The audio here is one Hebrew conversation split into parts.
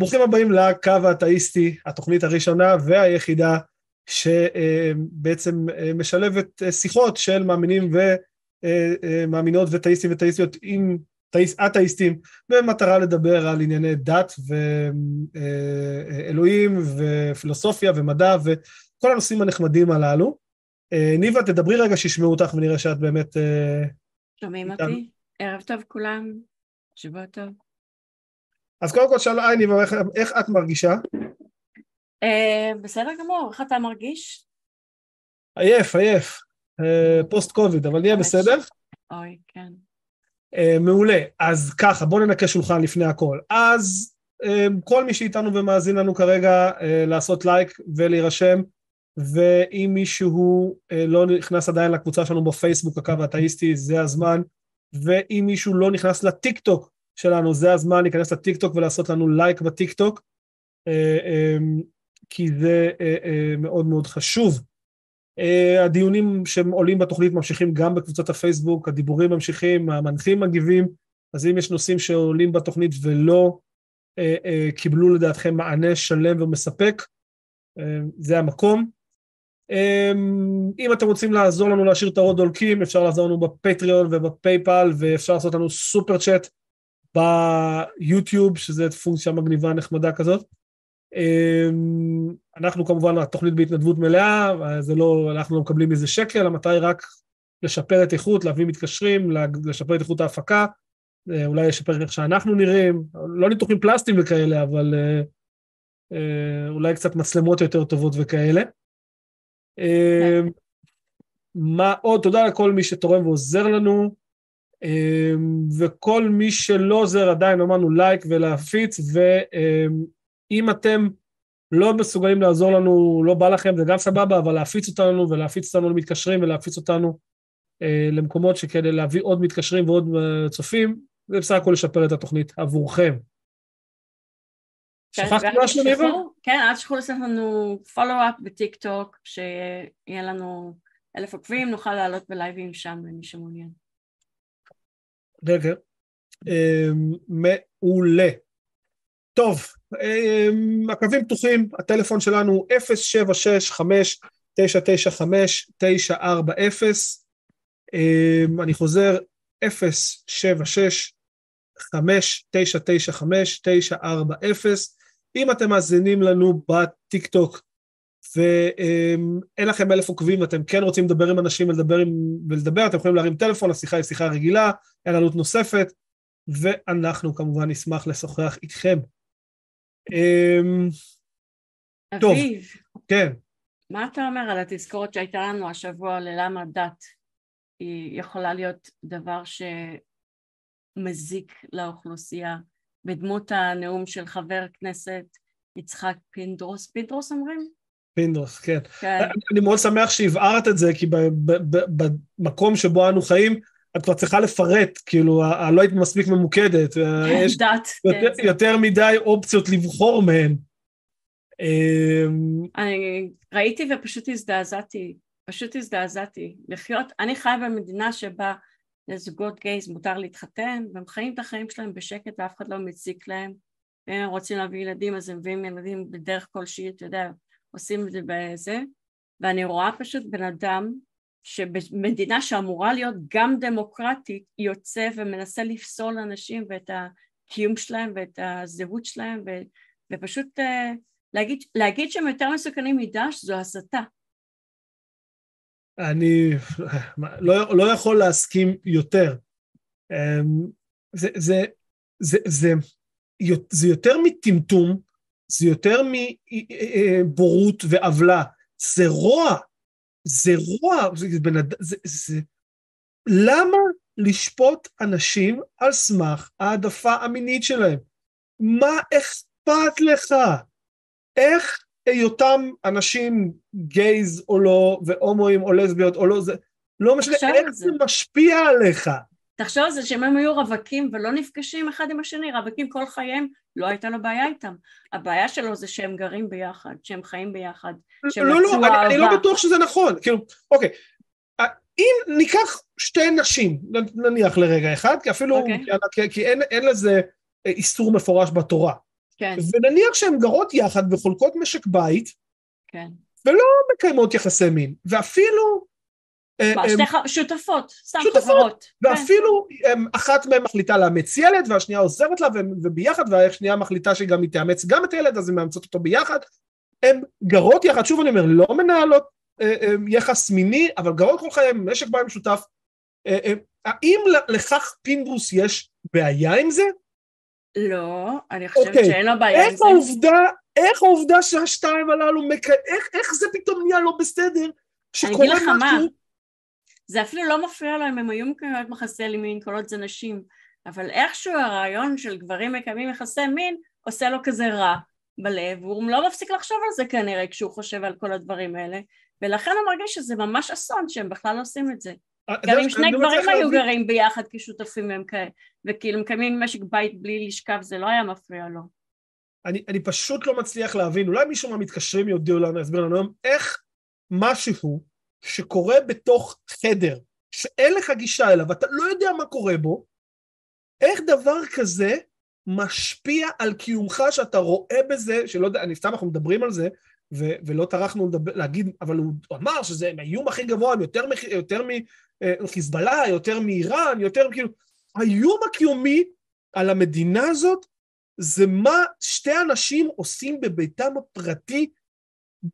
ברוכים הבאים לקו האתאיסטי, התוכנית הראשונה והיחידה שבעצם משלבת שיחות של מאמינים ומאמינות ותאיסטים ותאיסטיות עם אתאיסטים במטרה לדבר על ענייני דת ואלוהים ופילוסופיה ומדע וכל הנושאים הנחמדים הללו. ניבה, תדברי רגע שישמעו אותך ונראה שאת באמת... שומעים אותי? ערב טוב כולם, שבוע טוב. אז קודם כל שאלה ניבה, איך, את מרגישה? Uh, בסדר גמור, איך אתה מרגיש? עייף, עייף, uh, פוסט קוביד, אבל נהיה בסדר? אוי, כן. מעולה, אז ככה, בואו ננקה שולחן לפני הכל. אז כל מי שאיתנו ומאזין לנו כרגע, לעשות לייק ולהירשם, ואם מישהו לא נכנס עדיין לקבוצה שלנו בפייסבוק, הקו האתאיסטי, זה הזמן, ואם מישהו לא נכנס לטיק טוק שלנו, זה הזמן להיכנס לטיק טוק ולעשות לנו לייק בטיק טוק. אה, אממ, כי זה אה, אה, מאוד מאוד חשוב. אה, הדיונים שעולים בתוכנית ממשיכים גם בקבוצת הפייסבוק, הדיבורים ממשיכים, המנחים מגיבים, אז אם יש נושאים שעולים בתוכנית ולא קיבלו לדעתכם מענה שלם ומספק, זה המקום. אם אתם רוצים לעזור לנו להשאיר את הרוד דולקים, אפשר לעזור לנו בפטריון ובפייפל, ואפשר לעשות לנו סופר צ'אט ביוטיוב, שזו פונקציה מגניבה נחמדה כזאת. אמ, אנחנו כמובן, התוכנית בהתנדבות מלאה, זה לא, אנחנו לא מקבלים מזה שקל, המטרה היא רק לשפר את איכות, להביא מתקשרים, לשפר את איכות ההפקה, אה, אולי לשפר איך שאנחנו נראים, לא ניתוחים פלסטיים וכאלה, אבל אה, אה, אולי קצת מצלמות יותר טובות וכאלה. אמ, מה עוד? תודה לכל מי שתורם ועוזר לנו, וכל מי שלא עוזר עדיין, אמרנו לייק ולהפיץ, ו... אם אתם לא מסוגלים לעזור לנו, לא בא לכם, זה גם סבבה, אבל להפיץ אותנו ולהפיץ אותנו למתקשרים ולהפיץ אותנו אה, למקומות שכדי להביא עוד מתקשרים ועוד אה, צופים, זה בסך הכל לשפר את התוכנית עבורכם. כן, שכחת משהו ניבה? כן, אל תשכחו לעשות לנו פולו-אפ בטיק טוק, שיהיה לנו אלף עוקבים, נוכל לעלות בלייבים שם למי שמעוניין. אה, מעולה. טוב, אמ, הקווים פתוחים, הטלפון שלנו הוא 076-5995-940. אמ, אני חוזר, 076-5995-940. אם אתם מאזינים לנו בטיק טוק ואין לכם אלף עוקבים ואתם כן רוצים לדבר עם אנשים ולדבר, עם, ולדבר, אתם יכולים להרים טלפון, השיחה היא שיחה רגילה, אין עלות נוספת, ואנחנו כמובן נשמח לשוחח איתכם. טוב, אביב, כן. מה אתה אומר על התזכורת שהייתה לנו השבוע ללמה דת היא יכולה להיות דבר שמזיק לאוכלוסייה בדמות הנאום של חבר כנסת יצחק פינדרוס, פינדרוס אומרים? פינדרוס, כן. כן. אני מאוד שמח שהבהרת את זה, כי במקום שבו אנו חיים, את כבר צריכה לפרט, כאילו, לא היית מספיק ממוקדת. יש דת, יותר, כן. יותר מדי אופציות לבחור מהן. אמ, אני ראיתי ופשוט הזדעזעתי, פשוט הזדעזעתי. לחיות, אני חיה במדינה שבה לזוגות גייז מותר להתחתן, והם חיים את החיים שלהם בשקט ואף אחד לא מציק להם. ואם הם רוצים להביא ילדים אז הם מביאים ילדים בדרך כלשהי, אתה יודע, עושים את זה בזה. ואני רואה פשוט בן אדם שבמדינה שאמורה להיות גם דמוקרטית יוצא ומנסה לפסול אנשים ואת הקיום שלהם ואת הזהות שלהם ו, ופשוט uh, להגיד, להגיד שהם יותר מסוכנים מדש זו הסתה. אני לא, לא יכול להסכים יותר. אמ, זה, זה, זה, זה, זה יותר מטמטום, זה יותר מבורות ועוולה, זה רוע. זה רוע, זה, זה, זה, זה... למה לשפוט אנשים על סמך העדפה המינית שלהם? מה אכפת לך? איך היותם אנשים גייז או לא, והומואים או לסביות או לא, זה לא משנה, איך זה. זה משפיע עליך? תחשוב על זה שאם הם היו רווקים ולא נפגשים אחד עם השני, רווקים כל חייהם, לא הייתה לו בעיה איתם. הבעיה שלו זה שהם גרים ביחד, שהם חיים ביחד, שהם לא, לא, אני, אני לא בטוח שזה נכון, כאילו, אוקיי, אם ניקח שתי נשים, נניח לרגע אחד, כי אפילו, okay. אוקיי. כי, כי אין, אין לזה איסור מפורש בתורה, כן, ונניח שהן גרות יחד וחולקות משק בית, כן. ולא מקיימות יחסי מין, ואפילו... אה, מה, הם- שתי שותפות, סתם שותפות, חברות. כן. ואפילו הם, אחת מהן מחליטה לאמץ ילד והשנייה עוזרת לה וביחד והשנייה מחליטה שגם היא תאמץ גם את הילד אז הן מאמצות אותו ביחד. הן גרות יחד, שוב אני אומר, לא מנהלות אה, אה, יחס מיני, אבל גרות כל חייהם, משק בית משותף. אה, אה, האם לכך פינדרוס יש בעיה עם זה? לא, אני חושבת אוקיי. שאין לו בעיה עם איך זה. העובדה, איך העובדה שהשתיים הללו, מק... איך, איך זה פתאום נהיה לא בסדר? שקורה משהו, זה אפילו לא מפריע לו אם הם היו מקיימות יחסי מין כל עוד זה נשים, אבל איכשהו הרעיון של גברים מקיימים יחסי מין עושה לו כזה רע בלב, והוא לא מפסיק לחשוב על זה כנראה כשהוא חושב על כל הדברים האלה, ולכן הוא מרגיש שזה ממש אסון שהם בכלל לא עושים את זה. גם אם שני גברים היו. גרים ביחד כשותפים הם כאלה, וכאילו מקיימים משק בית בלי לשכב, זה לא היה מפריע לו. אני, אני פשוט לא מצליח להבין, אולי מישהו מהמתקשרים יודיעו לנו, יסביר לנו היום, איך משהו שקורה בתוך חדר, שאין לך גישה אליו, ואתה לא יודע מה קורה בו, איך דבר כזה משפיע על קיומך שאתה רואה בזה, שלא יודע, אני סתם אנחנו מדברים על זה, ו- ולא טרחנו לדבר, להגיד, אבל הוא אמר שזה האיום הכי גבוה, יותר, מח- יותר מחיזבאללה, יותר מאיראן, יותר כאילו, האיום הקיומי על המדינה הזאת זה מה שתי אנשים עושים בביתם הפרטי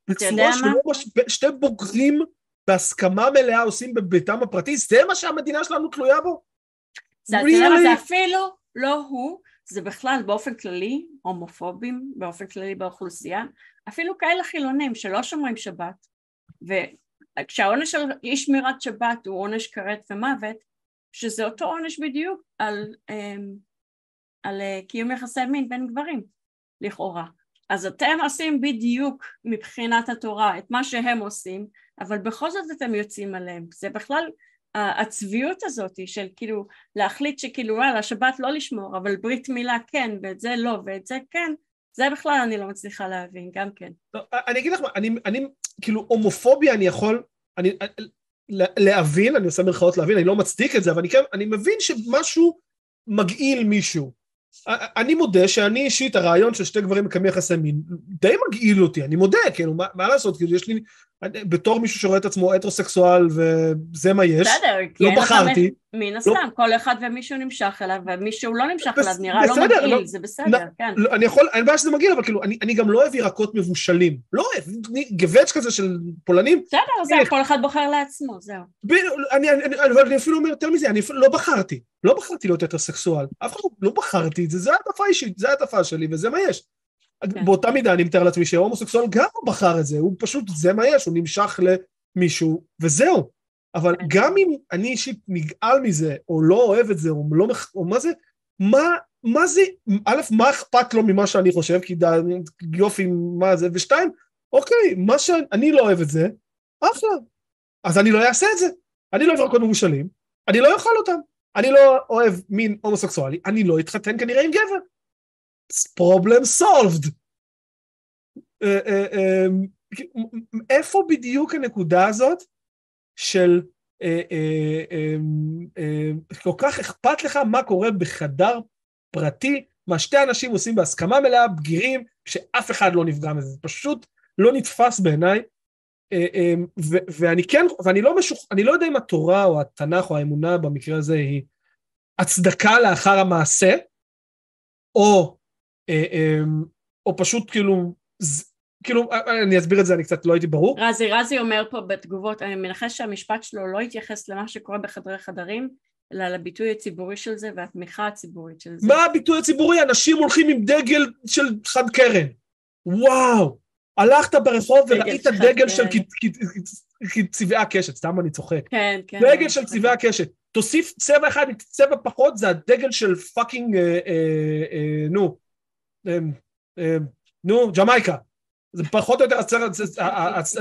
בצורה? שלא מש... שתי בוגרים בהסכמה מלאה עושים בביתם הפרטי, זה מה שהמדינה שלנו תלויה בו? זה, Really? זה אפילו לא הוא, זה בכלל באופן כללי, הומופובים באופן כללי באוכלוסייה, אפילו כאלה חילונים שלא שומרים שבת, וכשהעונש של אי שמירת שבת הוא עונש כרת ומוות, שזה אותו עונש בדיוק על, אמ, על אה, קיום יחסי מין בין גברים, לכאורה. אז אתם עושים בדיוק מבחינת התורה את מה שהם עושים, אבל בכל זאת אתם יוצאים עליהם. זה בכלל הצביעות הזאת של כאילו להחליט שכאילו וואלה שבת לא לשמור אבל ברית מילה כן ואת זה לא ואת זה כן זה בכלל אני לא מצליחה להבין גם כן לא, אני אגיד לך מה, אני, אני כאילו הומופוביה אני יכול, אני, לה- להבין, אני עושה מרכאות להבין, אני לא מצדיק את זה, אבל אני כן, אני מבין שמשהו מגעיל מישהו. אני מודה שאני אישית, הרעיון של שתי גברים מקיימים יחסי מין, די מגעיל אותי, אני מודה, כאילו, מה, מה לעשות, כאילו, יש לי, בתור מישהו שרואה את עצמו הטרוסקסואל וזה מה יש, בסדר לא בחרתי, מן הסתם כל אחד ומישהו נמשך אליו ומישהו לא נמשך בס- אליו נראה לא בסדר, מגעיל לא- זה בסדר כן. לא, אני יכול, אין בעיה שזה מגעיל, אבל כאילו, אני, אני גם לא אוהב ירקות מבושלים, לא אוהב, גבץ' כזה של פולנים, בסדר זהו? כל אחד בוחר לעצמו זהו. ב- אני, אני, אני, אבל אני אפילו אומר יותר מזה, אני אפילו לא בחרתי, לא בחרתי להיות הטרוסקסואל, אף אחד לא בחרתי את זה, זה העדפה אישית, זה העדפה שלי וזה מה יש. כן. באותה מידה אני מתאר לעצמי שההומוסקסואל גם לא בחר את זה, הוא פשוט, זה מה יש, הוא נמשך למישהו וזהו. אבל כן. גם אם אני אישית נגעל מזה, או לא אוהב את זה, או לא, מח- או מה זה, מה, מה זה, א', מה אכפת לו ממה שאני חושב, כי דה, יופי, מה זה, ושתיים, אוקיי, מה שאני לא אוהב את זה, אחלה. אז אני לא אעשה את זה. אני לא אוהב ירקות מבושלים, אני לא אוכל אותם. אני לא אוהב מין הומוסקסואלי, אני לא אתחתן כנראה עם גבר. Problem solved. אה, אה, אה, איפה בדיוק הנקודה הזאת של כל כך אכפת לך מה קורה בחדר פרטי, מה שתי אנשים עושים בהסכמה מלאה, בגירים, שאף אחד לא נפגע מזה, זה פשוט לא נתפס בעיניי. ואני כן, ואני לא משוכ... אני לא יודע אם התורה או התנ"ך או האמונה במקרה הזה היא הצדקה לאחר המעשה, או, או פשוט כאילו, כאילו, אה, אני אסביר את זה, אני קצת לא הייתי ברור. רזי רזי אומר פה בתגובות אני מנחש שהמשפט שלו לא התייחס למה שקורה בחדרי חדרים אלא לביטוי הציבורי של זה והתמיכה הציבורית של זה מה הביטוי הציבורי? אנשים הולכים עם דגל של חד קרן. וואו! הלכת ברחוב דגל וראית חד דגל של צבעי הקשת, סתם אני צוחק. כן כן דגל של צבעי הקשת. תוסיף צבע אחד, צבע פחות, זה הדגל של fucking, אה, אה, אה, נו, אה, אה, נו, ג'מייקה. זה פחות או יותר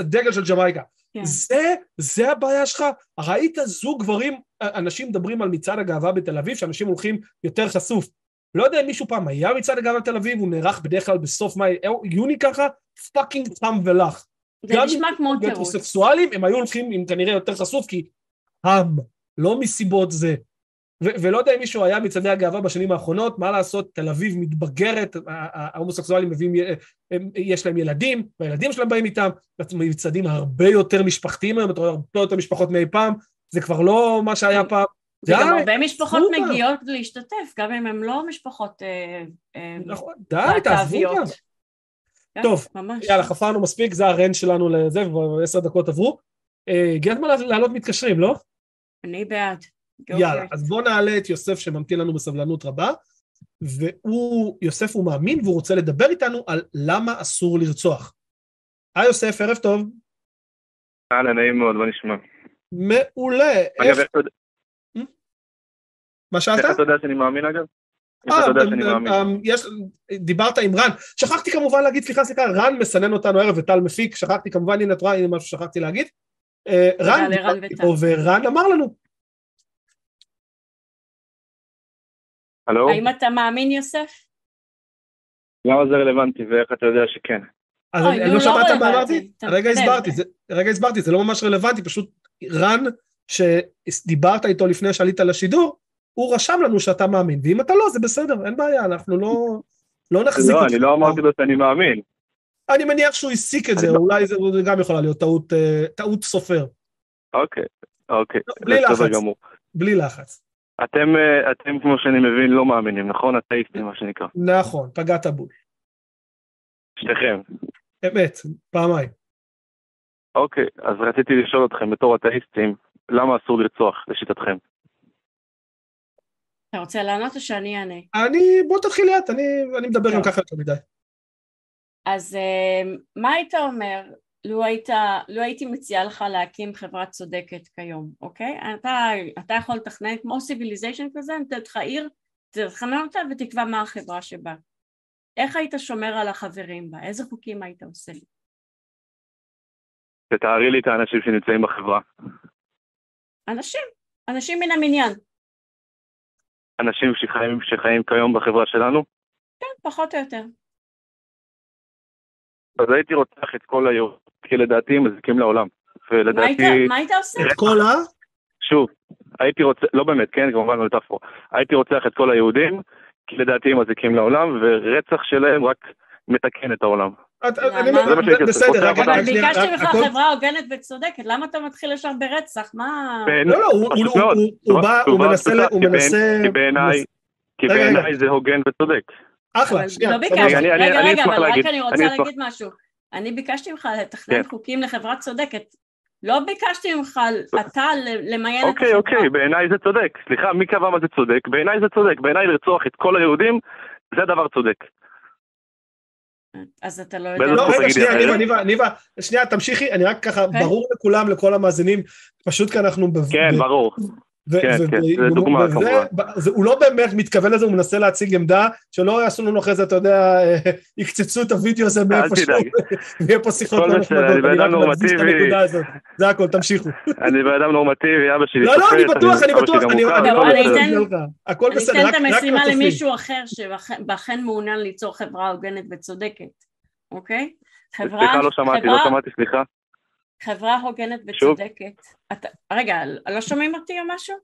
הדגל של ג'מייקה. כן. זה, זה הבעיה שלך? ראית זוג גברים, אנשים מדברים על מצעד הגאווה בתל אביב, שאנשים הולכים יותר חשוף. לא יודע אם מישהו פעם היה מצעד הגאווה בתל אביב, הוא נערך בדרך כלל בסוף מאי, יוני ככה, פאקינג תם ולח. זה גם נשמע כמו תירוץ הטרוסקסואלים, הם היו הולכים עם כנראה יותר חשוף, כי הם, לא מסיבות זה. ו- ולא יודע אם מישהו היה מצעדי הגאווה בשנים האחרונות, מה לעשות, תל אביב מתבגרת, ההומוסקסואלים מביאים, יש להם ילדים, והילדים שלהם באים איתם, מצעדים הרבה יותר משפחתיים היום, אתה רואה הרבה יותר משפחות מאי פעם, זה כבר לא מה שהיה פעם. וגם הרבה משפחות מגיעות להשתתף, גם אם הן לא משפחות אה, אה, נכון, די, תעזבו אותם. כן, טוב, יאללה, חפרנו מספיק, זה הרנט שלנו לזה, כבר עשר דקות עברו. אה, הגיע הזמן לעלות מתקשרים, לא? אני בעד. יאללה, אז בואו נעלה את יוסף שממתין לנו בסבלנות רבה, והוא, יוסף הוא מאמין והוא רוצה לדבר איתנו על למה אסור לרצוח. היי יוסף, ערב טוב. אהלן, נעים מאוד, מה נשמע? מעולה. אגב, איך אתה יודע? מה שאלת? איך אתה יודע שאני מאמין אגב? אה, אה, דיברת עם רן, שכחתי כמובן להגיד, סליחה, סליחה, רן מסנן אותנו הערב וטל מפיק, שכחתי כמובן, הנה את רואה, הנה משהו ששכחתי להגיד. אה, רן, ורן אמר לנו. הלו? האם אתה מאמין, יוסף? למה זה רלוונטי ואיך אתה יודע שכן? אז אני לא שמעת מה אמרתי? רגע הסברתי, רגע הסברתי, זה לא ממש רלוונטי, פשוט רן, שדיברת איתו לפני שעלית לשידור, הוא רשם לנו שאתה מאמין, ואם אתה לא, זה בסדר, אין בעיה, אנחנו לא, לא נחזיק לא, אותך. לא, אני לא אמרתי לו שאני מאמין. אני מניח שהוא הסיק את זה, לא... אולי זה גם יכולה להיות טעות, אה, טעות סופר. אוקיי, אוקיי. לא, בלי לחץ. בלי לחץ. אתם, אה, אתם, כמו שאני מבין, לא מאמינים, נכון? אתאיסטים, מה שנקרא. נכון, פגעת בול. שניכם. אמת, פעמיים. אוקיי, אז רציתי לשאול אתכם, בתור אתאיסטים, למה אסור לרצוח, לשיטתכם? אתה רוצה לענות או שאני אענה? אני, בוא תתחיל לאט, אני, אני מדבר גם ככה יותר מדי. אז אה, מה היית אומר לו, היית, לו הייתי מציעה לך להקים חברה צודקת כיום, אוקיי? אתה, אתה יכול לתכנן כמו civilization כזה, נתן לך עיר, תתכנן אותה ותקבע מה החברה שבה. איך היית שומר על החברים בה? איזה חוקים היית עושה לי? תתארי לי את האנשים שנמצאים בחברה. אנשים, אנשים מן המניין. אנשים שחיים, שחיים כיום בחברה שלנו? כן, פחות או יותר. אז הייתי רוצח את כל היהודים, כי לדעתי הם מזיקים לעולם. ולדעתי... מה היית עושה? את כל ה... שוב, הייתי רוצה, לא באמת, כן, כמובן לא מטאפורה. הייתי רוצח את כל היהודים, כי לדעתי הם מזיקים לעולם, ורצח שלהם רק מתקן את העולם. בסדר, אבל ביקשתי ממך חברה הוגנת וצודקת, למה אתה מתחיל ישר ברצח? מה... לא, לא, הוא בא, הוא מנסה... כי בעיניי זה הוגן וצודק. אחלה, שנייה. לא ביקשתי, רגע, רגע, אבל רק אני רוצה להגיד משהו. אני ביקשתי ממך לתכנן כן. חוקים לחברה צודקת. לא ביקשתי ממך, אתה, למיין את אוקיי, החברה. אוקיי, אוקיי, בעיניי זה צודק. סליחה, מי קבע מה זה צודק? בעיניי זה צודק. בעיניי לרצוח את כל היהודים, זה דבר צודק. אז אתה לא יודע... לא, רגע, שנייה, ניבה, ניבה, ניבה, שנייה, תמשיכי, אני רק ככה, כן. ברור לכולם, לכל המאזינים, פשוט כי אנחנו... כן, ברור. כן, כן, זה דוגמה כמובן. הוא לא באמת מתכוון לזה, הוא מנסה להציג עמדה, שלא יעשו לנו אחרי זה, אתה יודע, יקצצו את הוידאו הזה מאיפה שהוא, ויהיה פה שיחות לא נחמדות, אני זה הכל, תמשיכו. אני בן אדם נורמטיבי, אבא שלי לא, לא, אני בטוח, אני בטוח, אני הכל בסדר, אני אתן את המשימה למישהו אחר, שאכן מעוניין ליצור חברה הוגנת וצודקת, אוקיי? סליחה, לא שמעתי, לא שמעתי, סליחה. חברה הוגנת וצודקת. אתה, רגע, לא שומעים אותי או משהו?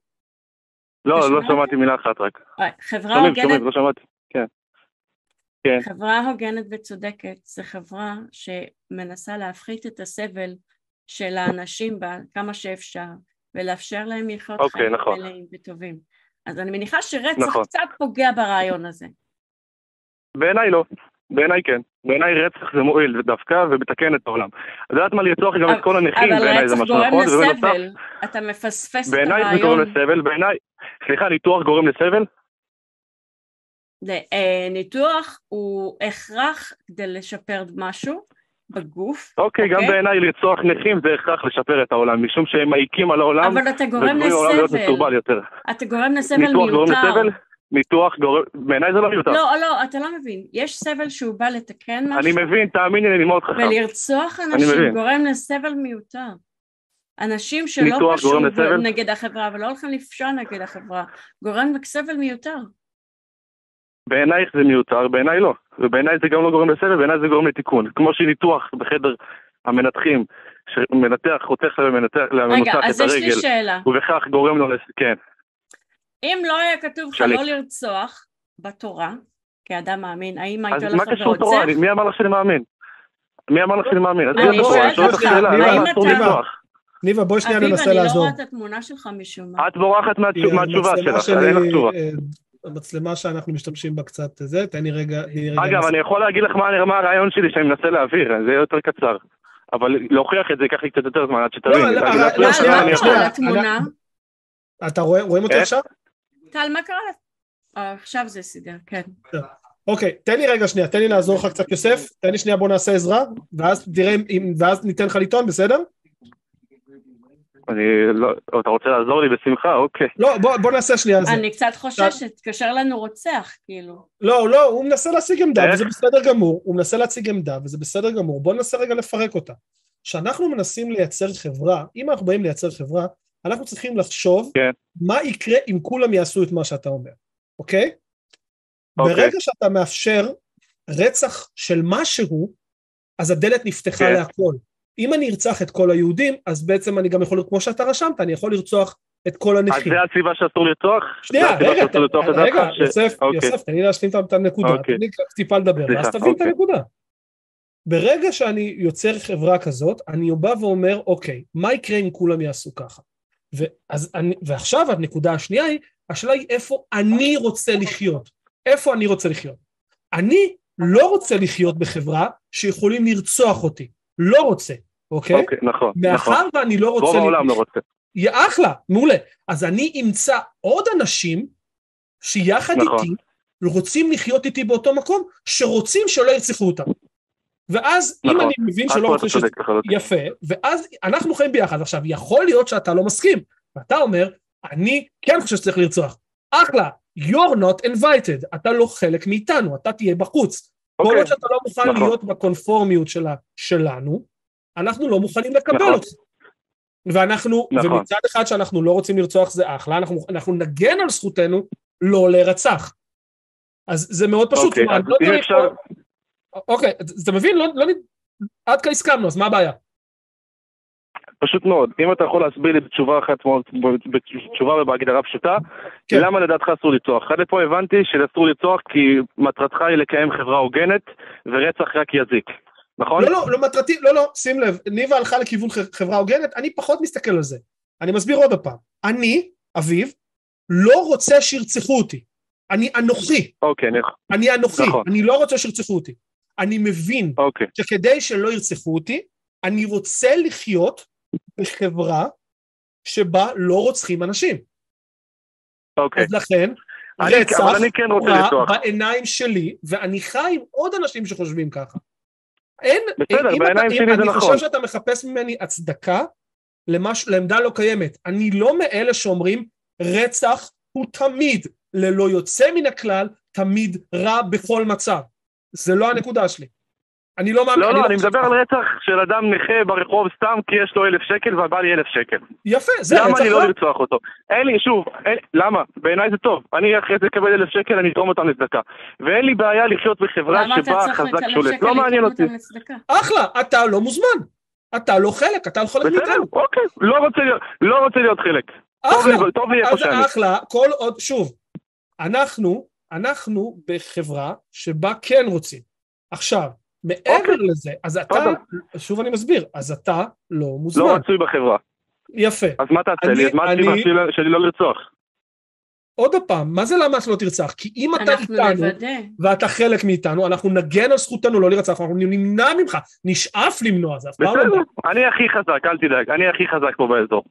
לא, לא שמעתי מילה אחת רק. אה, חברה הוגנת... שומעים, לא שמעתי, כן. כן. חברה הוגנת וצודקת זה חברה שמנסה להפחית את הסבל של האנשים בה כמה שאפשר, ולאפשר להם לחיות אוקיי, חיים נכון. מלאים וטובים. אז אני מניחה שרצח נכון. קצת פוגע ברעיון הזה. בעיניי לא. בעיניי כן. בעיניי רצח זה מועיל דווקא ומתקן את העולם. את יודעת מה לרצוח גם את כל הנכים, בעיניי זה משהו נכון. אבל רצח גורם לסבל, אתה מפספס את הרעיון. בעיניי זה גורם לסבל, בעיניי... סליחה, ניתוח גורם לסבל? אה, ניתוח הוא הכרח כדי לשפר משהו בגוף. אוקיי, גם אוקיי? בעיניי לרצוח נכים זה הכרח לשפר את העולם, משום שהם מעיקים על העולם. אבל אתה גורם לסבל. אתה גורם לסבל מיותר. ניתוח גורם בעיניי זה לא מיותר. לא, לא, אתה לא מבין. יש סבל שהוא בא לתקן משהו. אני מבין, תאמיני לי, אני מאוד חכם. ולרצוח אנשים גורם לסבל מיותר. אנשים שלא פשוט נגד החברה ולא הולכים לפשוע נגד החברה, גורם לסבל מיותר. בעינייך זה מיותר, בעיניי לא. ובעיניי זה גם לא גורם לסבל, בעיניי זה גורם לתיקון. כמו שניתוח בחדר המנתחים, שמנתח, חותך למנתח את הרגל. רגע, אז יש לי שאלה. ובכך גורם לו, כן. אם לא היה כתוב לך. לא לרצוח בתורה, כאדם מאמין, האם היית אז הולך מה קשור תורה? מי אמר לך שאני מאמין? מי אמר לך שאני מאמין? אז אני זה שואלת אותך האם אתה-? ניבה, בואי שנייה אביב, ננסה אני לא לעזור. רואה את התמונה שלך משום מה. את בורחת מהתשובה שלך, אין לך תשובה. אה, המצלמה שאנחנו משתמשים בה קצת זה, תן לי רגע, תני לי רגע. אגב, אני יכול להגיד לך מה הרעיון שלי שאני מנסה להעביר, זה יהיה יותר קצר. אבל להוכיח את זה ייקח לי קצת יותר זמן עד שתבין. לא, אז לא, אני לא, אסביר לא, לך שנייה, מה מה אני קרה יכול. שנייה. לתמונה? אתה רואה, רואים אותי איך? עכשיו? טל, מה קרה? אה, עכשיו זה סידר, כן. אוקיי, תן לי רגע שנייה, תן לי לעזור לך קצת יוסף, תן לי שנייה בוא נעשה עזרה, ואז תראה אם, ואז ניתן לך לטעון, בסדר? אני לא... אתה רוצה לעזור לי בשמחה? אוקיי. לא, בוא, בוא נעשה שנייה זה. אני קצת חוששת, תקשר לנו רוצח, כאילו. לא, לא, הוא מנסה להשיג עמדה? וזה בסדר גמור, הוא מנסה להציג עמדה, וזה בסדר גמור, בוא ננסה רגע לפרק אותה. כשאנחנו מנסים לייצר חברה, אם אנחנו באים לייצר חברה, אנחנו צריכים לחשוב כן. מה יקרה אם כולם יעשו את מה שאתה אומר, אוקיי? אוקיי. ברגע שאתה מאפשר רצח של משהו, אז הדלת נפתחה כן. להכל. אם אני ארצח את כל היהודים, אז בעצם אני גם יכול, כמו שאתה רשמת, אני יכול לרצוח את כל אז הנכים. זה הסיבה שאסור לרצוח? שנייה, רגע, שאסור לרצוח את רגע? ש- יוסף, אוקיי. יוסף, תן לי להשלים את- את הנקודה, אוקיי. תן לי קצת לדבר, ואז תבין את אוקיי. הנקודה. ברגע שאני יוצר חברה כזאת, אני בא ואומר, אוקיי, מה יקרה אם כולם יעשו ככה? ואז אני, ועכשיו הנקודה השנייה היא, השאלה היא איפה אני רוצה לחיות. איפה אני רוצה לחיות? אני לא רוצה לחיות בחברה שיכולים לרצוח אותי. לא רוצה, אוקיי? אוקיי, נכון, נכון. מאחר ואני לא רוצה... רוב העולם לא רוצה. יא אחלה, מעולה. אז אני אמצא עוד אנשים שיחד נכון. איתי רוצים לחיות איתי באותו מקום, שרוצים שלא ירצחו אותם. ואז אם נכון. אני מבין שלא רוצה ש... יפה, ואז אנחנו חיים ביחד. עכשיו, יכול להיות שאתה לא מסכים, ואתה אומר, אני כן חושב שצריך לרצוח. אחלה, you're not invited, אתה לא חלק מאיתנו, אתה תהיה בחוץ. כל אוקיי. עוד שאתה לא מוכן נכון. להיות בקונפורמיות שלה, שלנו, אנחנו לא מוכנים לקבל נכון. אותך. ואנחנו, נכון. ומצד אחד שאנחנו לא רוצים לרצוח זה אחלה, אנחנו, אנחנו נגן על זכותנו לא להירצח. אז זה מאוד פשוט, אוקיי, כלומר, אז לא אם צריך אפשר... פה- אוקיי, אתה מבין? לא, לא, עד כאן הסכמנו, אז מה הבעיה? פשוט מאוד, אם אתה יכול להסביר לי בתשובה אחת מאוד, בתשובה ובהגדרה פשוטה, כן. למה לדעתך אסור לרצוח? עד לפה הבנתי שאסור לרצוח כי מטרתך היא לקיים חברה הוגנת, ורצח רק יזיק, נכון? לא, לא, לא מטרתי, לא, לא, שים לב, ניבה הלכה לכיוון חברה הוגנת, אני פחות מסתכל על זה. אני מסביר עוד פעם. אני, אביב, לא רוצה שירצחו אותי. אני אנוכי, אוקיי, אני- אני אנוכי, נכון. אני לא רוצה שירצחו אותי. אני מבין אוקיי, שכדי שלא ירצחו אותי, אני רוצה לחיות בחברה שבה לא רוצחים אנשים. אוקיי. אז לכן, אני- רצח אני כן רוצה רע. בעיניים שלי, ואני חי עם עוד אנשים שחושבים ככה. אין, בסדר, אם בעיניים אתה, שלי אם, זה אני נכון. חושב שאתה מחפש ממני הצדקה למש, לעמדה לא קיימת. אני לא מאלה שאומרים רצח הוא תמיד, ללא יוצא מן הכלל, תמיד רע בכל מצב. זה לא הנקודה שלי. אני לא מאמין. לא, לא, אני חושב מדבר. על רצח של אדם נכה ברחוב סתם כי יש לו אלף שקל ובא לי אלף שקל. יפה, זה למה רצח אני לא. לרצוח אותו? אין לי, שוב, אין, למה? בעיניי זה טוב. אני אחרי זה אקבל אלף שקל, אני אתרום אותם לצדקה. ואין לי בעיה לחיות בחברה למה שבה החזק לצלם שולט. לא מעניין אותי. אחלה, אתה לא מוזמן. אתה לא חלק, אתה לא חלק בסדר, מאיתנו. אוקיי. לא רוצה להיות- לא רוצה להיות חלק. טוב אחלה. לי- טוב לי איפה אז שאני. אחלה, כל עוד, שוב, אנחנו, אנחנו בחברה שבה כן רוצים. עכשיו, מעבר אוקיי. לזה, אז אתה, בסדר. שוב אני מסביר, אז אתה לא לא מוזמן. רצוי בחברה. יפה. אז מה תעשה אני- לי? אז מה אני- הסיבה שלי- שלי לא לרצוח? עוד פעם, מה זה למה שלא תרצח? כי אם אתה איתנו, נוודא. ואתה חלק מאיתנו, אנחנו נגן על זכותנו לא להירצח, אנחנו נמנע ממך, נשאף למנוע, זה אף פעם לא... בסדר, אני הכי חזק, אל תדאג. אני הכי חזק פה באזור.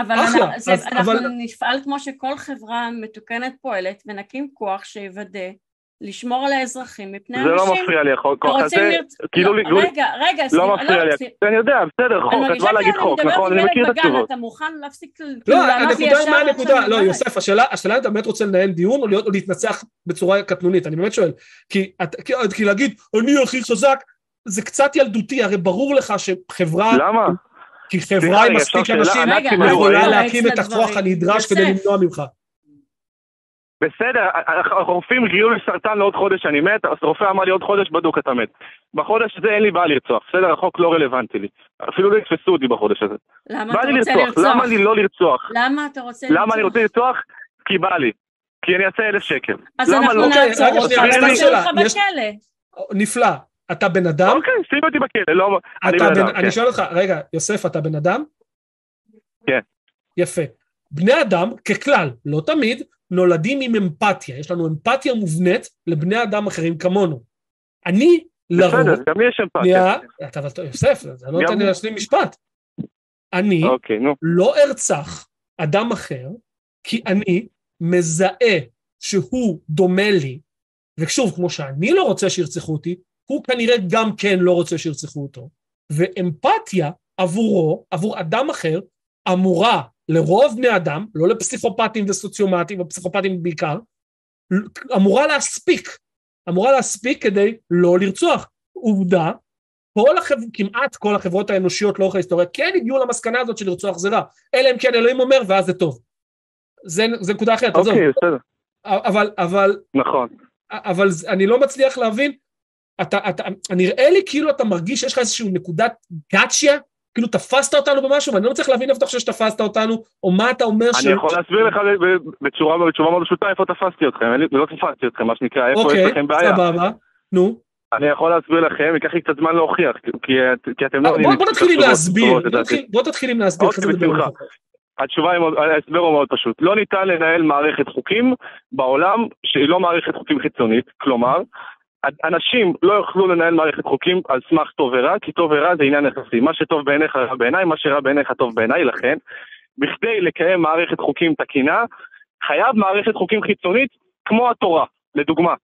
אבל אחלה, אנחנו, זה, אז- אנחנו אבל- נפעל כמו שכל חברה מתוקנת פועלת ונקים כוח שיוודא לשמור על האזרחים מפני זה לא אנשים. מפריע לי החוק הזה. רוצים לרצ- כאילו לא, לי- רגע, רגע, לא סליחה, מפריע לי. סליחה. אני יודע, בסדר, חוק, את באה להגיד כאילו חוק, נכון? אני עם מכיר את התשובות. אתה מוכן להפסיק כאילו לא, לי הנקודה, ישר מה הנקודה? לא? יוסף, השאלה, השאלה אם אתה באמת רוצה לנהל דיון או להתנצח בצורה קטנונית, אני באמת שואל. כי להגיד, אני הכי חזק, זה קצת ילדותי, הרי ברור לך שחברה, למה? כי חברה עם מספיק? אנשים אז יכולה? לא להקים את הכוח. הנדרש כדי. למנוע ממך. בסדר, הרופאים גילו לי סרטן לעוד חודש אני מת, אז רופא אמר לי עוד חודש בדוק אתה מת. בחודש הזה אין לי בעיה לרצוח, בסדר? החוק לא רלוונטי לי. אפילו לא יתפסו אותי בחודש הזה. למה אתה רוצה לרצוח, לרצוח? למה לי לא לרצוח? למה אתה רוצה לרצוח? למה אני רוצה לרצוח? כי בא לי. כי אני אעשה אלף שקל. אז אנחנו לא? נעצור אותך ונשים שאלה. אותך בכלא. נפלא. אתה בן אדם? אוקיי, שים אותי בכלא, לא... אני בן אדם, אני כן. שואל אותך, רגע, יוסף, אתה בן אדם? כן. יפה. בני אדם, ככלל, לא תמיד, נולדים עם אמפתיה. יש לנו אמפתיה מובנית לבני אדם אחרים כמונו. אני, לרוב, בסדר, גם לי יש אמפתיה. אתה, אבל יוסף, אתה לא נותן לי לי. להשלים משפט. אני אוקיי, נו. לא ארצח אדם אחר, כי אני מזהה שהוא דומה לי, ושוב, כמו שאני לא רוצה שירצחו אותי, הוא כנראה גם כן לא רוצה שירצחו אותו. ואמפתיה עבורו, עבור אדם אחר, אמורה לרוב בני אדם, לא לפסיכופטים וסוציומטים, ופסיכופטים בעיקר, אמורה להספיק. אמורה להספיק כדי לא לרצוח. עובדה, כל החב... כמעט כל החברות האנושיות לאורך ההיסטוריה כן הגיעו למסקנה הזאת של לרצוח זה רע. אלא אם כן אלוהים אומר, ואז זה טוב. זה, זה נקודה אחרת, עזוב. אוקיי, בסדר. אבל, אבל, נכון. אבל אני לא מצליח להבין, אתה, אתה, נראה לי כאילו אתה מרגיש שיש לך איזושהי נקודת גאצ'יה, כאילו תפסת אותנו במשהו, ואני לא מצליח להבין איפה אתה חושב שתפסת אותנו, או מה אתה אומר ש... אני יכול להסביר לך בצורה בצורה מאוד פשוטה איפה תפסתי אתכם, לא תפסתי אתכם, מה שנקרא, איפה יש אוקיי, לכם בעיה. סבבה, נו. אני יכול להסביר לכם, ייקח לי קצת זמן להוכיח, כי- אתם לא... בוא, בוא נתחיל עם להסביר, בוא תתחיל עם להסביר, אוקיי. התשובה היא, ההסבר הוא מאוד פשוט. לא ניתן לנהל מערכת חוקים בעולם שהיא לא מערכת חוקים חיצונית, כלומר, אנשים לא יוכלו לנהל מערכת חוקים על סמך טוב ורע, כי טוב ורע זה עניין יחסי. מה שטוב בעיניך רע בעיניי, מה שרע בעיניך טוב בעיניי, לכן, בכדי לקיים מערכת חוקים תקינה, חייב מערכת חוקים חיצונית כמו התורה, לדוגמה.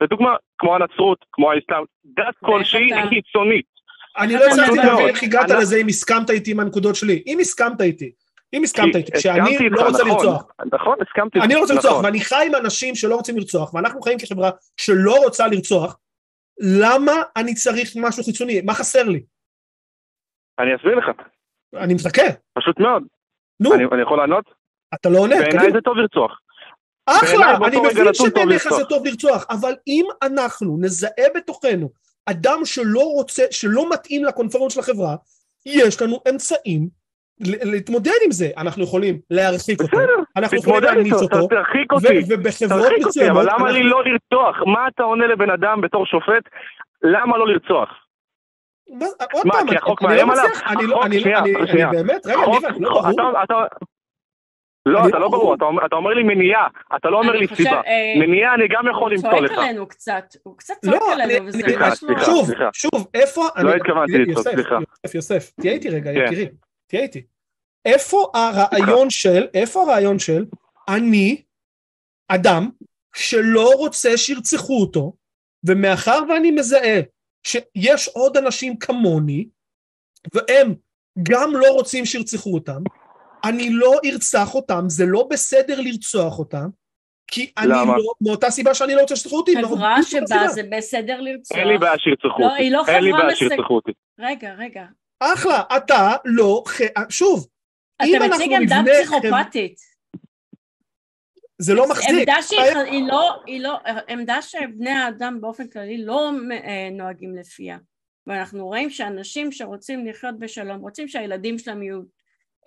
לדוגמה, כמו הנצרות, כמו האסלאם, דת כלשהי חיצונית. אני לא הצלחתי. להבין איך הגעת לזה אם הסכמת איתי עם הנקודות שלי. אם הסכמת איתי, אם הסכמת איתי, שאני לא רוצה נכון, לרצוח, נכון, הסכמתי. אני לא רוצה לרצוח, נכון. ואני חי עם אנשים שלא רוצים לרצוח, ואנחנו חיים כחברה שלא רוצה לרצוח, למה אני צריך משהו חיצוני? מה חסר לי? אני אסביר לך, אני מחכה. פשוט מאוד. נו, אני אני יכול לענות? אתה לא עונה, בעיניי. זה טוב לרצוח. אחלה, אני מבין שבעיניך לרצוח. זה טוב לרצוח, אבל אם אנחנו נזהה בתוכנו אדם שלא רוצה, שלא מתאים לקונפורמות של החברה, יש לנו אמצעים להתמודד עם זה. אנחנו יכולים להרחיק אותו, בסדר, אנחנו יכולים להעניש אותו, תרחיק אותי. ובחברות תרחיק אותי, מסוימות, אבל למה לי לא לרצוח? מה אתה עונה לבן אדם בתור שופט? למה לא לרצוח? מה- עוד פעם, כי אני- לא מאיים עליו? מצליח, אני לא, לא. באמת, רגע, אני לא ברור. לא, אתה לא ברור. אתה אומר- לי מניעה, אתה לא אומר לי סיבה. אה, מניעה אני גם יכול הוא למצוא צועק לך. עלינו קצת, הוא קצת צועק לא, אני, עלינו, וזה ממש לא... סליחה. שוב. שוב, איפה, לא התכוונתי לצעוק, סליחה. יוסף, יוסף, תהיה איתי רגע, כן. יקירי, תהיה איתי. איפה הרעיון של, איפה הרעיון של, אני, אדם, שלא רוצה שירצחו אותו, ומאחר ואני מזהה שיש עוד אנשים כמוני, והם גם לא רוצים שירצחו אותם, אני לא ארצח אותם, זה לא בסדר לרצוח אותם, כי אני למה? לא, מאותה סיבה שאני לא רוצה שירצחו אותי. לא- חברה בדיוק שבה. זה בסדר לרצוח. אין לי בעיה שירצחו לא, אותי. היא לא אין לי חברה בעיה מסג- שירצחו אותי. רגע, רגע. אחלה, אתה לא, ח- שוב, אם אתה אנחנו מציג עמדה נבנה- פסיכופתית. זה לא מחזיק. עמדה שהיא היא לא, היא לא, עמדה שבני האדם באופן כללי לא אה, נוהגים לפיה. ואנחנו רואים שאנשים שרוצים לחיות בשלום, רוצים שהילדים שלהם יהיו,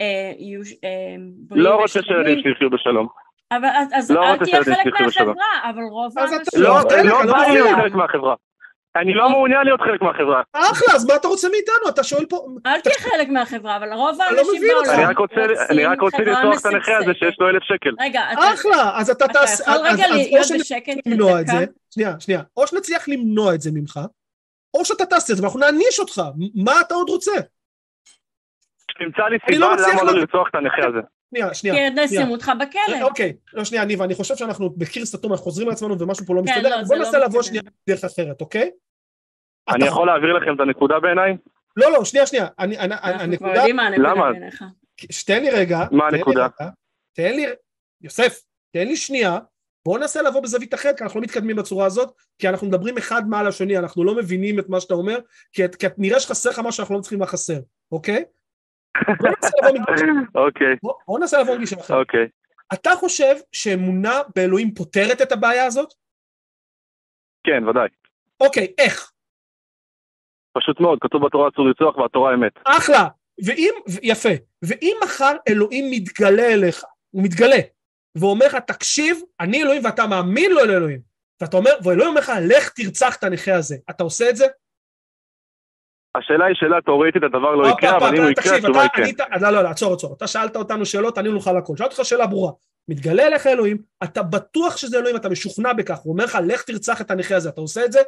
אה, יהיו אה, לא רוצה ושלמים, שילדים שלי יחיו בשלום. אבל אז- לא אל רוצה תהיה חלק. מהחברה, אבל רוב אז אתה האנשים... לא, תן לי, לא אני לא בא לי מבין. להיות חלק מהחברה. אני לא מעוניין להיות חלק מהחברה. אחלה, אז מה אתה רוצה מאיתנו? אתה שואל פה... אל תהיה חלק מהחברה, אבל רוב לא האנשים. בעולם אני רק רוצה- אני רק רוצה חברה לרצוח את הנכה הזה. שיש לו אלף שקל. רגע, אתה אחלה, אז אתה אתה תעשה... יכול אז- רגע להיות בשקט למנוע את לדקה? זה, שנייה, שנייה, או שנצליח למנוע את זה ממך, או שאתה תעשה את זה ואנחנו נעניש אותך. מה אתה עוד רוצה? תמצא לי אני לא סיבה למה לא לרצוח את הנכה הזה. שנייה, שנייה. כי שנייה. ישימו אותך בכלא. אוקיי, לא שנייה, ניבה, אני חושב שאנחנו בקיר סתום, אנחנו חוזרים לעצמנו ומשהו פה לא כן, מסתדר. לא, זה בוא לא ננסה לבוא. שנייה בדרך אחרת, אוקיי? אני אתה- יכול להעביר לכם את הנקודה בעיניי? לא, לא, שנייה, שנייה. אני- אני- אנחנו כבר. יודעים מה הנקודה למה? בעיניך. תן לי רגע. מה הנקודה? תן לי, יוסף, תן לי שנייה, בוא ננסה לבוא בזווית אחרת, כי אנחנו לא מתקדמים בצורה הזאת, כי אנחנו מדברים אחד מעל השני, אנחנו לא מבינים את מה שאתה אומר, כי, כי נראה שחסר לך מה שאנחנו לא צריכים לחסר, אוקיי? בוא ננסה לבוא מגישה אחרת. אוקיי. אתה חושב שאמונה באלוהים פותרת את הבעיה הזאת? כן, ודאי. אוקיי, איך? פשוט מאוד, כתוב בתורה אסור לרצוח והתורה אמת. אחלה. ואם, יפה, ואם מחר אלוהים מתגלה אליך, הוא מתגלה, ואומר לך, תקשיב, אני אלוהים ואתה מאמין לו לאלוהים. ואתה אומר, ואלוהים אומר לך, לך תרצח את הנכה הזה. אתה עושה את זה? השאלה היא שאלה תאורטית, הדבר לא יקרה, אבל אם הוא יקרה, התשובה היא כן. לא, לא, לא, עצור, עצור. אתה שאלת אותנו שאלות, ענינו לך על הכל. שאלתי אותך שאלה ברורה. מתגלה אליך אלוהים, אתה בטוח שזה אלוהים, אתה משוכנע בכך, הוא אומר לך, לך תרצח את הנכה הזה, אתה עושה את זה?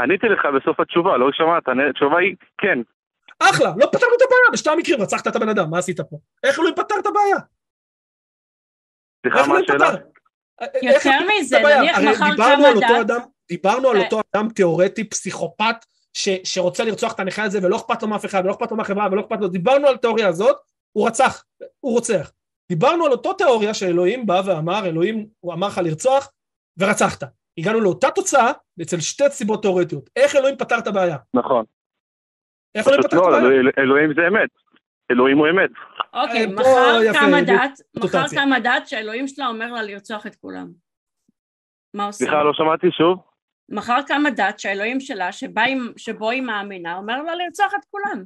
עניתי לך בסוף התשובה, לא שמעת, התשובה היא כן. אחלה, לא פתרנו את הבעיה, בשתי המקרים רצחת את הבן אדם, מה עשית פה? איך אלוהים פתר את הבעיה? סליחה, מה אלוהים השאלה? יותר את מזה? נניח מחר דיברנו קם אדם, דיברנו על אה. אותו אדם תיאורטי, פסיכופת, ש- שרוצה לרצוח את הנכה הזה ולא אכפת לו מאף אחד ולא אכפת לו מהחברה ולא אכפת לו, דיברנו על התיאוריה הזאת, הוא רצח, הוא רוצח. דיברנו על אותו תיאוריה שאלוהים בא ואמר, אלוהים, הוא אמר לך לרצוח ורצחת. הגענו לאותה תוצאה אצל שתי סיבות תיאורטיות. איך אלוהים פתר את הבעיה? נכון. איך אלוהים פתר את לא, הבעיה? אלוהים- זה אמת. אלוהים הוא אמת. אוקיי, פה מחר בדיוק, הדת, מחר רוטציה. קם הדת שהאלוהים שלה אומר לה לרצוח את כולם. מה עושים? סליחה, לא שמעתי שוב. מחר קם הדת שהאלוהים שלה, שבה שבו היא מאמינה, אומר לה לרצוח את כולם.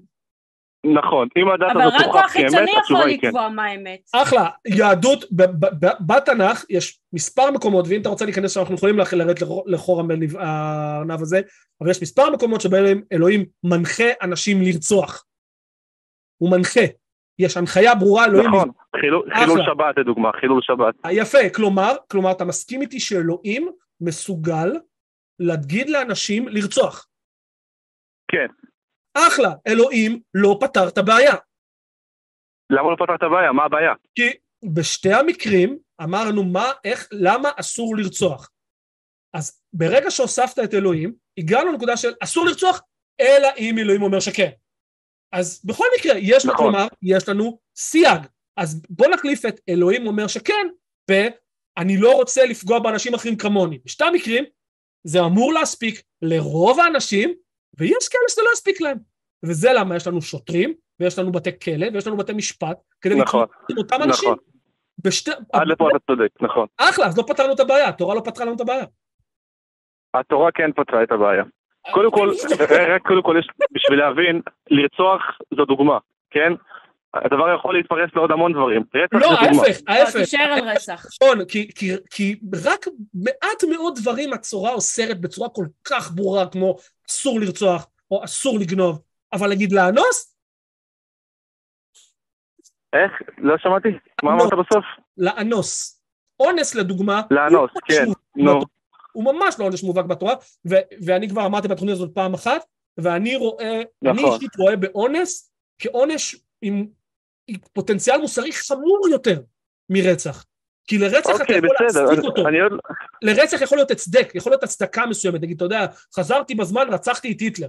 נכון, אם הדת אבל הזאת רק תוכח כוח כאמת, חיצוני יכול התשובה היא כן. לקבוע מה האמת. אחלה, יהדות, ב- ב- ב- בתנ"ך יש מספר מקומות, ואם אתה רוצה להיכנס שם, אנחנו יכולים לרדת לחור- הארנב הזה, אבל יש מספר מקומות שבהם אלוהים מנחה אנשים לרצוח. הוא מנחה. יש הנחיה ברורה, אלוהים... נכון, חילול חילול. שבת לדוגמה, חילול שבת. יפה, כלומר, כלומר, אתה מסכים איתי שאלוהים מסוגל להגיד לאנשים לרצוח. כן. אחלה, אלוהים לא פתר את הבעיה. למה לא פתר את הבעיה? מה הבעיה? כי בשתי המקרים אמרנו מה, איך, למה אסור לרצוח. אז ברגע שהוספת את אלוהים, הגענו לנקודה של אסור לרצוח, אלא אם אלוהים אומר שכן. אז בכל מקרה, יש, נכון. כלומר, יש לנו סייג. אז בוא נחליף את אלוהים אומר שכן, ואני לא רוצה לפגוע באנשים אחרים כמוני. בשתי המקרים, זה אמור להספיק לרוב האנשים, ויש כאלה שזה לא יספיק להם. וזה למה יש לנו שוטרים, ויש לנו בתי כלא, ויש לנו בתי משפט, כדי נכון, להתמודד עם אותם אנשים. נכון. בשתי... עד לפה אתה צודק, נכון. אחלה, אז לא פתרנו את הבעיה, התורה לא פתרה לנו את הבעיה. התורה כן פתרה את הבעיה. קודם כל, רק קודם כל יש, בשביל להבין, לרצוח זו דוגמה, כן? הדבר יכול להתפרס לעוד המון דברים. לא. ההפך, לא, ההפך. תישאר על רצח. נכון, כי, כי, כי רק מעט מאוד דברים התורה אוסרת בצורה כל כך ברורה, כמו אסור לרצוח, או אסור לגנוב, אבל להגיד לאנוס, איך? לא שמעתי. מה. אמרת בסוף? לאנוס. אונס לדוגמה, לאנוס, כן. נו. הוא ממש לא עונש מובהק בתורה, ו- ואני כבר אמרתי בתוכנית הזאת פעם אחת, ואני רואה, אני נכון. אישית רואה באונס כעונש עם פוטנציאל מוסרי חמור יותר מרצח. כי לרצח אתה אוקיי, יכול בסדר. להצדיק אותו. אני. לרצח יכול להיות הצדק, יכול להיות הצדקה מסוימת, נגיד, אתה יודע, חזרתי בזמן, רצחתי את היטלר,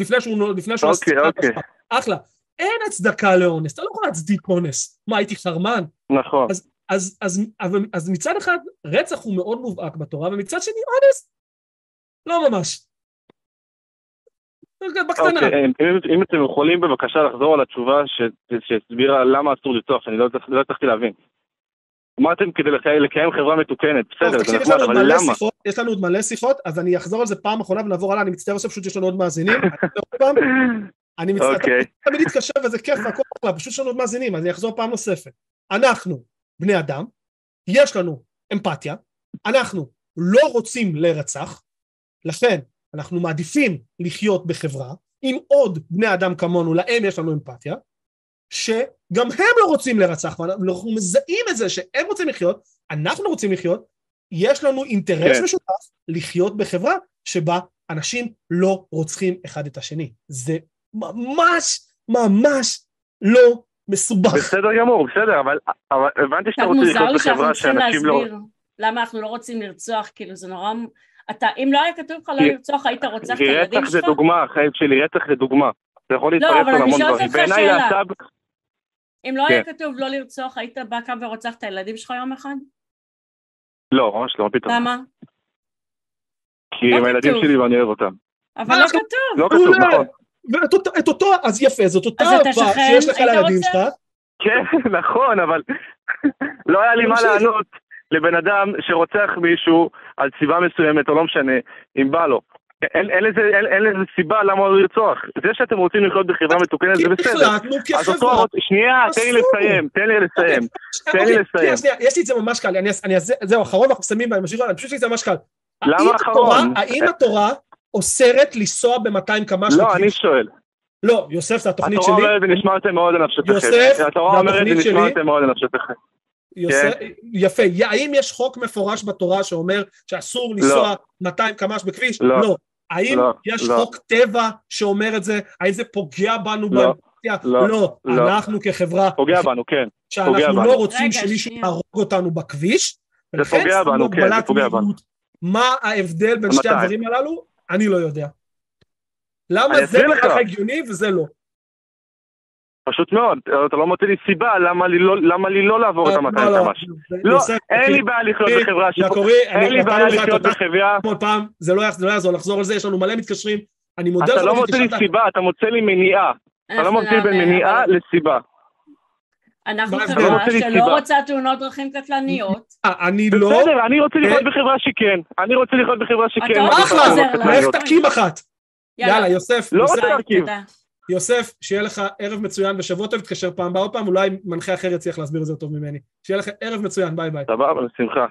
לפני שהוא, לפני שהוא אוקיי, אוקיי. אחלה. אין הצדקה לאונס, אתה לא יכול להצדיק אונס. מה, הייתי חרמן? נכון. אז, אז, אבל, אז מצד אחד, רצח הוא מאוד מובהק בתורה, ומצד שני, אונס, לא ממש. בקטנה. אוקיי, אם- אם אתם יכולים בבקשה לחזור על התשובה שהסבירה למה אסור לרצוח, שאני לא לא הצלחתי להבין. אמרתם כדי לקיים- חברה מתוקנת, בסדר, זה נחמד, עוד אבל למה? שיחות, יש לנו עוד מלא שיחות, אז אני אחזור על זה פעם אחרונה ונעבור הלאה, אני מצטער עכשיו, פשוט יש לנו עוד מאזינים. אני מצטער, אוקיי. אתה תמיד להתקשר וזה כיף והכל אחלה, פשוט יש לנו עוד מאזינים, אז אני אחזור פעם נוספת. אנחנו בני אדם, יש לנו אמפתיה, אנחנו לא רוצים לרצח, לכן אנחנו מעדיפים לחיות בחברה עם עוד בני אדם כמונו, להם יש לנו אמפתיה, שגם הם לא רוצים לרצח, ואנחנו מזהים את זה שהם רוצים לחיות, אנחנו רוצים לחיות, יש לנו אינטרס כן. משותף לחיות בחברה שבה אנשים לא רוצחים אחד את השני. זה ממש ממש לא מסובך. בסדר גמור, בסדר, אבל אבל הבנתי שאתה רוצה מוזר לחיות לי שאנחנו בחברה צריכים שאנשים לא... להסביר למה אנחנו לא רוצים לרצוח, כאילו זה נורא... אתה, אם לא היה כתוב לך לא לרצוח, היית רוצח את הילדים רצח זה שלך? דוגמה, חיים שלי, רצח זה דוגמה. זה יכול לא, להתפרץ אבל על אני המון שואלת דברים. אותך בעיניי שאלה. להט"ב, אם לא היה כן. כתוב לא לרצוח, היית בא קם ורוצח את הילדים שלך יום אחד? לא, ממש לא, פתאום. למה? כי לא הם הילדים. שלי ואני אוהב אותם. אבל לא כתוב. לא כתוב. נכון. ואת אותו, את אותו, אז יפה, זאת אותה אהבה שיש לך לילדים? שלך, כן, נכון, אבל לא היה לי מה. לענות לבן אדם שרוצח מישהו על סיבה מסוימת, או לא משנה, אם בא לו. אין, אין, לזה, אין, אין לזה סיבה למה הוא לרצוח. זה שאתם רוצים לחיות בחברה מתוקנת זה בסדר. כי החלטנו אז אותו. שנייה, תן לי. לסיים, תן לי לסיים. תן לי אוקיי, לסיים. יש לי את זה ממש קל, אני, אני, זה- זהו, אחרון ואנחנו מסיימים, ואני ממשיך, אני פשוט יש לי את זה ממש קל. למה האם התורה- אחרון? האם התורה אוסרת לנסוע ב-200 קמ"ש לא, אני? שואל. לא, יוסף, זה התוכנית התורה שלי. אומרת ונשמרתם מאוד לנפשותיכם. יוסף, התורה זה אומרת התוכנית שלי. ונשמרתם מאוד לנפשותיכם. יוסף, כן. יפה. האם יש חוק מפורש בתורה שאומר שאסור לנסוע 200 קמ"ש בכביש? לא. לא. האם לא, יש לא. חוק טבע שאומר את זה? האם זה פוגע בנו? לא, באמפתיה? לא, לא. לא. אנחנו כחברה, פוגע בנו, כן. פוגע שאנחנו בנו. לא רוצים רגע, שמישהו. יהרוג אותנו בכביש, זה פוגע בנו, כן, זה פוגע בנו. מה ההבדל בין שתי מתי? הדברים הללו? אני לא יודע. למה זה נראה לך. לך הגיוני וזה לא? פשוט מאוד, אתה לא מוצא לי סיבה למה לי לא- למה לי לא לעבור את לא, ה-200 לא, קמ"ש. זה- לא, יוסף, אין לי בעיה לחיות בחברה ש... אין לי בעיה לחיות בחברה. זה לא לא יעזור לחזור על זה, יש לנו מלא מתקשרים, אני מודה לך אתה לא מוצא לי סיבה, אתה מוצא לי מניעה. אתה לא אנחנו מבדיל בין מניעה לסיבה. אנחנו? חברה לא לי שלא. רוצה תאונות דרכים קטלניות. אה, אני לא, בסדר, אני רוצה לחיות אה, בחברה שכן. אני רוצה לחיות בחברה שכן. אתה אחלה. לך תקים אחת. יאללה, יוסף, לא רוצה להרכיב. יוסף, שיהיה לך ערב מצוין ושבוע טוב, תתקשר פעם הבאה עוד פעם, אולי מנחה אחר יצליח להסביר את זה טוב ממני. שיהיה לך ערב מצוין, ביי ביי. סבבה, בשמחה.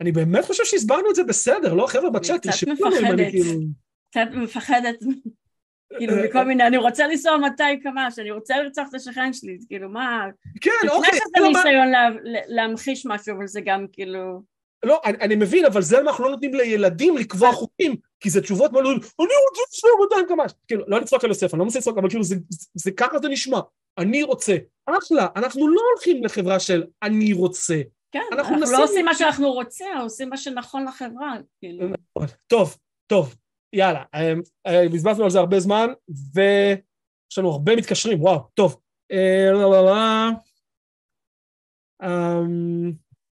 אני באמת חושב שהסברנו את זה בסדר, לא? חבר'ה בצ'אט, תרשמו לנו אם אני. כאילו... קצת מפחדת, כאילו, אה, מכל מיני, אני רוצה לנסוע 200 קמ"ש, אני רוצה לרצוח את השכן שלי, כאילו, מה... כן, לפני אוקיי. שזה לא, מה- ניסיון לה- לה- להמחיש משהו, אבל זה גם כאילו... לא, אני, אני מבין, אבל זה למה אנחנו לא נותנים לילדים לקבוע חוקים, כי זה תשובות מאוד, אני רוצה לנסוע 200 קמ"ש. כאילו, לא לצחוק על יוסף, אני לא מנסה לצחוק, אבל כאילו, זה, זה, זה ככה זה נשמע. אני רוצה. אחלה, אנחנו לא הולכים לחברה של אני רוצה. כן, אנחנו אנחנו לא עושים מה שאנחנו רוצים, אנחנו עושים מה שנכון לחברה, כאילו. טוב, טוב, יאללה, אה, אה, בזבזנו על זה הרבה זמן, ויש לנו הרבה מתקשרים, וואו, טוב.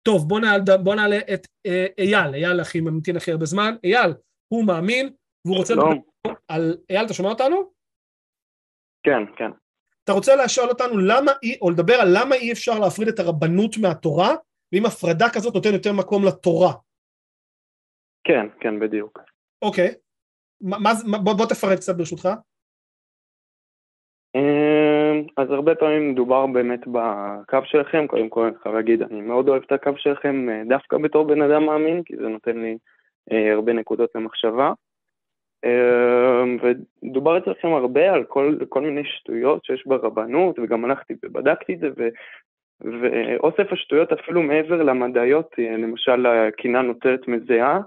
אה, טוב, בוא נעלה, בוא נעלה את אה, אייל, אייל הכי ממתין הכי הרבה זמן. אייל, הוא מאמין, והוא רוצה לדבר שלום. על... אייל, אתה שומע אותנו? כן, כן. אתה רוצה לשאול אותנו למה אי, או לדבר על למה אי אפשר להפריד את הרבנות מהתורה, ואם הפרדה כזאת נותן יותר מקום לתורה. כן, כן, בדיוק. אוקיי. מה, מה, בוא, בוא תפרט קצת ברשותך. אז הרבה פעמים מדובר באמת בקו שלכם, קודם כל אני חייב להגיד, אני מאוד אוהב את הקו שלכם אה, דווקא בתור בן אדם מאמין, כי זה נותן לי אה, הרבה נקודות למחשבה. אמ, ודובר אצלכם הרבה על כל, כל מיני שטויות שיש ברבנות, וגם הלכתי ובדקתי את זה, ו, ואוסף השטויות אפילו מעבר למדעיות, אה, למשל הקינה נוצרת מזיעה,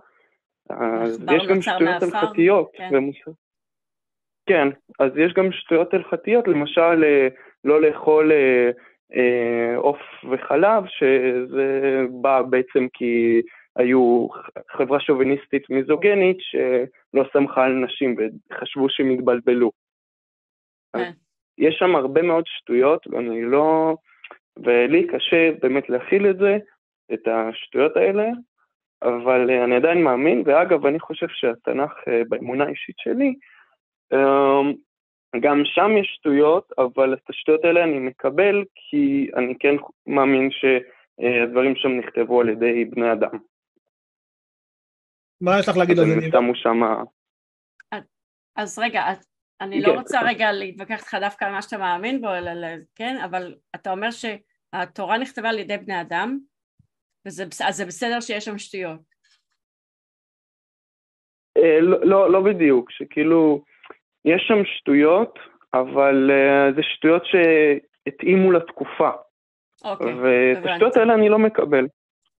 אז יש גם שטויות הלכתיות. כן. ומוסר. כן, אז יש גם שטויות הלכתיות, למשל אה, לא לאכול אה, אה, עוף וחלב, שזה בא בעצם כי היו חברה שוביניסטית מיזוגנית שלא סמכה על נשים וחשבו שהם התבלבלו. כן. יש שם הרבה מאוד שטויות, ואני לא... ולי קשה באמת להכיל את זה, את השטויות האלה, אבל אני עדיין מאמין, ואגב, אני חושב שהתנ"ך, באמונה האישית שלי, גם שם יש שטויות, אבל את השטויות האלה אני מקבל, כי אני כן מאמין שהדברים שם נכתבו על ידי בני אדם. מה יש לך להגיד על זה? שמו שם... אז רגע, אני כן, לא רוצה כן. רגע להתווכח איתך דווקא על מה שאתה מאמין בו, אלא, כן, אבל אתה אומר שהתורה נכתבה על ידי בני אדם, אז זה בסדר שיש שם שטויות. אה, לא, לא, לא בדיוק, שכאילו, יש שם שטויות, אבל אה, זה שטויות שהתאימו לתקופה. אוקיי, ואת. השטויות האלה אני לא מקבל.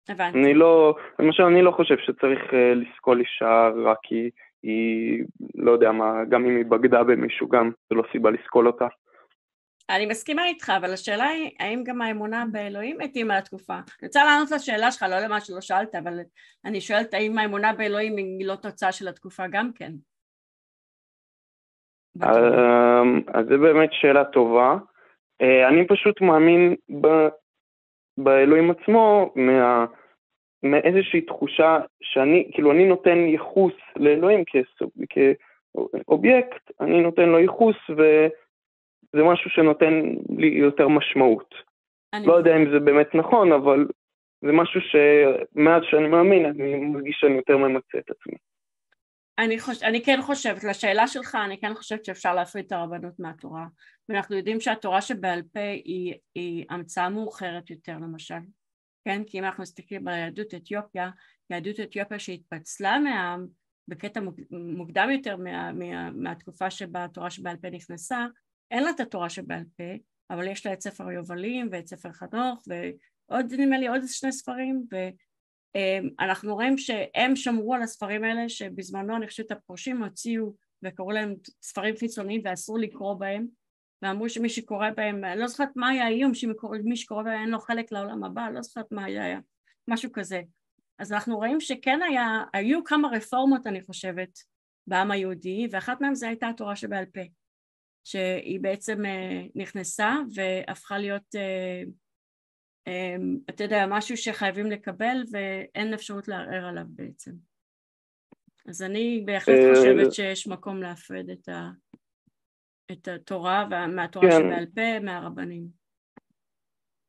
הבנתי. אני לא, למשל, אני לא חושב שצריך אה, לסקול אישה רק כי היא, לא יודע מה, גם אם היא בגדה במישהו, גם זה לא סיבה לסקול אותה. אני מסכימה איתך, אבל השאלה היא, האם גם האמונה באלוהים התאימה לתקופה? אני רוצה לענות לשאלה שלך, לא למה שלא שאלת, אבל אני שואלת האם האמונה באלוהים היא לא תוצאה של התקופה גם כן? אמ, אז זו באמת שאלה טובה. אה, אני פשוט מאמין ב- באלוהים עצמו מה, מאיזושהי תחושה שאני, כאילו אני נותן ייחוס לאלוהים כסוג- כאובייקט, אני נותן לו ייחוס וזה משהו שנותן לי יותר משמעות. אני- לא יודע אם זה באמת נכון, אבל זה משהו שמאז שאני מאמין, אני מרגיש שאני יותר ממצה את עצמי. אני, חוש... אני כן חושבת, לשאלה שלך, אני כן חושבת שאפשר להפריד את הרבנות מהתורה, ואנחנו יודעים שהתורה שבעל פה היא, היא המצאה מאוחרת יותר למשל, כן? כי אם אנחנו מסתכלים על יהדות אתיופיה, יהדות אתיופיה שהתפצלה מהעם בקטע מוקדם יותר מה, מה, מהתקופה שבה התורה שבעל פה נכנסה, אין לה את התורה שבעל פה, אבל יש לה את ספר היובלים ואת ספר חנוך ועוד נדמה לי עוד שני ספרים ואנחנו רואים שהם שמרו על הספרים האלה שבזמנו אני חושבת הפורשים הוציאו וקראו להם ספרים חיצוניים ואסור לקרוא בהם ואמרו שמי שקורא בהם, לא זוכרת מה היה האיום שמי שקורא בהם אין לו חלק לעולם הבא, לא זוכרת מה היה, משהו כזה. אז אנחנו רואים שכן היה, היו כמה רפורמות אני חושבת בעם היהודי ואחת מהן זה הייתה התורה שבעל פה שהיא בעצם אה, נכנסה והפכה להיות אה, אתה יודע משהו שחייבים לקבל ואין אפשרות לערער עליו בעצם. אז אני בהחלט חושבת שיש מקום להפרד את, ה, את התורה מהתורה כן. שבעל פה מהרבנים.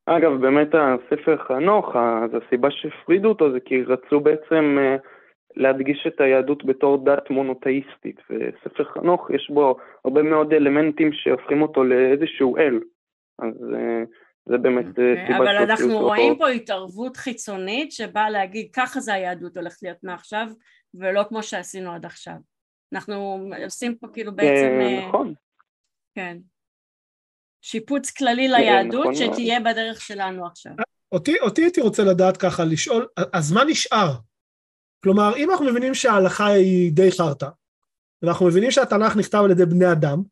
אגב, באמת הספר חנוך, אז הסיבה שהפרידו אותו זה כי רצו בעצם אה, להדגיש את היהדות בתור דת מונותאיסטית, וספר חנוך יש בו הרבה מאוד אלמנטים שהופכים אותו לאיזשהו אל, אז אה, זה באמת okay, אה, אוקיי, סיבה אבל אנחנו רואים. פה התערבות חיצונית שבאה להגיד ככה זה היהדות הולכת להיות מעכשיו, ולא כמו שעשינו עד עכשיו. אנחנו עושים פה כאילו בעצם... נכון. כן. שיפוץ כללי ליהדות נכון שתהיה בדרך שלנו עכשיו. אותי, אותי הייתי רוצה לדעת ככה, לשאול, אז מה נשאר? כלומר, אם אנחנו מבינים שההלכה היא די חרטא, ואנחנו מבינים שהתנ"ך נכתב על ידי בני אדם,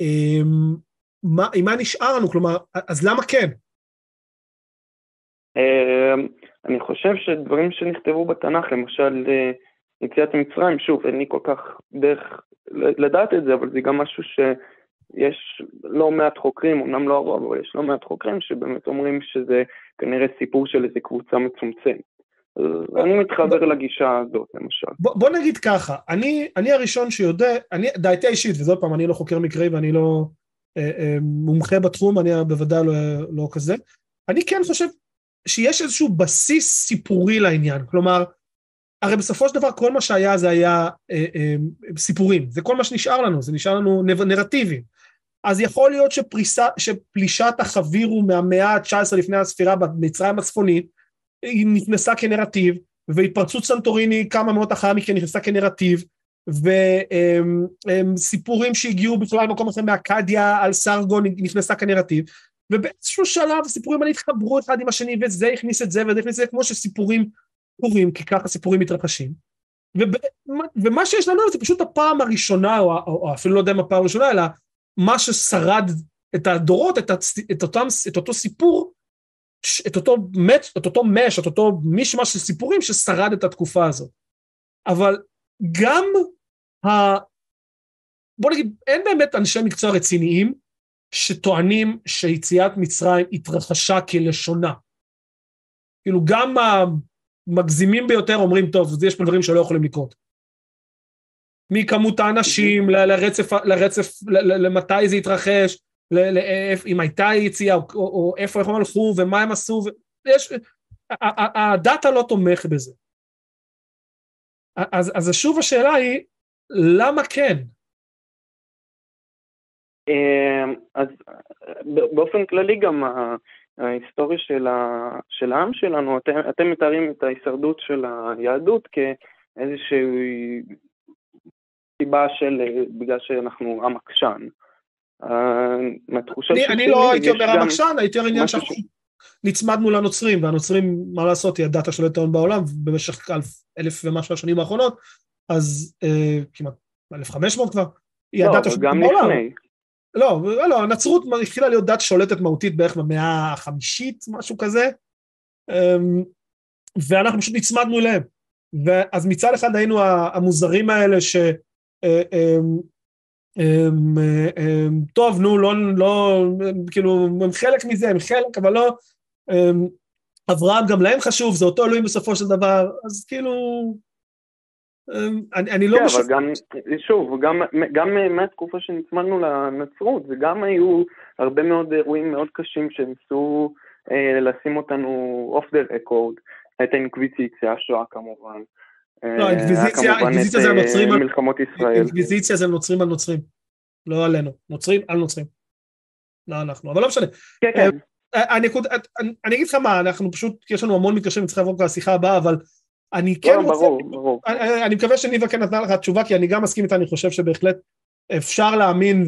אמ, מה, עם מה נשאר לנו? כלומר, אז למה כן? אמ, אני חושב שדברים שנכתבו בתנ"ך, למשל אה, יציאת מצרים, שוב, אין לי כל כך דרך לדעת את זה, אבל זה גם משהו ש... יש לא מעט חוקרים, אמנם לא הרוב, אבל יש לא מעט חוקרים שבאמת אומרים שזה כנראה סיפור של איזה קבוצה מצומצמת. אני מתחבר לגישה הזאת למשל. בוא, בוא נגיד ככה, אני, אני הראשון שיודע, אני, דעתי האישית, וזאת פעם, אני לא חוקר מקראי ואני לא מומחה בתחום, אני בוודאי לא, לא כזה, אני כן חושב שיש איזשהו בסיס סיפורי לעניין, כלומר, הרי בסופו של דבר כל מה שהיה זה היה אה, אה, סיפורים, זה כל מה שנשאר לנו, זה נשאר לנו נרטיבים. אז יכול להיות שפריסה, שפלישת החבירו מהמאה ה-19 לפני הספירה במצרים הצפונית, היא נכנסה כנרטיב, והתפרצות סנטוריני כמה מאות אחר מכן נכנסה כנרטיב, וסיפורים שהגיעו בכלל למקום אחר מאכדיה על סרגון נכנסה כנרטיב, ובאיזשהו שלב הסיפורים האלה התחברו אחד עם השני, וזה הכניס את זה וזה הכניס את זה, כמו שסיפורים קורים, כי ככה סיפורים מתרחשים. ומה שיש לנו זה פשוט הפעם הראשונה, או, או אפילו לא יודע אם הפעם הראשונה, אלא מה ששרד את הדורות, את, הצ... את, אותם, את אותו סיפור, את אותו מש, את אותו מש, את אותו מישמש של סיפורים ששרד את התקופה הזאת. אבל גם ה... בוא נגיד, אין באמת אנשי מקצוע רציניים שטוענים שיציאת מצרים התרחשה כלשונה. כאילו גם המגזימים ביותר אומרים, טוב, יש פה דברים שלא יכולים לקרות. מכמות האנשים לרצף, לרצף, למתי זה התרחש, אם הייתה יציאה, או, או איפה הם הלכו, ומה הם עשו, ויש, הדאטה לא תומך בזה. אז, אז שוב השאלה היא, למה כן? אמ, אז באופן כללי גם ההיסטוריה של, ה, של העם שלנו, אתם, אתם מתארים את ההישרדות של היהדות כאיזושהי סיבה של, אה, בגלל שאנחנו עם עקשן. אה, אני לא הייתי אומר עם עקשן, הייתי אומר עניין שאנחנו נצמדנו לנוצרים, והנוצרים, מה לעשות, היא הדת השולטת היום בעולם במשך אלף ומשהו השנים האחרונות, אז אה, כמעט 1500 כבר, היא לא, הדת השולטת בעולם. לא, לא, הנצרות התחילה להיות דת שולטת מהותית בערך במאה החמישית, משהו כזה, אמ, ואנחנו פשוט נצמדנו אליהם. ואז מצד אחד היינו המוזרים האלה ש... אה, אמ, אמ, אמ, טוב, נו, לא, לא, כאילו, הם חלק מזה, הם חלק, אבל לא, אברהם גם להם חשוב, זה אותו אלוהים בסופו של דבר, אז כאילו, אני, אני לא... כן, אבל גם, שוב, גם, גם מהתקופה שנצמדנו לנצרות, וגם היו הרבה מאוד אירועים מאוד קשים שניסו אה, לשים אותנו אוף דה רקורד, את האינקוויציציה, השואה כמובן. לא, אינקוויזיציה, אינקוויזיציה זה הנוצרים, מלחמות ישראל. אינקוויזיציה זה נוצרים על נוצרים, לא עלינו, נוצרים על נוצרים. לא אנחנו, אבל לא משנה. כן, כן. הנקוד, אני, אגיד לך מה, אנחנו פשוט, יש לנו המון מתקשרים, צריך לעבור לשיחה הבאה, אבל אני כן לא, רוצה, ברור, ברור. אני, אני מקווה שניבה כן נתנה לך תשובה, כי אני גם מסכים איתה, אני חושב שבהחלט אפשר להאמין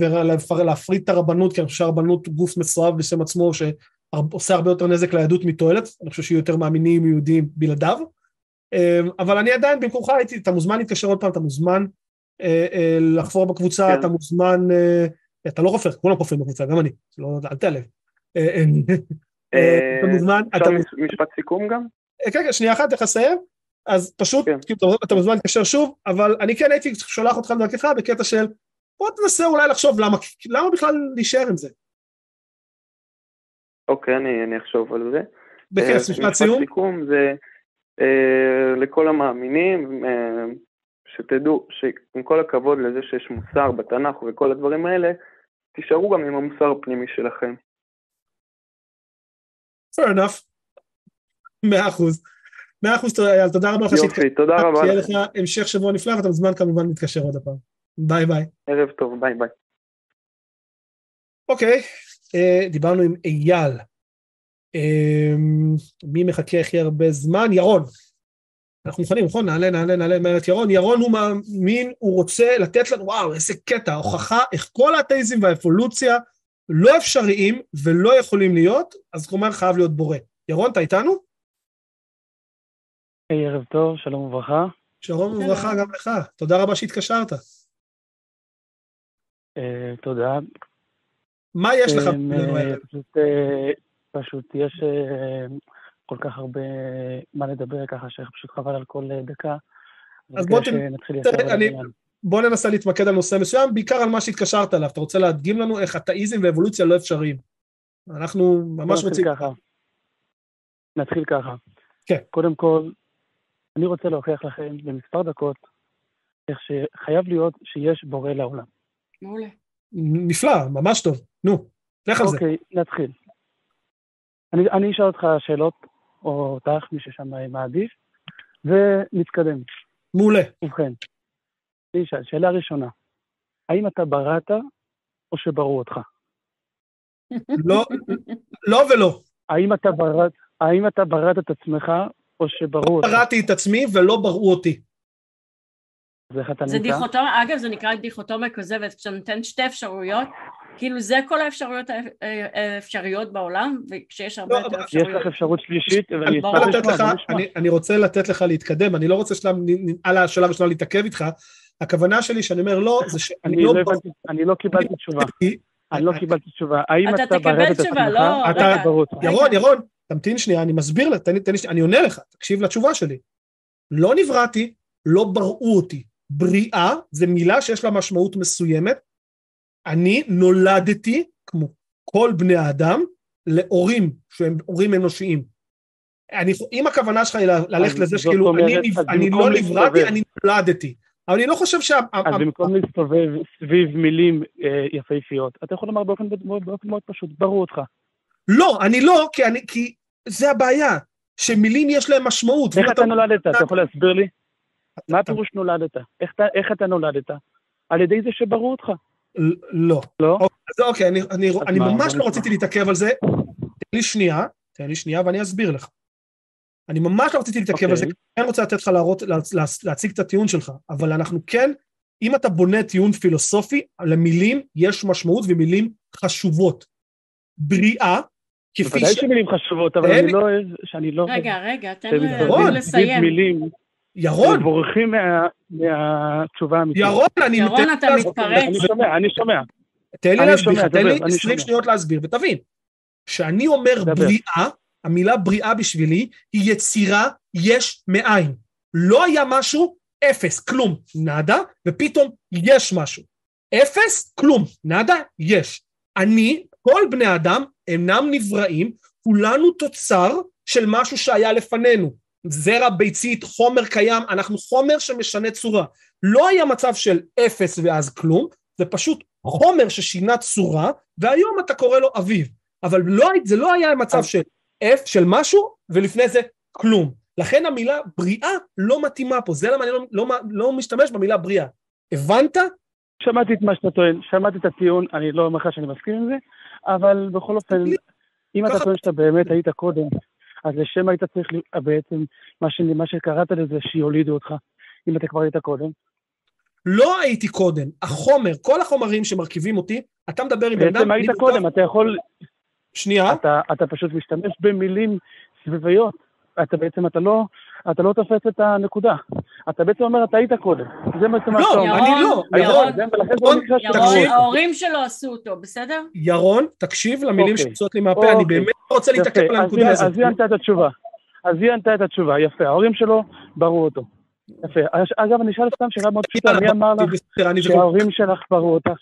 ולהפריד את הרבנות, כי אני חושב שהרבנות גוף מסואב בשם עצמו, שעושה הרבה יותר נזק ליהדות מתועלת, אני חושב שיהיו יותר מאמינים יהודים בלעדיו, אבל אני עדיין במקומך הייתי, אתה מוזמן להתקשר עוד פעם, אתה מוזמן אה, אה, לחפור בקבוצה, כן. אתה מוזמן, אה, אתה לא חופר, כולם חופרים בקבוצה, גם אני, לא, אל תיעלב. אתה מוזמן, אתה אפשר מש- משפט סיכום גם? כן, כן, שנייה אחת, איך לסיים? אז פשוט, כן. כאילו, אתה- מוזמן להתקשר שוב, אבל אני כן הייתי שולח אותך לדרכך בקטע של, בוא תנסה אולי לחשוב למה, למה בכלל להישאר עם זה. אוקיי, אני אני אחשוב על זה. בכיף, אה, משפט סיום. סיכום זה אה, לכל המאמינים, אה, שתדעו שעם כל הכבוד לזה שיש מוסר בתנ"ך וכל הדברים האלה, תישארו גם עם המוסר הפנימי שלכם. fair enough. מאה אחוז. מאה אחוז, תודה רבה לך שהתקשרת. יופי, תודה רבה שיהיה. לך המשך שבוע נפלא, ואתה מוזמן כמובן להתקשר עוד הפעם. ביי ביי. ערב טוב, ביי ביי. אוקיי, אה, דיברנו עם אייל. אה, מי מחכה הכי הרבה זמן? ירון. אנחנו מוכנים, נכון? נעלה, נעלה, נעלה את ירון. ירון הוא מאמין, הוא רוצה לתת לנו, וואו, איזה קטע, הוכחה איך כל האתאיזם והאבולוציה לא אפשריים ולא יכולים להיות, אז כלומר חייב להיות בורא. ירון, אתה איתנו? היי, ערב טוב, שלום וברכה. שלום וברכה גם לך. תודה רבה שהתקשרת. אה, תודה. מה יש לך? אה, אה? פשוט, פשוט יש כל כך הרבה מה לדבר ככה, שפשוט חבל על כל דקה. אז בוא. בוא ננסה להתמקד על נושא מסוים, בעיקר על מה שהתקשרת אליו. אתה רוצה להדגים לנו איך אתאיזם ואבולוציה לא אפשריים. אנחנו ממש בוא נתחיל רוצים... ככה. נתחיל ככה. כן. קודם כל, אני רוצה להוכיח לכם במספר דקות איך שחייב להיות שיש בורא לעולם. מעולה. נפלא, ממש טוב. נו, לך על זה. אוקיי, נתחיל. אני, אני אשאל אותך שאלות, או אותך, מי ששם מעדיף, ונתקדם. מעולה. ובכן, אני אשאל, שאלה ראשונה, האם אתה בראת או שבראו אותך? לא, לא ולא. האם אתה בראת, האם אתה בראת את עצמך או שבראו אותך? קראתי את עצמי ולא בראו אותי. אז איך אתה זה נמצא? דיכוטומיה, אגב זה נקרא דיכוטומיה כוזבת, כשאתה נותן שתי אפשרויות, כאילו זה כל האפשרויות האפ- האפשריות בעולם, וכשיש הרבה לא, יותר אבל- יש לך אפשרויות. אפשרות שלישית, אני ואני רוצה אשמח לשמוע, לך. אני, אני רוצה לתת לך להתקדם, אני לא רוצה שלב, על השאלה הראשונה להתעכב איתך. הכוונה שלי שאני אומר לא, זה שאני אני לא... לא אני לא קיבלתי תשובה. אני לא קיבלתי תשובה. האם אתה אתה תקבל בראת את תשובה, עצמך לא, או רגע. שבראו אותך? ירון, ירון, תמתין שנייה, אני מסביר, לה, תן לי, תן לי, אני עונה לך, תקשיב לתשובה שלי. לא נבראתי, לא בראו אותי. בריאה זה מילה שיש לה משמעות מסוימת. אני נולדתי, כמו כל בני האדם, להורים שהם הורים אנושיים. אני, אם הכוונה שלך היא ללכת לזה שכאילו, אומרת, אני, אני לא נבראתי, אני נולדתי. אבל אני לא חושב שה... אז במקום להסתובב סביב מילים אה, יפהפיות, אתה יכול לומר באופן מאוד פשוט, בראו אותך. לא, אני לא, כי, אני, כי זה הבעיה, שמילים יש להם משמעות. איך אתה נולדת? אתה יכול להסביר לי? מה הפירוש נולדת? איך אתה- איך אתה נולדת? על ידי זה שבראו אותך, לא. לא? אוקיי, אז אוקיי, אני, אני, אני ממש לא. רציתי להתעכב על זה. תן לי שנייה, תן לי שנייה ואני אסביר לך. אני ממש לא רציתי להתעכב על זה, אוקיי. כי אני כן רוצה לתת לך להראות, לה, לה, להציג את הטיעון שלך, אבל אנחנו כן, אם אתה בונה טיעון פילוסופי, למילים יש משמעות ומילים חשובות. בריאה, בוודאי ש... שמילים חשובות, אבל אני לא אוהב, שאני לא... רגע, רגע, תן לי לסיים. מילים, ירון, ובורחים מה- מהתשובה האמיתית. ירון, אני ירון, אתה. מתפרץ. אני שומע, אני שומע. תן לי להסביר תן לי דבר, אני 20 שומע. שניות להסביר, ותבין. כשאני אומר. בריאה, המילה בריאה בשבילי היא יצירה יש מאין. לא היה משהו, אפס, כלום, נאדה, ופתאום יש משהו. אפס, כלום, נאדה, יש. אני, כל בני אדם אינם נבראים, כולנו תוצר של משהו שהיה לפנינו. זרע ביצית, חומר קיים, אנחנו חומר שמשנה צורה. לא היה מצב של אפס ואז כלום, זה פשוט חומר ששינה צורה, והיום אתה קורא לו אביב. אבל לא, זה לא היה מצב של F של משהו, ולפני זה כלום. לכן המילה בריאה לא מתאימה פה, זה למה אני לא, לא, לא משתמש במילה בריאה. הבנת? שמעתי את מה שאתה טוען, שמעתי את הטיעון, אני לא אומר לך שאני מסכים עם זה, אבל בכל אופן, אם אתה טוען שאתה באמת היית קודם, אז לשם היית צריך בעצם, מה, ש... מה שקראת לזה, שיולידו אותך, אם אתה כבר היית קודם. לא הייתי קודם, החומר, כל החומרים שמרכיבים אותי, אתה מדבר עם בן אדם... בעצם היית קודם, אתה יכול... שנייה. אתה, אתה פשוט משתמש במילים סביביות. אתה בעצם, אתה לא, אתה לא תופס את הנקודה. אתה בעצם אומר, אתה היית קודם. זה בעצם מה שאתה אומר. לא, אני לא. ירון, ירון, ההורים שלו עשו אותו, בסדר? ירון, תקשיב למילים אוקיי. שיוצאות לי מהפה, אני באמת רוצה להתעכב על הנקודה הזאת. אז היא ענתה את התשובה. אז היא ענתה את התשובה, יפה. ההורים שלו ברו אותו. יפה. אגב, אני אשאל סתם שאלה מאוד פשוטה, מי אמר לך שההורים שלך ברו אותך?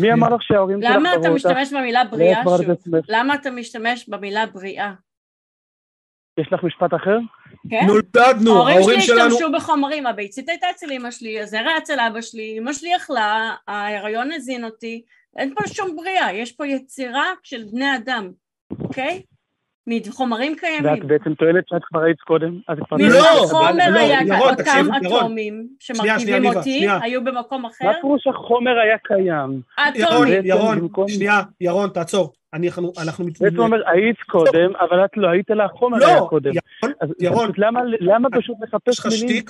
מי אמר לך שההורים שלך ברו אותך? למה אתה משתמש במילה בריאה שוב? למה אתה משתמש במילה בריאה? יש לך משפט אחר? כן. נולדנו, ההורים שלנו... ההורים שלי השתמשו בחומרים, הביצית הייתה אצל אמא שלי, הזרע אצל אבא שלי, אמא שלי אכלה, ההיריון הזין אותי, אין פה שום בריאה, יש פה יצירה של בני אדם, אוקיי? מחומרים קיימים. ואת בעצם טוענת שאת כבר היית קודם, אז כבר... לא, החומר היה, אותם אטומים שמרכיבים אותי, היו במקום אחר. מה פירוש החומר היה קיים? אטומים. ירון, שנייה, ירון, תעצור. אנחנו, אנחנו מתמודדים. בעצם אומר, היית קודם, אבל את לא היית לה, החומר לא, היה קודם. ירון, ירון. למה, למה פשוט לחפש מילים?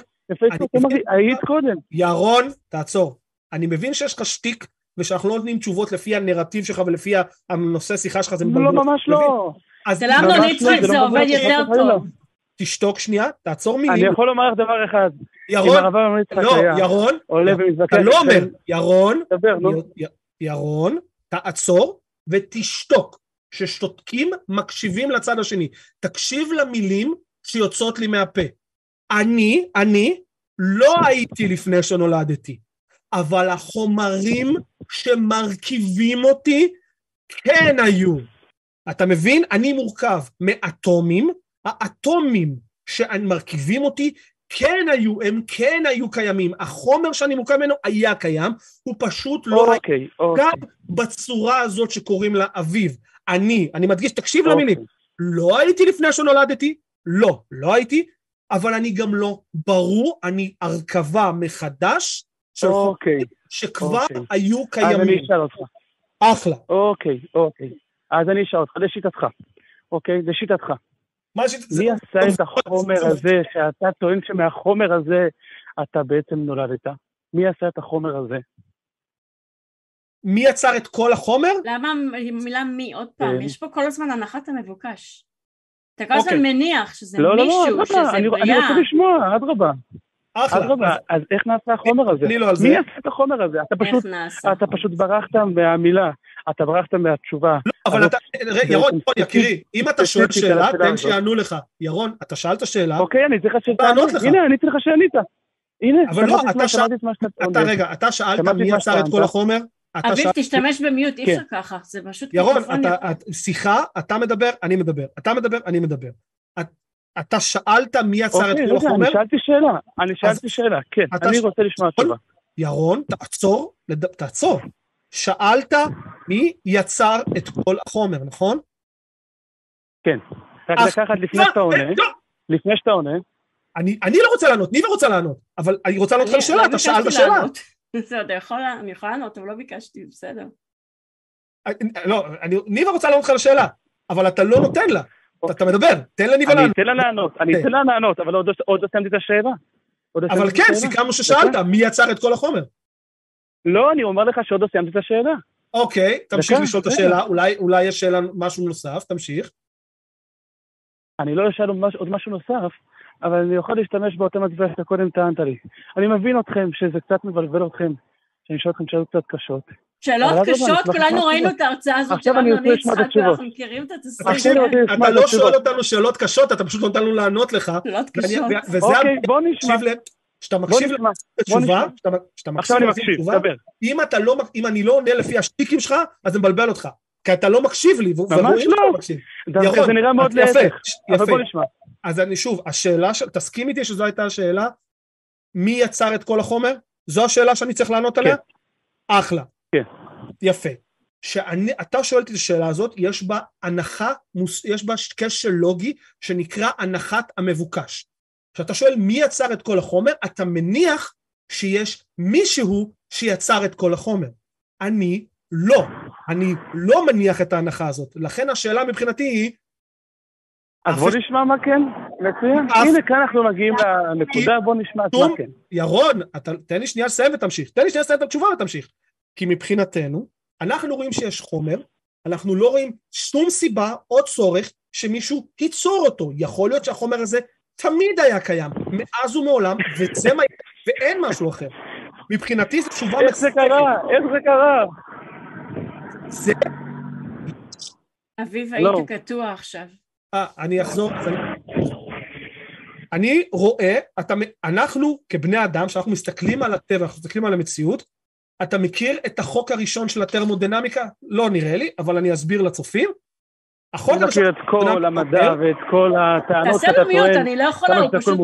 היית קודם. ירון, תעצור. אני מבין שיש לך שטיק, ושאנחנו לא נותנים תשובות לפי הנרטיב שלך ולפי הנושא שיחה שלך, זה מבלבל. לא, ממש לא. זה למה ליצחק זה עובד יותר טוב. תשתוק שנייה, תעצור מילים. אני יכול לומר לך דבר אחד. ירון, לא, ירון, אתה לא אומר, ירון, ירון, תעצור ותשתוק. כששותקים מקשיבים לצד השני. תקשיב למילים שיוצאות לי מהפה. אני, אני, לא הייתי לפני שנולדתי, אבל החומרים שמרכיבים אותי כן היו. אתה מבין? אני מורכב מאטומים, האטומים שמרכיבים אותי כן היו, הם כן היו קיימים. החומר שאני מורכב ממנו היה קיים, הוא פשוט לא אוקיי, היה אוקיי. גם בצורה הזאת שקוראים לה אביב. אני, אני מדגיש, תקשיב אוקיי. למילים, לא הייתי לפני שנולדתי, לא, לא הייתי, אבל אני גם לא ברור, אני הרכבה מחדש של אוקיי, חומרים שכבר אוקיי. היו קיימים. אז אני אשאל אותך. אחלה. אוקיי, אוקיי. אז אני אשאל אותך, לשיטתך, אוקיי? לשיטתך. מה ש... מי עשה את החומר הזה, שאתה טוען שמהחומר הזה אתה בעצם נולדת? מי עשה את החומר הזה? מי יצר את כל החומר? למה המילה מי? עוד פעם, כן. יש פה כל הזמן הנחת המבוקש. אתה כל הזמן אוקיי. מניח שזה לא, מישהו, לא, לא, שזה אני, בריאה. אני רוצה לשמוע, אדרבה. אחלה. אדרבה, אז איך נעשה החומר הזה? אני לא על זה. מי עשה את החומר הזה? אתה פשוט, אתה פשוט ברחת מהמילה. אתה ברחת מהתשובה. לא, אבל אתה, ירון, יקירי, אם אתה שואל שאלה, תן שיענו לך. ירון, אתה שאלת שאלה. אוקיי, אני צריך לענות לך. הנה, אני צריך שענית. הנה, אבל לא, אתה שאלת, אתה רגע, אתה שאלת מי יצר את כל החומר? אביב, תשתמש במיוט, אי אפשר ככה, זה פשוט... ירון, שיחה, אתה מדבר, אני מדבר. אתה מדבר, אני מדבר. אתה שאלת מי יצר את כל החומר? אני שאלתי שאלה, אני שאלתי שאלה, כן, אני רוצה לשמוע תשובה. ירון, תעצור, תעצור. שאלת מי יצר את כל החומר, נכון? כן. רק לקחת לפני שאתה עונה, לפני שאתה עונה. אני, אני לא רוצה לענות, ניבה רוצה לענות, אבל אני רוצה לענות לך על שאלה, אתה שאלת שאלה. בסדר, אני יכולה לענות, אבל לא ביקשתי, בסדר. לא, ניבה רוצה לענות לך על שאלה, אבל אתה לא נותן לה. אתה מדבר, תן לניבה לענות. אני אתן לה לענות, אני אתן לה לענות, אבל עוד לא סיימתי את השאלה. אבל כן, סיכמנו ששאלת, מי יצר את כל החומר? לא, אני אומר לך שעוד לא סיימתי את השאלה. אוקיי, תמשיך לשאול את השאלה, אולי, יש שאלה משהו נוסף, תמשיך. אני לא אשאל עוד משהו נוסף, אבל אני יכול להשתמש באותה מטבע שאתה קודם טענת לי. אני מבין אתכם שזה קצת מבלבל אתכם, שאני אשאל אתכם שאלות קצת קשות. שאלות קשות? כולנו ראינו את ההרצאה הזאת של אמנון יצחק, ואנחנו מכירים את התסריט. אתה לא שואל אותנו שאלות קשות, אתה פשוט נותן לנו לענות לך. שאלות קשות. אוקיי, בוא נשמע. כשאתה מקשיב לתשובה, כשאתה מקשיב לתשובה, אם אתה לא, אם אני לא עונה לפי השטיקים שלך, אז זה מבלבל אותך. כי אתה לא מקשיב לי, ממש לא. ירון, זה נראה מאוד להפך, אבל בוא נשמע. אז אני שוב, השאלה, תסכים איתי שזו הייתה השאלה, מי יצר את כל החומר? זו השאלה שאני צריך לענות עליה? כן. אחלה. כן. יפה. שאתה שואל את השאלה הזאת, יש בה הנחה, יש בה קשר לוגי שנקרא הנחת המבוקש. כשאתה שואל מי יצר את כל החומר, אתה מניח שיש מישהו שיצר את כל החומר. אני לא. אני לא מניח את ההנחה הזאת. לכן השאלה מבחינתי היא... אז בוא נשמע מה כן, מצוין. הנה, כאן אנחנו מגיעים לנקודה, בוא נשמע מה כן. ירון, תן לי שנייה לסיים ותמשיך. תן לי שנייה לסיים את התשובה ותמשיך. כי מבחינתנו, אנחנו רואים שיש חומר, אנחנו לא רואים שום סיבה או צורך שמישהו ייצור אותו. יכול להיות שהחומר הזה תמיד היה קיים, מאז ומעולם, וזה מה... ואין משהו אחר. מבחינתי זו תשובה איך זה קרה? איך זה קרה? זה... אביב, היית לא. קטוע עכשיו. אה, אני אחזור. אני רואה, אתה, אנחנו כבני אדם, כשאנחנו מסתכלים על הטבע, אנחנו מסתכלים על המציאות, אתה מכיר את החוק הראשון של הטרמודינמיקה? לא נראה לי, אבל אני אסביר לצופים. החוק הראשון... אני מכיר את כל המדע ואת כל הטענות שאתה טוען. תעשה לו מיוט, אני לא יכולה, הוא פשוט...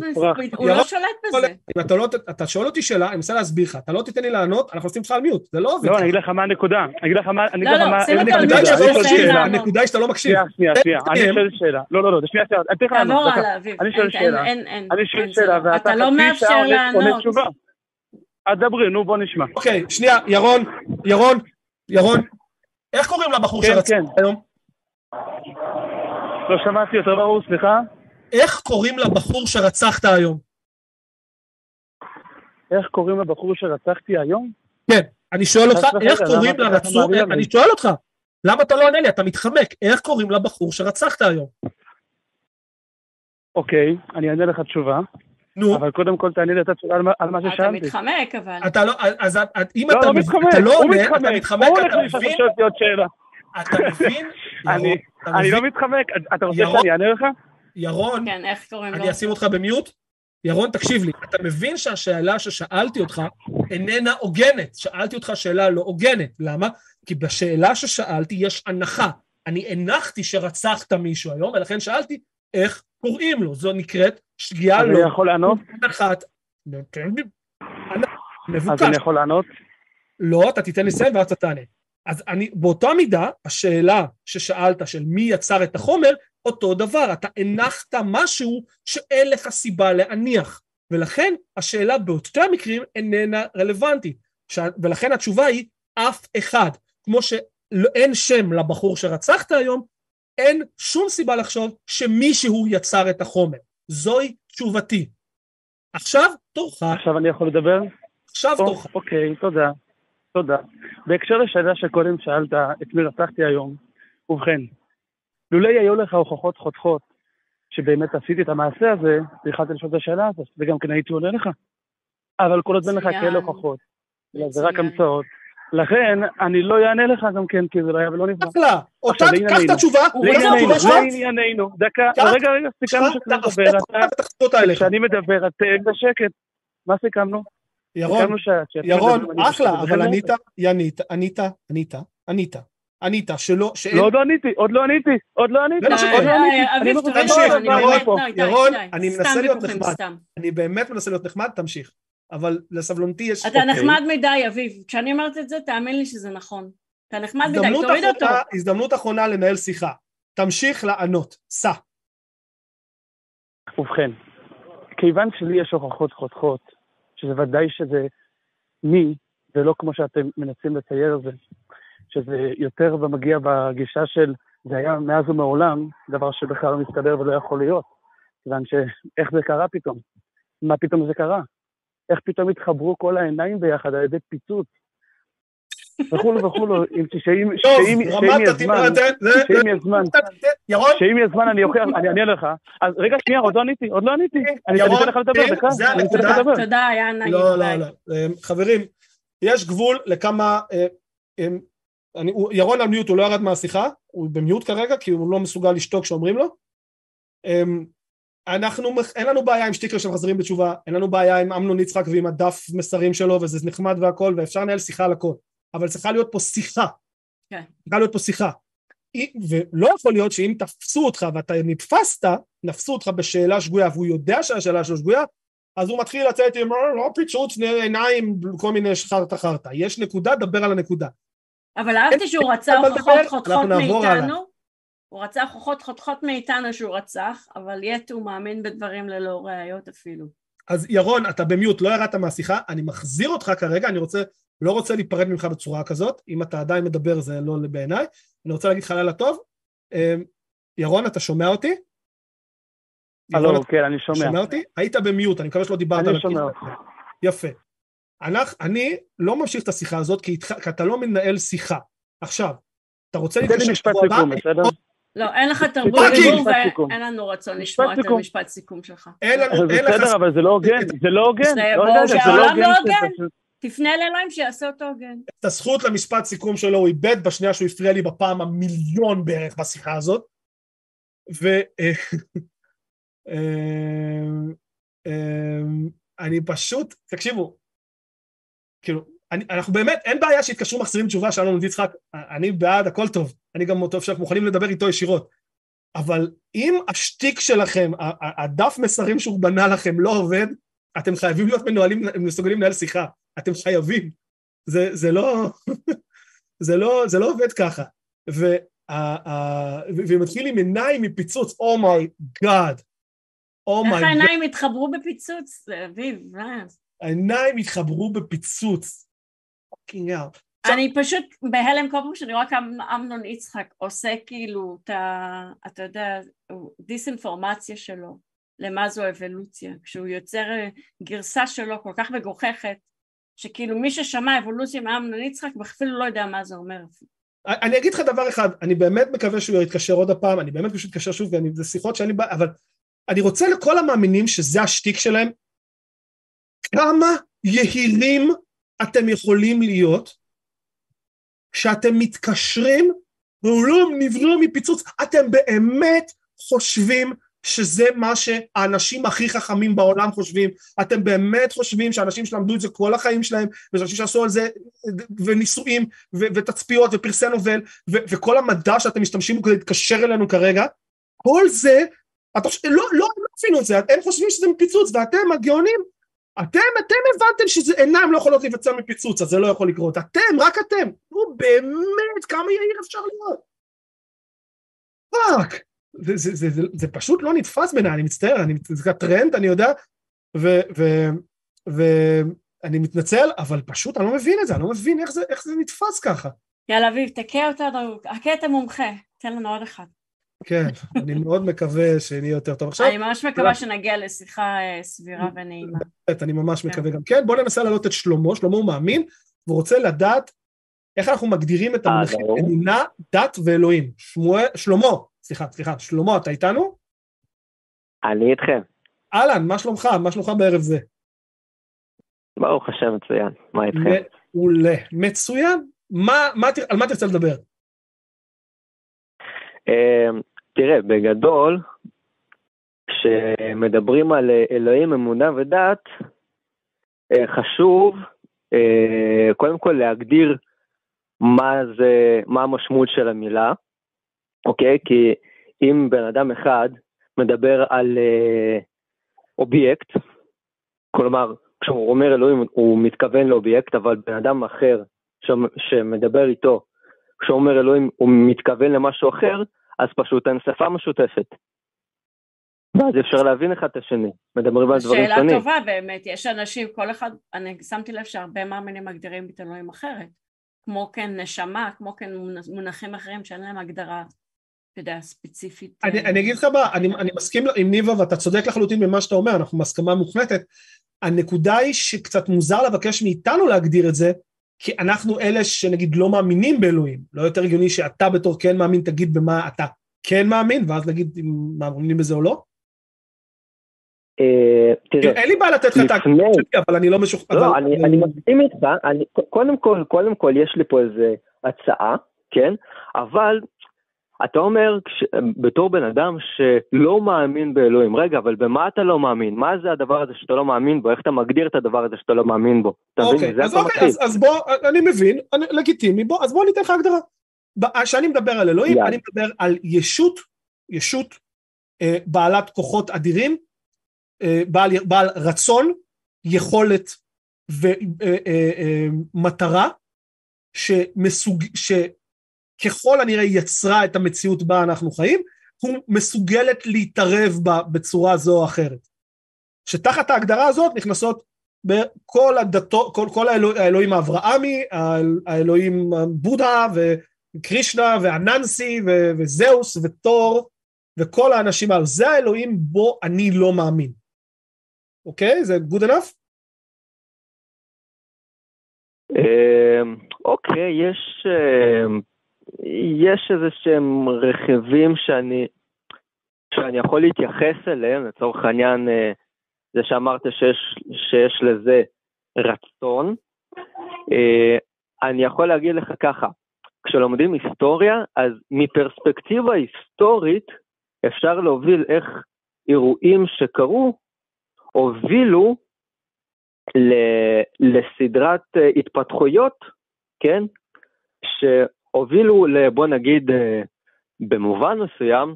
הוא לא שולט בזה. אם לא אתה שואל אותי שאלה, אני מנסה להסביר לך, אתה לא תיתן לי לענות, אנחנו עושים אותך על מיוט, זה לא עובד. לא, אני אגיד לך מה הנקודה. אני אגיד לך מה... לא, לא, שים אותו על מיוט, הנקודה היא שאתה לא מקשיב. שנייה, שנייה, אני שואל שאלה. לא, לא, לא, שנייה, שנייה, אני אתן לך לענות. אני שואל שאלה. אני שואל שאלה, ואתה חצי שעה עונה תשובה. אז דברי, נו בוא נשמע. אוקיי, שנייה, ירון, ירון, ירון, איך קוראים לבחור כן, שרצית כן. היום? לא שמעתי יותר ברור, סליחה? איך קוראים לבחור שרצחת היום? איך קוראים לבחור שרצחתי היום? כן, אני שואל אותך, איך קוראים לרצור... אני שואל אותך, למה אתה לא עונה לי? אתה מתחמק. איך קוראים לבחור שרצחת היום? אוקיי, אני אענה לך תשובה. נו. אבל קודם כל תעני לי את התשובה על מה ששאלתי. אתה מתחמק, אבל... אתה לא, אז אם לא, אתה לא, לא עונה, אתה מתחמק, אתה מבין? אתה מבין? אני לא מתחמק, אתה רוצה שאני אענה לך? ירון, כן, איך קוראים לו? אני אשים אותך במיוט? ירון, תקשיב לי, אתה מבין שהשאלה ששאלתי אותך איננה הוגנת. שאלתי אותך שאלה לא הוגנת. למה? כי בשאלה ששאלתי יש הנחה. אני הנחתי שרצחת מישהו היום, ולכן שאלתי איך קוראים לו. זו נקראת שגיאה לא... אני יכול לענות? הנחת. מבוקש. אז אני יכול לענות? לא, אתה תיתן לי סיים ואז אתה תענה. אז אני, באותה מידה, השאלה ששאלת של מי יצר את החומר, אותו דבר, אתה הנחת משהו שאין לך סיבה להניח, ולכן השאלה באותם המקרים איננה רלוונטית, ש... ולכן התשובה היא אף אחד, כמו שאין שם לבחור שרצחת היום, אין שום סיבה לחשוב שמישהו יצר את החומר, זוהי תשובתי. עכשיו תורך. עכשיו אני יכול לדבר? עכשיו תורך. אוקיי, תודה. תודה. בהקשר לשאלה שקודם שאלת את מי רצחתי היום, ובכן, לולא היו לך הוכחות חותכות שבאמת עשיתי את המעשה הזה, והחלטתי לשאול את השאלה הזאת, וגם כן הייתי עונה לך. אבל כל עוד אין לך כאלה הוכחות, זה רק המצאות. לכן, אני לא אענה לך גם כן, כי זה לא היה ולא נברא. אחלה, אותה, קח את התשובה, לענייננו, דקה, רגע, רגע, סיכמנו שאתה מדבר, כשאני מדבר, את בשקט. מה סיכמנו? ירון, ירון, אחלה, אבל ענית, ענית, ענית, ענית, ענית, ענית, שלא, שאין... לא, עוד לא עניתי, עוד לא עניתי, עוד לא עניתי, עוד לא עניתי. ירון, אני מנסה להיות נחמד, אני באמת מנסה להיות נחמד, תמשיך. אבל לסבלונתי יש... אתה נחמד מדי, אביב. כשאני אומרת את זה, תאמין לי שזה נכון. אתה נחמד מדי, תוריד אותו. הזדמנות אחרונה לנהל שיחה. תמשיך לענות, סע. ובכן, כיוון שלי יש הוכחות חותכות שזה ודאי שזה מי, ולא כמו שאתם מנסים לצייר את זה, שזה יותר ומגיע בגישה של זה היה מאז ומעולם, דבר שבכלל לא מסתדר ולא יכול להיות. כיוון שאיך זה קרה פתאום? מה פתאום זה קרה? איך פתאום התחברו כל העיניים ביחד על ידי פיצוץ? וכולו וכולו, שאם יהיה זמן, שאם יהיה זמן, שאם יהיה זמן אני אוכיח, אני אענה לך. אז רגע, שנייה, עוד לא עניתי, עוד לא עניתי. אני אתן לך לדבר, דקה, אני אתן לך לדבר. תודה, היה נעים. לא, לא, לא. חברים, יש גבול לכמה... ירון על מיוט, הוא לא ירד מהשיחה, הוא במיוט כרגע, כי הוא לא מסוגל לשתוק כשאומרים לו. אנחנו, אין לנו בעיה עם שטיקר של חזרים בתשובה, אין לנו בעיה עם אמנון יצחק ועם הדף מסרים שלו, וזה נחמד והכל, ואפשר לנהל שיחה על הכל. אבל צריכה להיות פה שיחה. כן. צריכה להיות פה שיחה. ולא יכול להיות שאם תפסו אותך ואתה נתפסת, נפסו אותך בשאלה שגויה והוא יודע שהשאלה שלו שגויה, אז הוא מתחיל לצאת עם לא פיצוץ עיניים, כל מיני חרטה חרטה. יש נקודה, דבר על הנקודה. אבל אהבתי שהוא רצה הוכחות חותכות מאיתנו, הוא רצה הוכחות חותכות מאיתנו שהוא רצח, אבל יט הוא מאמין בדברים ללא ראיות אפילו. אז ירון, אתה במיוט, לא ירדת מהשיחה, אני מחזיר אותך כרגע, אני רוצה, לא רוצה להיפרד ממך בצורה כזאת, אם אתה עדיין מדבר זה לא בעיניי, אני רוצה להגיד לך לילה טוב. אמ, ירון, אתה שומע אותי? הלו, כן, אני שומע. שומע אותי? היית במיוט, אני מקווה שלא דיברת. אני שומע אותך. יפה. אני לא ממשיך את השיחה הזאת, כי אתה לא מנהל שיחה. עכשיו, אתה רוצה להתקשר שבוע הבא? לא, אין לך תרבות דיבור ואין לנו רצון לשמוע את המשפט סיכום שלך. אין לנו, אין לך... בסדר, אבל זה לא הוגן, זה לא הוגן. זה לא שהעולם לא הוגן. תפנה לאלוהים שיעשה אותו הוגן. את הזכות למשפט סיכום שלו הוא איבד בשנייה שהוא הפריע לי בפעם המיליון בערך בשיחה הזאת. ואני אה, פשוט, תקשיבו, כאילו, אני, אנחנו באמת, אין בעיה שיתקשרו מחזירים תשובה, שלום יצחק, אני בעד, הכל טוב, אני גם טוב שאנחנו מוכנים לדבר איתו ישירות. אבל אם השטיק שלכם, הדף מסרים שהוא בנה לכם לא עובד, אתם חייבים להיות מנוהלים, מסוגלים לנהל שיחה. אתם חייבים. זה, זה לא... זה לא, זה לא עובד ככה. ומתחיל עם עיניים מפיצוץ, oh my god. oh my god. איך העיניים התחברו בפיצוץ, אביב? העיניים התחברו בפיצוץ. fucking out. אני פשוט בהלם כל פעם שאני רואה כמה אמנון יצחק עושה כאילו את ה... אתה יודע, דיסאינפורמציה שלו למה זו אבולוציה, כשהוא יוצר גרסה שלו כל כך מגוחכת, שכאילו מי ששמע אבולוציה מאמנון יצחק אפילו לא יודע מה זה אומר. אני אגיד לך דבר אחד, אני באמת מקווה שהוא יתקשר עוד הפעם, אני באמת פשוט אתקשר שוב, זה שיחות שאני בא, אבל אני רוצה לכל המאמינים שזה השטיק שלהם, כמה יהירים אתם יכולים להיות כשאתם מתקשרים והוא לא נברא מפיצוץ, אתם באמת חושבים שזה מה שהאנשים הכי חכמים בעולם חושבים, אתם באמת חושבים שאנשים שלמדו את זה כל החיים שלהם, ושאנשים שעשו על זה וניסויים ותצפיות ופרסי נובל וכל המדע שאתם משתמשים בו כדי להתקשר אלינו כרגע, כל זה, אתה, לא, לא, לא הבינו את זה, הם חושבים שזה מפיצוץ ואתם הגאונים אתם, אתם הבנתם שעיניים לא יכולות להיווצר מפיצוץ, אז זה לא יכול לקרות. אתם, רק אתם. נו באמת, כמה יהיר אפשר להיות? fuck. זה, זה, זה, זה, זה פשוט לא נתפס בעיניי, אני מצטער, אני, זה rant, אני יודע, ואני מתנצל, אבל פשוט אני לא מבין את זה, אני לא מבין איך זה, איך זה נתפס ככה. יאללה, אביב, תכה אותנו, הכה את המומחה, תן לנו עוד אחד. כן, אני מאוד מקווה שנהיה יותר טוב עכשיו. אני ממש מקווה שנגיע לשיחה אה, סבירה ונעימה. אני ממש כן. מקווה גם כן. בואו ננסה להעלות את שלמה, שלמה הוא מאמין, והוא רוצה לדעת איך אנחנו מגדירים את המונחים אה, אמונה, דת ואלוהים. שלמה, סליחה, סליחה, שלמה, אתה איתנו? אני איתכם. אהלן, מה שלומך? מה שלומך בערב זה? ברוך השם מצוין, מה איתכם? מעולה, מצוין. מה, מה, על מה תרצה לדבר? תראה, בגדול, כשמדברים על אה, אלוהים, אמונה ודת, אה, חשוב אה, קודם כל להגדיר מה זה, מה המשמעות של המילה, אוקיי? כי אם בן אדם אחד מדבר על אובייקט, כלומר, כשהוא אומר אלוהים הוא מתכוון לאובייקט, אבל בן אדם אחר שמדבר איתו, כשהוא אומר אלוהים הוא מתכוון למשהו אחר, אז פשוט אין שפה משותפת. ואז אפשר להבין אחד את השני, מדברים על דברים שונים. שאלה טובה באמת, יש אנשים, כל אחד, אני שמתי לב שהרבה מאמינים מגדירים את אלוהים אחרת, כמו כן נשמה, כמו כן מונחים אחרים שאין להם הגדרה, אתה יודע, ספציפית. אני, אני אגיד לך מה, אני, אני מסכים עם ניבה ואתה צודק לחלוטין במה שאתה אומר, אנחנו מסכמה מוחלטת. הנקודה היא שקצת מוזר לבקש מאיתנו להגדיר את זה, כי אנחנו אלה שנגיד לא מאמינים באלוהים, לא יותר הגיוני שאתה בתור כן מאמין תגיד במה אתה כן מאמין, ואז נגיד אם מאמינים בזה או לא? אה, תראה, אין לי בעיה לתת לך את ההקלטה, אבל אני לא משוכנע. לא, אני מסכים איתך, קודם כל, קודם כל יש לי פה איזה הצעה, כן? אבל אתה אומר בתור בן אדם שלא מאמין באלוהים, רגע, אבל במה אתה לא מאמין? מה זה הדבר הזה שאתה לא מאמין בו? איך אתה מגדיר את הדבר הזה שאתה לא מאמין בו? אתה מבין? אוקיי, אז, אוקיי, אז, אז בוא, אני מבין, אני, לגיטימי, בוא, אז בוא ניתן לך הגדרה. כשאני מדבר על אלוהים, אני מדבר על ישות, ישות אה, בעלת כוחות אדירים, אה, בעל, בעל רצון, יכולת ומטרה, אה, אה, אה, שמסוג... שככל הנראה יצרה את המציאות בה אנחנו חיים, הוא מסוגלת להתערב בה בצורה זו או אחרת. שתחת ההגדרה הזאת נכנסות בכל הדתות, כל, כל האלוה, האלוהים האברהמי, האלוהים בודה וקרישנה ואננסי וזהוס ותור וכל האנשים האלו, זה האלוהים בו אני לא מאמין. אוקיי? זה good enough? אמ, אוקיי, יש, אמ, יש איזה שהם רכיבים שאני, שאני יכול להתייחס אליהם, לצורך העניין אה, זה שאמרת שיש, שיש לזה רצון. אה, אני יכול להגיד לך ככה, כשלומדים היסטוריה, אז מפרספקטיבה היסטורית אפשר להוביל איך אירועים שקרו הובילו לסדרת אה, התפתחויות, כן, שהובילו, בוא נגיד, אה, במובן מסוים,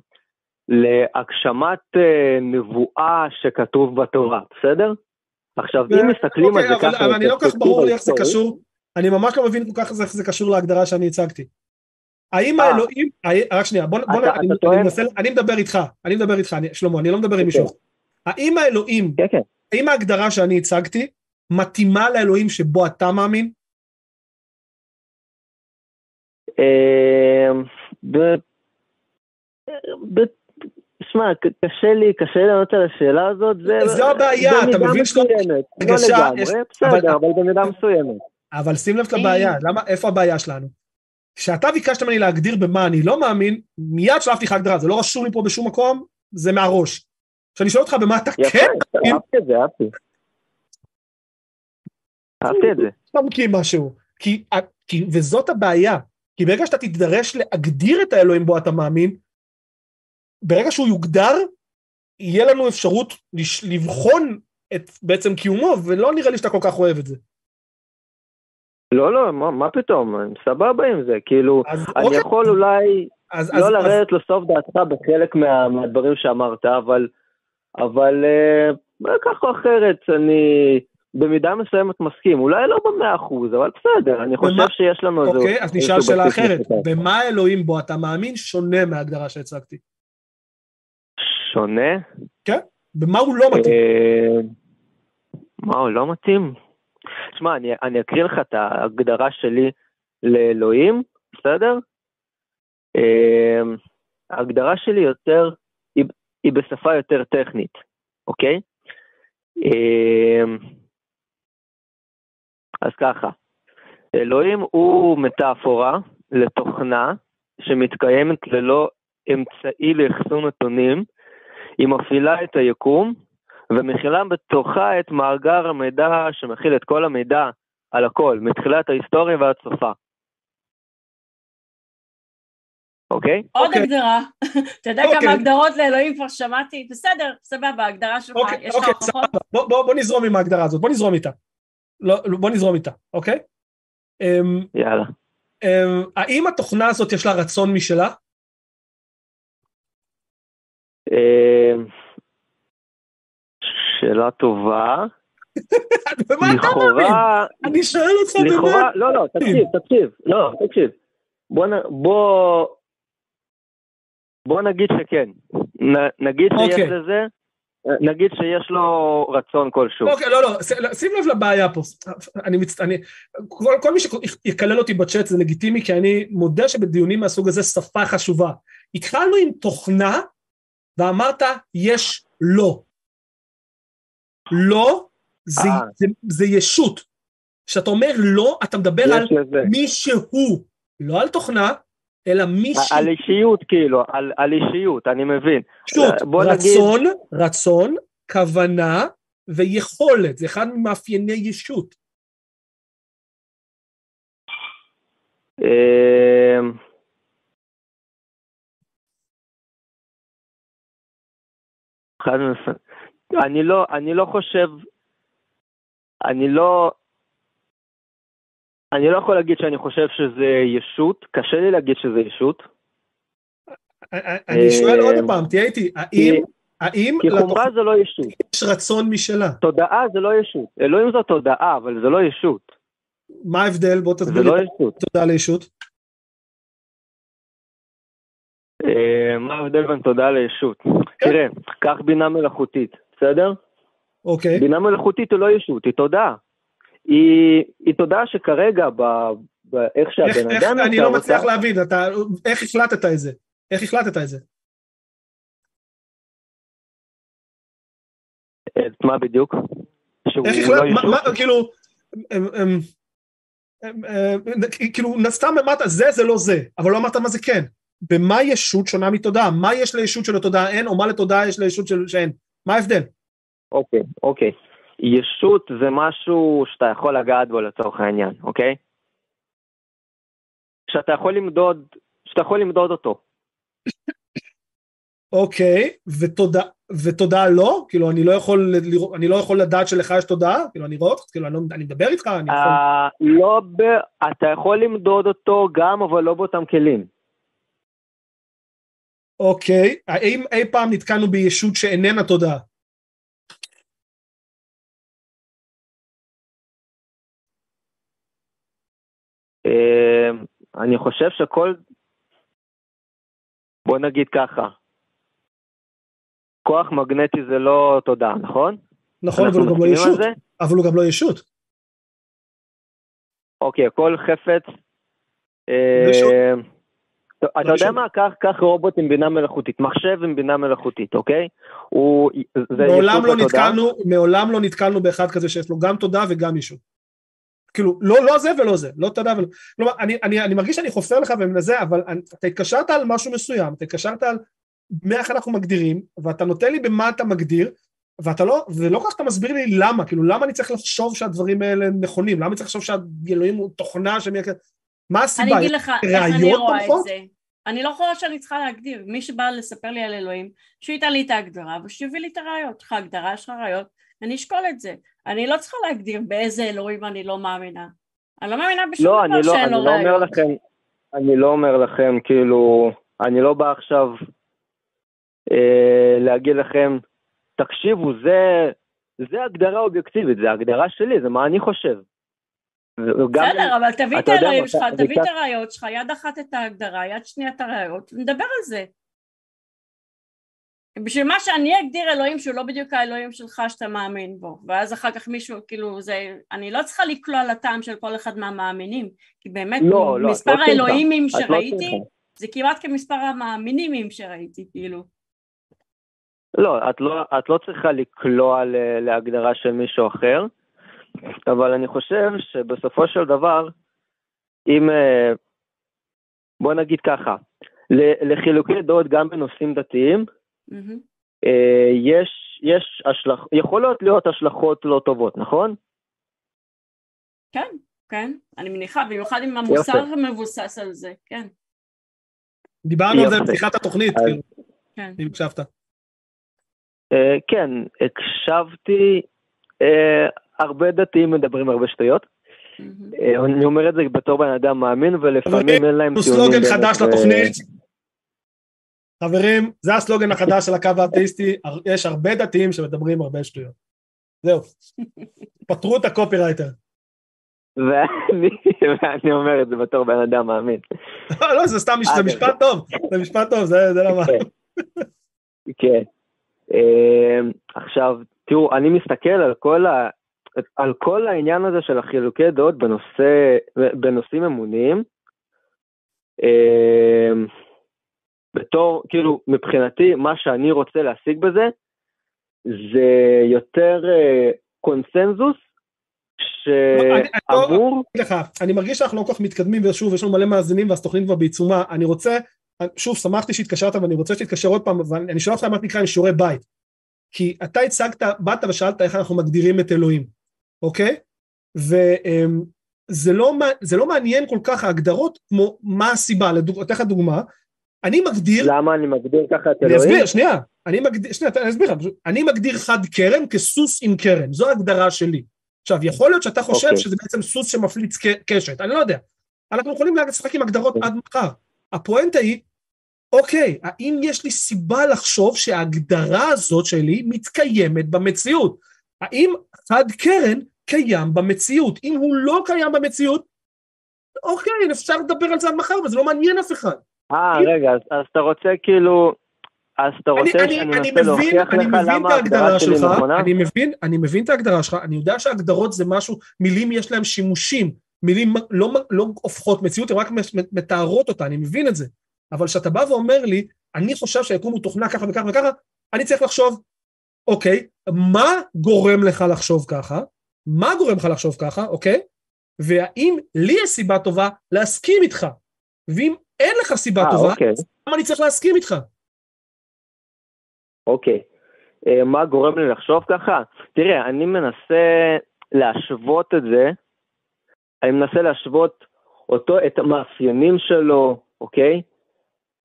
להגשמת אה, נבואה שכתוב בתורה, בסדר? עכשיו, אם מסתכלים אוקיי, על זה אבל, ככה... אבל אני לא כך ברור לי איך זה קשור, אני ממש לא מבין כל כך איך זה קשור להגדרה שאני הצגתי. האם האלוהים, רק שנייה, בוא, בוא, אתה, אני, אתה אני, טוען... מנסה, אני מדבר איתך, אני מדבר איתך, אני, שלמה, אני לא מדבר עם מישהו. האם האלוהים, כן, כן. האם ההגדרה שאני הצגתי מתאימה לאלוהים שבו אתה מאמין? שמע, קשה לי, קשה לענות על השאלה הזאת, זה... זו הבעיה, אתה מבין שאתה... במידה מסוימת, לא לגמרי, בסדר, אבל- במידה מסוימת. אבל שים לב לבעיה, למה, איפה הבעיה שלנו? כשאתה ביקשת ממני להגדיר במה אני לא מאמין, מיד שלפתי לך הגדרה, זה לא רשום לי פה בשום מקום, זה מהראש. כשאני שואל אותך במה אתה יפה, כן מאמין, אהבתי את זה, אהבתי. אהבתי את זה. אתה מכיר משהו. כי, כי, וזאת הבעיה, כי ברגע שאתה תידרש להגדיר את האלוהים בו אתה מאמין, ברגע שהוא יוגדר, יהיה לנו אפשרות לבחון את בעצם קיומו, ולא נראה לי שאתה כל כך אוהב את זה. לא, לא, מה, מה פתאום, אני סבבה עם זה, כאילו, אז אני אוקיי, יכול אולי אז, אז, לא אז, לרדת לסוף דעתך בחלק מה, מהדברים שאמרת, אבל, אבל אה, כך או אחרת, אני במידה מסוימת מסכים, אולי לא במאה אחוז, אבל בסדר, אני חושב שיש לנו איזה... אוקיי, אז נשאל שאלה אחרת. במה האלוהים בו אתה מאמין שונה מההגדרה שהצגתי? שונה? במה הוא לא מתאים? אה, מה, הוא לא מתאים? שמע, אני, אני אקריא לך את ההגדרה שלי לאלוהים, בסדר? אה, ההגדרה שלי יותר, היא, היא בשפה יותר טכנית, אוקיי? אה, אז ככה, אלוהים הוא מטאפורה לתוכנה שמתקיימת ללא אמצעי לאחסון נתונים, היא מפעילה את היקום ומכילה בתוכה את מאגר המידע שמכיל את כל המידע על הכל, מתחילת ההיסטוריה ועד סופה. אוקיי? עוד אוקיי. הגדרה. אתה יודע אוקיי. כמה הגדרות לאלוהים כבר שמעתי? בסדר, סבבה, ההגדרה שלך, אוקיי, יש לך אוקיי, הוכחות? בוא, בוא, בוא נזרום עם ההגדרה הזאת, בוא נזרום איתה. לא, לא, בוא נזרום איתה, אוקיי? אמ, יאללה. אמ, האם התוכנה הזאת יש לה רצון משלה? אה, שאלה טובה. במה אתה מאמין? אני שואל אותך באמת. לכאורה, לא, לא, תקשיב, תקשיב, לא, תקשיב. בוא, בוא, בוא נגיד שכן. נ, נגיד שיש אוקיי. לזה, נגיד שיש לו רצון כלשהו. אוקיי, לא, לא, ש- שים לב לבעיה פה. אני מצ... אני... כל, כל מי שיקלל אותי בצ'אט זה לגיטימי, כי אני מודה שבדיונים מהסוג הזה שפה חשובה. התחלנו עם תוכנה, ואמרת, יש לא. לא, זה, אה. זה, זה ישות. כשאתה אומר לא, אתה מדבר על לזה. מי שהוא, לא על תוכנה, אלא מי שהוא. על אישיות כאילו, על, על אישיות, אני מבין. פשוט, בוא נגיד- רצון, רצון, כוונה ויכולת, זה אחד ממאפייני ישות. אמ, אני לא, אני לא חושב, אני לא, אני לא יכול להגיד שאני חושב שזה ישות, קשה לי להגיד שזה ישות, אני שואל אה, עוד פעם, תהיה איתי, האם, האם כי חומרה זה לא ישות, יש רצון משלה? תודעה זה לא ישות, אלוהים זו תודעה, אבל זה לא ישות. מה ההבדל? בוא תסביר לא לי. תודה לישות. אה, מה ההבדל בין תודעה לישות? תראה, קח בינה מלאכותית, בסדר? אוקיי. בינה מלאכותית היא לא ישות, היא תודעה. היא, היא תודעה שכרגע, ב, ב, איך איך, שהבן איך, אדם אני יצר לא אותה, מצליח להבין, אתה, איך החלטת את זה? איך החלטת את זה? את מה בדיוק? איך לא החלטת, מה? מה, כאילו, אמ, אמ, כאילו, סתם אמרת זה זה לא זה, אבל לא אמרת מה זה כן. במה ישות שונה מתודעה? מה יש לישות שלתודעה אין, או מה לתודעה יש לישות של- שאין? מה ההבדל? אוקיי, אוקיי. ישות זה משהו שאתה יכול לגעת בו לצורך העניין, אוקיי? שאתה יכול למדוד, שאתה יכול למדוד אותו. אוקיי, ותודעה, ותודעה לא? כאילו, אני לא יכול לראות, אני לא יכול לדעת שלך יש תודעה? כאילו, אני רואה אותך, כאילו, אני, לא, אני מדבר איתך, אני יכול... אה, לא ב... אתה יכול למדוד אותו גם, אבל לא באותם כלים. אוקיי, האם אי פעם נתקלנו בישות שאיננה תודעה? אני חושב שכל... בוא נגיד ככה, כוח מגנטי זה לא תודעה, נכון? נכון, אבל הוא גם לא ישות. אבל הוא גם לא ישות. אוקיי, כל חפץ... ישות. טוב, אתה לא יודע. מה? קח רובוט עם בינה מלאכותית, מחשב עם בינה מלאכותית, אוקיי? לא מעולם לא נתקלנו באחד כזה שיש לו גם תודעה וגם ישות. כאילו, לא, לא זה ולא זה, לא תודעה ולא... כלומר, אני, אני, אני מרגיש שאני חופר לך ומזה, אבל אני, אתה התקשרת על משהו מסוים, אתה התקשרת על מאיך אנחנו מגדירים, ואתה נותן לי במה אתה מגדיר, ואתה לא, ולא כל כך אתה מסביר לי למה, כאילו, למה אני צריך לחשוב שהדברים האלה נכונים? למה אני צריך לחשוב שהאלוהים הוא תוכנה שמי... מה הסיבה? אני אגיד לך איך אני רואה את? זה. אני לא חושבת שאני צריכה להגדיר. מי שבא לספר לי על אלוהים, שהוא ייתן לי את ההגדרה ושיביא לי את הראיות. יש לך הגדרה, יש לך ראיות, אני אשקול את זה. אני לא צריכה להגדיר באיזה אלוהים אני לא מאמינה. אני לא מאמינה בשום לא, אני דבר לא, שאין אני לו לא אומר ראיות. לכם, אני לא אומר לכם, כאילו, אני לא בא עכשיו אה, להגיד לכם, תקשיבו, זה, זה הגדרה אובייקטיבית, זה הגדרה שלי, זה מה אני חושב. בסדר, אבל תביא את האלוהים שלך, תביא את הראיות שלך, יד אחת את ההגדרה, יד שנייה את הראיות, נדבר על זה. בשביל מה שאני אגדיר אלוהים שהוא לא בדיוק האלוהים שלך שאתה מאמין בו, ואז אחר כך מישהו, כאילו, זה, אני לא צריכה לקלוע לטעם של כל אחד מהמאמינים, כי באמת, לא, לא, את מספר לא. האלוהימים לא שראיתי, צריכה. זה כמעט כמספר המאמינים שראיתי, כאילו. לא, את לא, את לא צריכה לקלוע להגדרה של מישהו אחר, אבל אני חושב שבסופו של דבר, אם, אה, בוא נגיד ככה, לחילוקי דעות גם בנושאים דתיים, מהמם. אה, יש, יש השלכ... יכולות להיות השלכות לא טובות, נכון? כן, כן, אני מניחה, במיוחד אם המוסר מבוסס על זה, כן, דיברנו על זה יפה. בפתיחת התוכנית, אז- כאילו, כן. אם הקשבת. אה, כן, הקשבתי, אה, הרבה דתיים מדברים הרבה שטויות. אה, אני אומר את זה בתור בן אדם מאמין, ולפעמים אין להם הוא טיעונים. סלוגן באמת, חדש לתוכנית. חברים, זה הסלוגן החדש של הקו האתאיסטי, יש הרבה דתיים שמדברים הרבה שטויות. זהו. פטרו את הקופירייטר. ואני, אומר את זה בתור בן אדם מאמין. לא, זה סתם, זה אגב. משפט טוב, זה משפט טוב, זה למה. כן. אה, עכשיו, תראו, אני מסתכל על כל, ה, על כל העניין הזה של החילוקי דעות בנושא, בנושאים אמוניים, אה, בתור, כאילו, מבחינתי, מה שאני רוצה להשיג בזה, זה יותר אה, קונסנזוס אני- אני לא- שאמור, אני מרגיש שאנחנו לא כל כך מתקדמים, ושוב, יש לנו מלא מאזינים והתוכנית כבר בעיצומה, אני רוצה, שוב, שמחתי שהתקשרת ואני רוצה שתתקשר עוד פעם, ואני שואל אותך מה שנקרא עם שיעורי בית. כי אתה הצגת, באת ושאלת איך אנחנו מגדירים את אלוהים, אוקיי? וזה לא, מע- זה לא מעניין כל כך ההגדרות כמו מה הסיבה, לדוג- אתן לך דוגמה, אני מגדיר, למה אני מגדיר ככה את אני אלוהים? אסביר, שנייה, אני מגדיר, שנייה, אני אסביר לך, אני מגדיר חד קרן כסוס עם קרן, זו ההגדרה שלי. עכשיו, יכול להיות שאתה חושב אוקיי. שזה בעצם סוס שמפליץ קשת, אני לא יודע. אנחנו יכולים לשחק עם הגדרות אוקיי. עד מחר. הפואנטה היא, אוקיי, האם יש לי סיבה לחשוב שההגדרה הזאת שלי מתקיימת במציאות? האם חד קרן קיים במציאות. אם הוא לא קיים במציאות, אוקיי, אפשר לדבר על זה עד מחר, אבל זה לא מעניין אף אחד. אה, רגע, אז, אתה רוצה כאילו... אז אתה רוצה אני, שאני אני, אני אנסה להוכיח אני לך מבין למה ההגדרה שלי נכונה? אני מבין, אני מבין את ההגדרה שלך, אני יודע שהגדרות זה משהו, מילים יש להם שימושים, מילים לא, לא הופכות מציאות, הן רק מתארות אותה, אני מבין את זה. אבל כשאתה בא ואומר לי, אני חושב שהיקום הוא תוכנה ככה וככה וככה, אני צריך לחשוב, אוקיי, מה גורם לך לחשוב ככה? מה גורם לך לחשוב ככה, אוקיי? והאם לי יש סיבה טובה להסכים איתך? ואם אין לך סיבה אה, טובה, אוקיי. למה אני צריך להסכים איתך? אוקיי. אה, מה גורם לי לחשוב ככה? תראה, אני מנסה להשוות את זה, אני מנסה להשוות אותו, את המאפיינים שלו, אוקיי?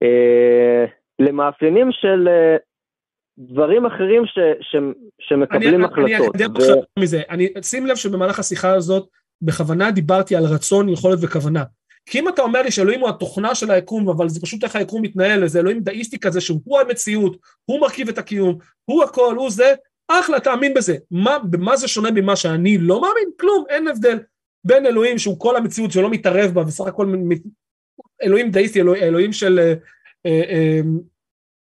אה, למאפיינים של אה, דברים אחרים ש, ש, שמקבלים אני, החלטות. אני אקדם ו... עכשיו מזה. אני, שים לב שבמהלך השיחה הזאת, בכוונה דיברתי על רצון, יכולת וכוונה. כי אם אתה אומר לי שאלוהים הוא התוכנה של היקום, אבל זה פשוט איך היקום מתנהל, איזה אלוהים דאיסטי כזה שהוא המציאות, הוא מרכיב את הקיום, הוא הכל, הוא זה, אחלה, תאמין בזה. מה, במה זה שונה ממה שאני לא מאמין? כלום, אין הבדל. בין אלוהים שהוא כל המציאות שלא מתערב בה, וסך הכל אלוהים דאיסטי, אלוהים, אלוהים של אה, אה,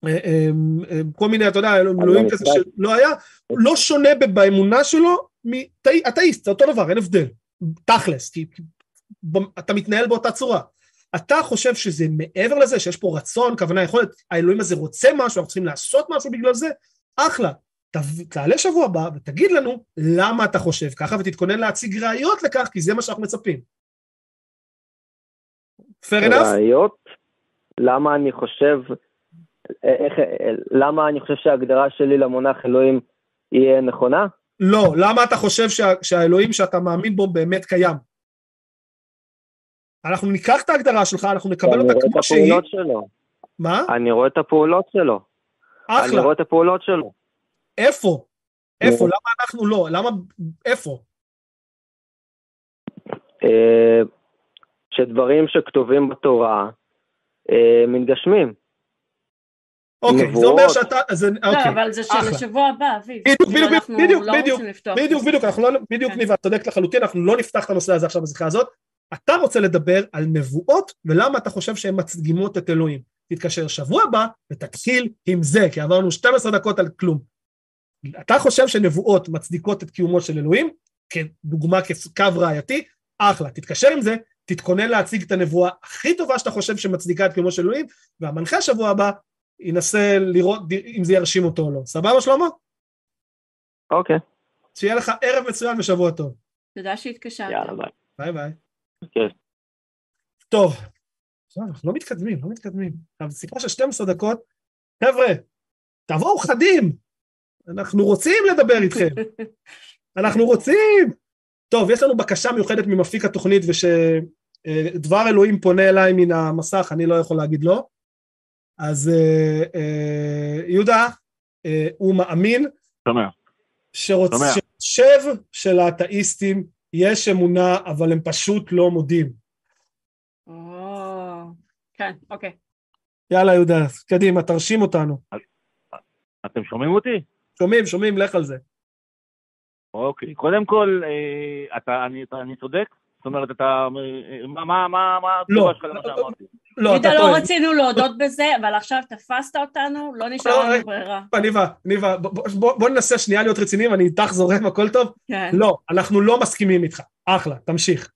אה, אה, אה, כל מיני, אתה יודע, אלוהים כזה שלא היה, לא שונה באמונה שלו מאתאיסט, זה אותו דבר, אין הבדל. תכלס, כי אתה מתנהל באותה צורה. אתה חושב שזה מעבר לזה, שיש פה רצון, כוונה, יכולת, האלוהים הזה רוצה משהו, אנחנו צריכים לעשות משהו בגלל זה, אחלה. תעלה שבוע הבא ותגיד לנו למה אתה חושב ככה, ותתכונן להציג ראיות לכך, כי זה מה שאנחנו מצפים. fair enough? ראיות? למה אני חושב, איך, למה אני חושב שההגדרה שלי למונח אלוהים יהיה נכונה? לא, למה אתה חושב שה, שהאלוהים שאתה מאמין בו באמת קיים? אנחנו ניקח את ההגדרה שלך, אנחנו נקבל אותה כמו שהיא. אני רואה את הפעולות שלו. מה? אני רואה את הפעולות שלו. אחלה. אני רואה את הפעולות שלו. איפה? איפה? למה אנחנו לא? למה... איפה? אה, שדברים שכתובים בתורה אה, מתגשמים. אוקיי, זה אומר שאתה... זה, לא, אוקיי, אבל זה של. השבוע הבא, אביב. בדיוק, בדיוק, בדיוק, לא בדיוק, בדיוק. בדיוק, אנחנו לא... בדיוק, כן. ניבה, את צודקת לחלוטין, אנחנו לא נפתח את הנושא הזה עכשיו בשיחה הזאת. אתה רוצה לדבר על נבואות, ולמה אתה חושב שהן מצדימות את אלוהים. תתקשר שבוע הבא ותתחיל עם זה, כי עברנו 12 דקות על כלום. אתה חושב שנבואות מצדיקות את קיומו של אלוהים, כדוגמה כקו ראייתי, אחלה, תתקשר עם זה, תתכונן להציג את הנבואה הכי טובה שאתה חושב שמצדיקה את קיומו של אלוהים, והמנחה שבוע הבא ינסה לראות אם זה ירשים אותו או לא. סבבה שלמה? אוקיי. שיהיה לך ערב מצוין ושבוע טוב. תודה שהתקשרת. יאללה ביי. ביי ביי. כן. טוב, אנחנו לא מתקדמים, לא מתקדמים. עכשיו, שיחה של 12 דקות, חבר'ה, תבואו חרדים, אנחנו רוצים לדבר איתכם, אנחנו רוצים. טוב, יש לנו בקשה מיוחדת ממפיק התוכנית, וכשדבר אלוהים פונה אליי מן המסך, אני לא יכול להגיד לא. אז אה, אה, יהודה, אה, הוא מאמין, שומע. שרוצ... שומע. שחושב שלאתאיסטים יש אמונה, אבל הם פשוט לא מודים. או, כן, אוקיי. יאללה יהודה, קדימה, תרשים אותנו. אתם שומעים אותי? שומעים, שומעים, לך על זה. אוקיי. קודם כל, אה, אתה, אני, אתה, אני צודק? זאת אומרת, אתה... אה, מה, מה, מה, מה לא. התגובה שלך למה שאמרתי? לא, אתה לא טועה. רצינו להודות בזה, אבל עכשיו תפסת אותנו, לא נשאר לא, לנו רגע. ברירה. ניבה, ניבה, בוא- ננסה שנייה להיות רציניים, אני איתך זורם, הכל טוב? כן. לא, אנחנו לא מסכימים איתך. אחלה, תמשיך.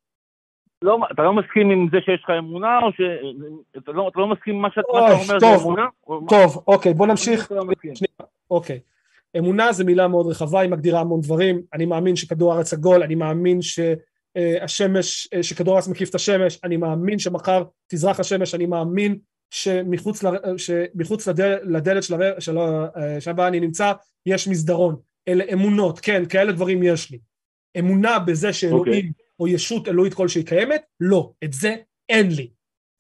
לא, אתה לא מסכים עם זה שיש לך אמונה, או ש... אתה לא, אתה לא מסכים עם מה שאתה מה אומר זה אמונה? טוב, אוקיי, בוא נמשיך. לא. אוקיי. אמונה זה מילה מאוד רחבה, היא מגדירה המון דברים. אני מאמין שכדור הארץ עגול, אני מאמין שהשמש, אה, שכדור הארץ מקיף את השמש, אני מאמין שמחר תזרח השמש, אני מאמין שמחוץ, ל, שמחוץ לדל, לדלת של, הר- של, שבה אני נמצא יש מסדרון. אלה אמונות, כן, כאלה דברים יש לי. אמונה בזה שאלוהים או ישות אלוהית כלשהי קיימת? לא, את זה אין לי.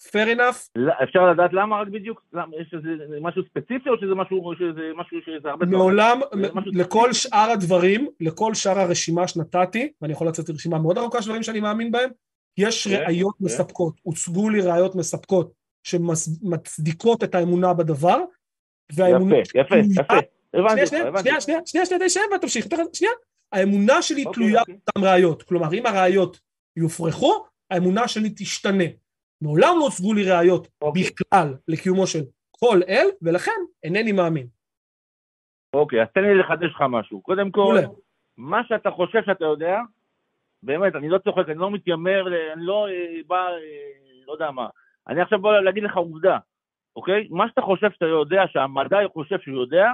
Fair enough? לא, אפשר לדעת למה רק בדיוק? למה, יש איזה משהו ספציפי, או שזה משהו, שזה משהו שזה הרבה... דברים? מעולם, משהו לכל ספציפי. שאר הדברים, לכל שאר הרשימה שנתתי, ואני יכול לצאת רשימה מאוד ארוכה של דברים שאני מאמין בהם, יש כן, ראיות כן. מספקות, הוצגו לי ראיות מספקות שמצדיקות את האמונה בדבר, והאמונה... יפה, יפה, יפה. הבנתי שנייה, אותך, שנייה, הבנתי. שנייה, שנייה, שנייה, שנייה, ותמשיך, תכף- שנייה. האמונה שלי אוקיי, תלויה אוקיי. באותן ראיות. כלומר, אם הראיות יופרכו, האמונה שלי תשתנה. מעולם לא הוצגו לי ראיות אוקיי. בכלל לקיומו של כל אל, ולכן אינני מאמין. אוקיי, אז תן לי לחדש לך משהו. קודם כל, מעולה. מה שאתה חושב שאתה יודע, באמת, אני לא צוחק, אני לא מתיימר, אני לא אה, בא, אה, לא יודע מה. אני עכשיו בא להגיד לך עובדה, אוקיי? מה שאתה חושב שאתה יודע, שהמדע חושב שהוא יודע,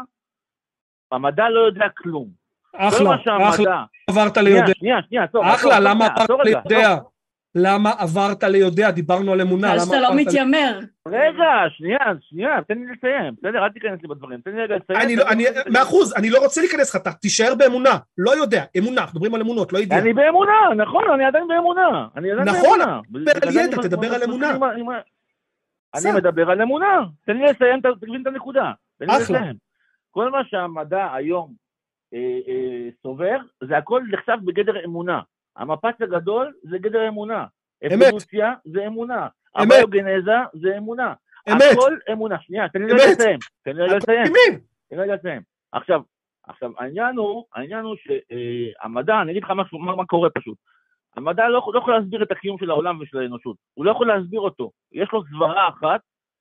המדע לא יודע כלום. כל אחלה, אחלה. עברת שנייה, ליודע. שנייה, שנייה, טוב. אחלה, למה שנייה, עברת ליודע? למה עברת ליודע? דיברנו על אמונה, למה שאתה לא עברת... מתיימר. רגע, שנייה, שנייה, תן לי לסיים. בסדר, אל תיכנס לי בדברים. תן לי רגע לסיים. אני לא, אני, מאה אחוז, אני לא רוצה להיכנס לך, אתה תישאר באמונה, לא יודע, אמונה, אנחנו מדברים על אמונות, לא ידיעה. אני באמונה, נכון, אני עדיין באמונה. אני עדיין נכון, באמונה. תדבר על ידע, תדבר על אמונה. אני מדבר על אמונה. תן לי לסיים, תבין את הנקודה. אחלה. כל מה שהמדע היום אה, אה, סובר, זה הכל נחשב בגדר אמונה. המפץ הגדול זה גדר אמונה. אמת. אבולוציה זה אמונה. אמת. הביוגנזה זה אמונה. אמת, הכל אמונה. שנייה, תן לי רגע. לסיים. תן לי רגע לסיים. תן לי רגע לסיים. עכשיו, עכשיו, העניין הוא, העניין הוא שהמדע, אני אגיד לך משהו, מה, מה קורה פשוט. המדע לא, לא יכול להסביר את הקיום של העולם ושל האנושות. הוא לא יכול להסביר אותו. יש לו סברה אחת,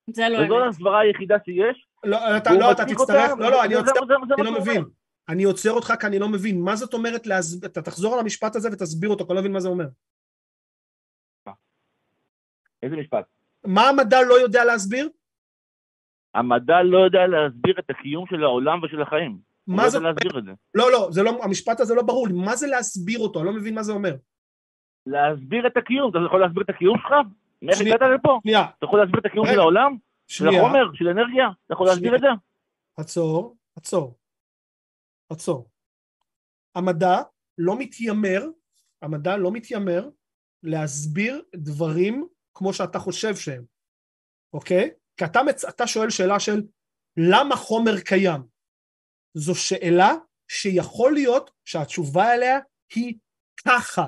זה לא וזו אמת. הסברה היחידה שיש. לא, אתה, לא, אתה מציג תצטרך, אותה, לא, לא, אני לא מבין. אני עוצר אותך כי אני לא מבין. מה זאת אומרת להסביר, אתה תחזור על המשפט הזה ותסביר אותו, כי אני לא מבין מה זה אומר. איזה משפט? מה המדע לא יודע להסביר? המדע לא יודע להסביר את הקיום של העולם ושל החיים. מה לא זאת יודע להסביר את זה. לא, לא, זה לא, המשפט הזה לא ברור לי. מה זה להסביר אותו? אני לא מבין מה זה אומר. להסביר את הקיום, אתה יכול להסביר את הקיום שלך? שנייה. הגעת לפה? שנייה, אתה יכול להסביר את הקיום. של העולם? של החומר? של אנרגיה? אתה יכול להסביר. את זה? עצור, עצור, עצור. המדע לא מתיימר, המדע לא מתיימר להסביר דברים כמו שאתה חושב שהם, אוקיי? כי אתה, מצ... אתה שואל שאלה של למה חומר קיים? זו שאלה שיכול להיות שהתשובה עליה היא ככה.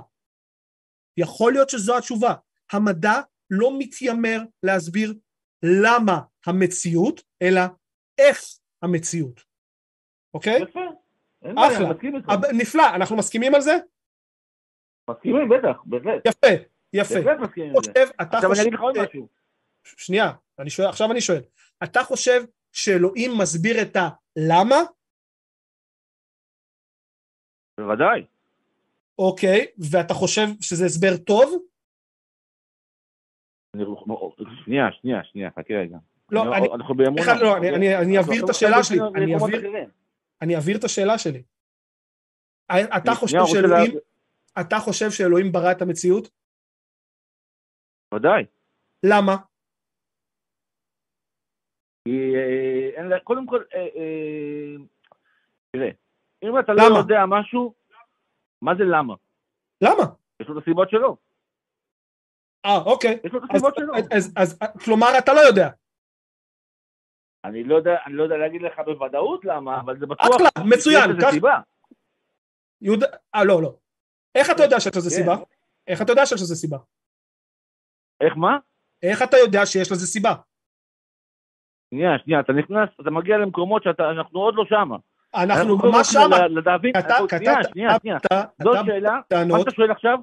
יכול להיות שזו התשובה. המדע לא מתיימר להסביר למה המציאות, אלא איך המציאות, אוקיי? יפה. אחלה. נפלא, אנחנו מסכימים על זה? מסכימים, בטח, בהחלט. יפה, יפה. בהחלט מסכימים עם זה. עכשיו אני אגיד לך עוד משהו. שנייה, עכשיו אני שואל, אתה חושב שאלוהים מסביר את הלמה? בוודאי. אוקיי, ואתה חושב שזה הסבר טוב? שנייה, שנייה, שנייה, חכה רגע. לא, אני. אחד, לא, את השאלה שלי, אני אחרים. אני אעביר את השאלה שלי. אתה חושב שאלוהים, לה- אתה חושב שאלוהים ברא את המציאות? ודאי. למה? כי אה, אין קודם כל, אה, אה, תראה, אם אתה לא? יודע משהו, מה זה למה? למה? יש לו את הסיבות שלו. אה, אוקיי. יש לו את אז, הסיבות שלו. אז, אז, אז, כלומר, אתה לא יודע. אני לא יודע, אני לא יודע להגיד לך בוודאות למה, אבל זה בטוח אחלה, מצוין, כך- סיבה. יהודה, אה, לא, לא. איך אתה יודע שיש לזה כן. סיבה? איך אתה יודע שיש לזה סיבה? איך מה? איך אתה יודע שיש לזה סיבה? שנייה, שנייה, אתה נכנס, אתה מגיע למקומות שאנחנו עוד לא שמה. אנחנו לא ממש רוצים שמה. ל- להבין, אתה, אנחנו- אתה, שנייה, שנייה, שנייה. אתה, זאת אתה שאלה, מה בטענות, שאתה שואל עכשיו?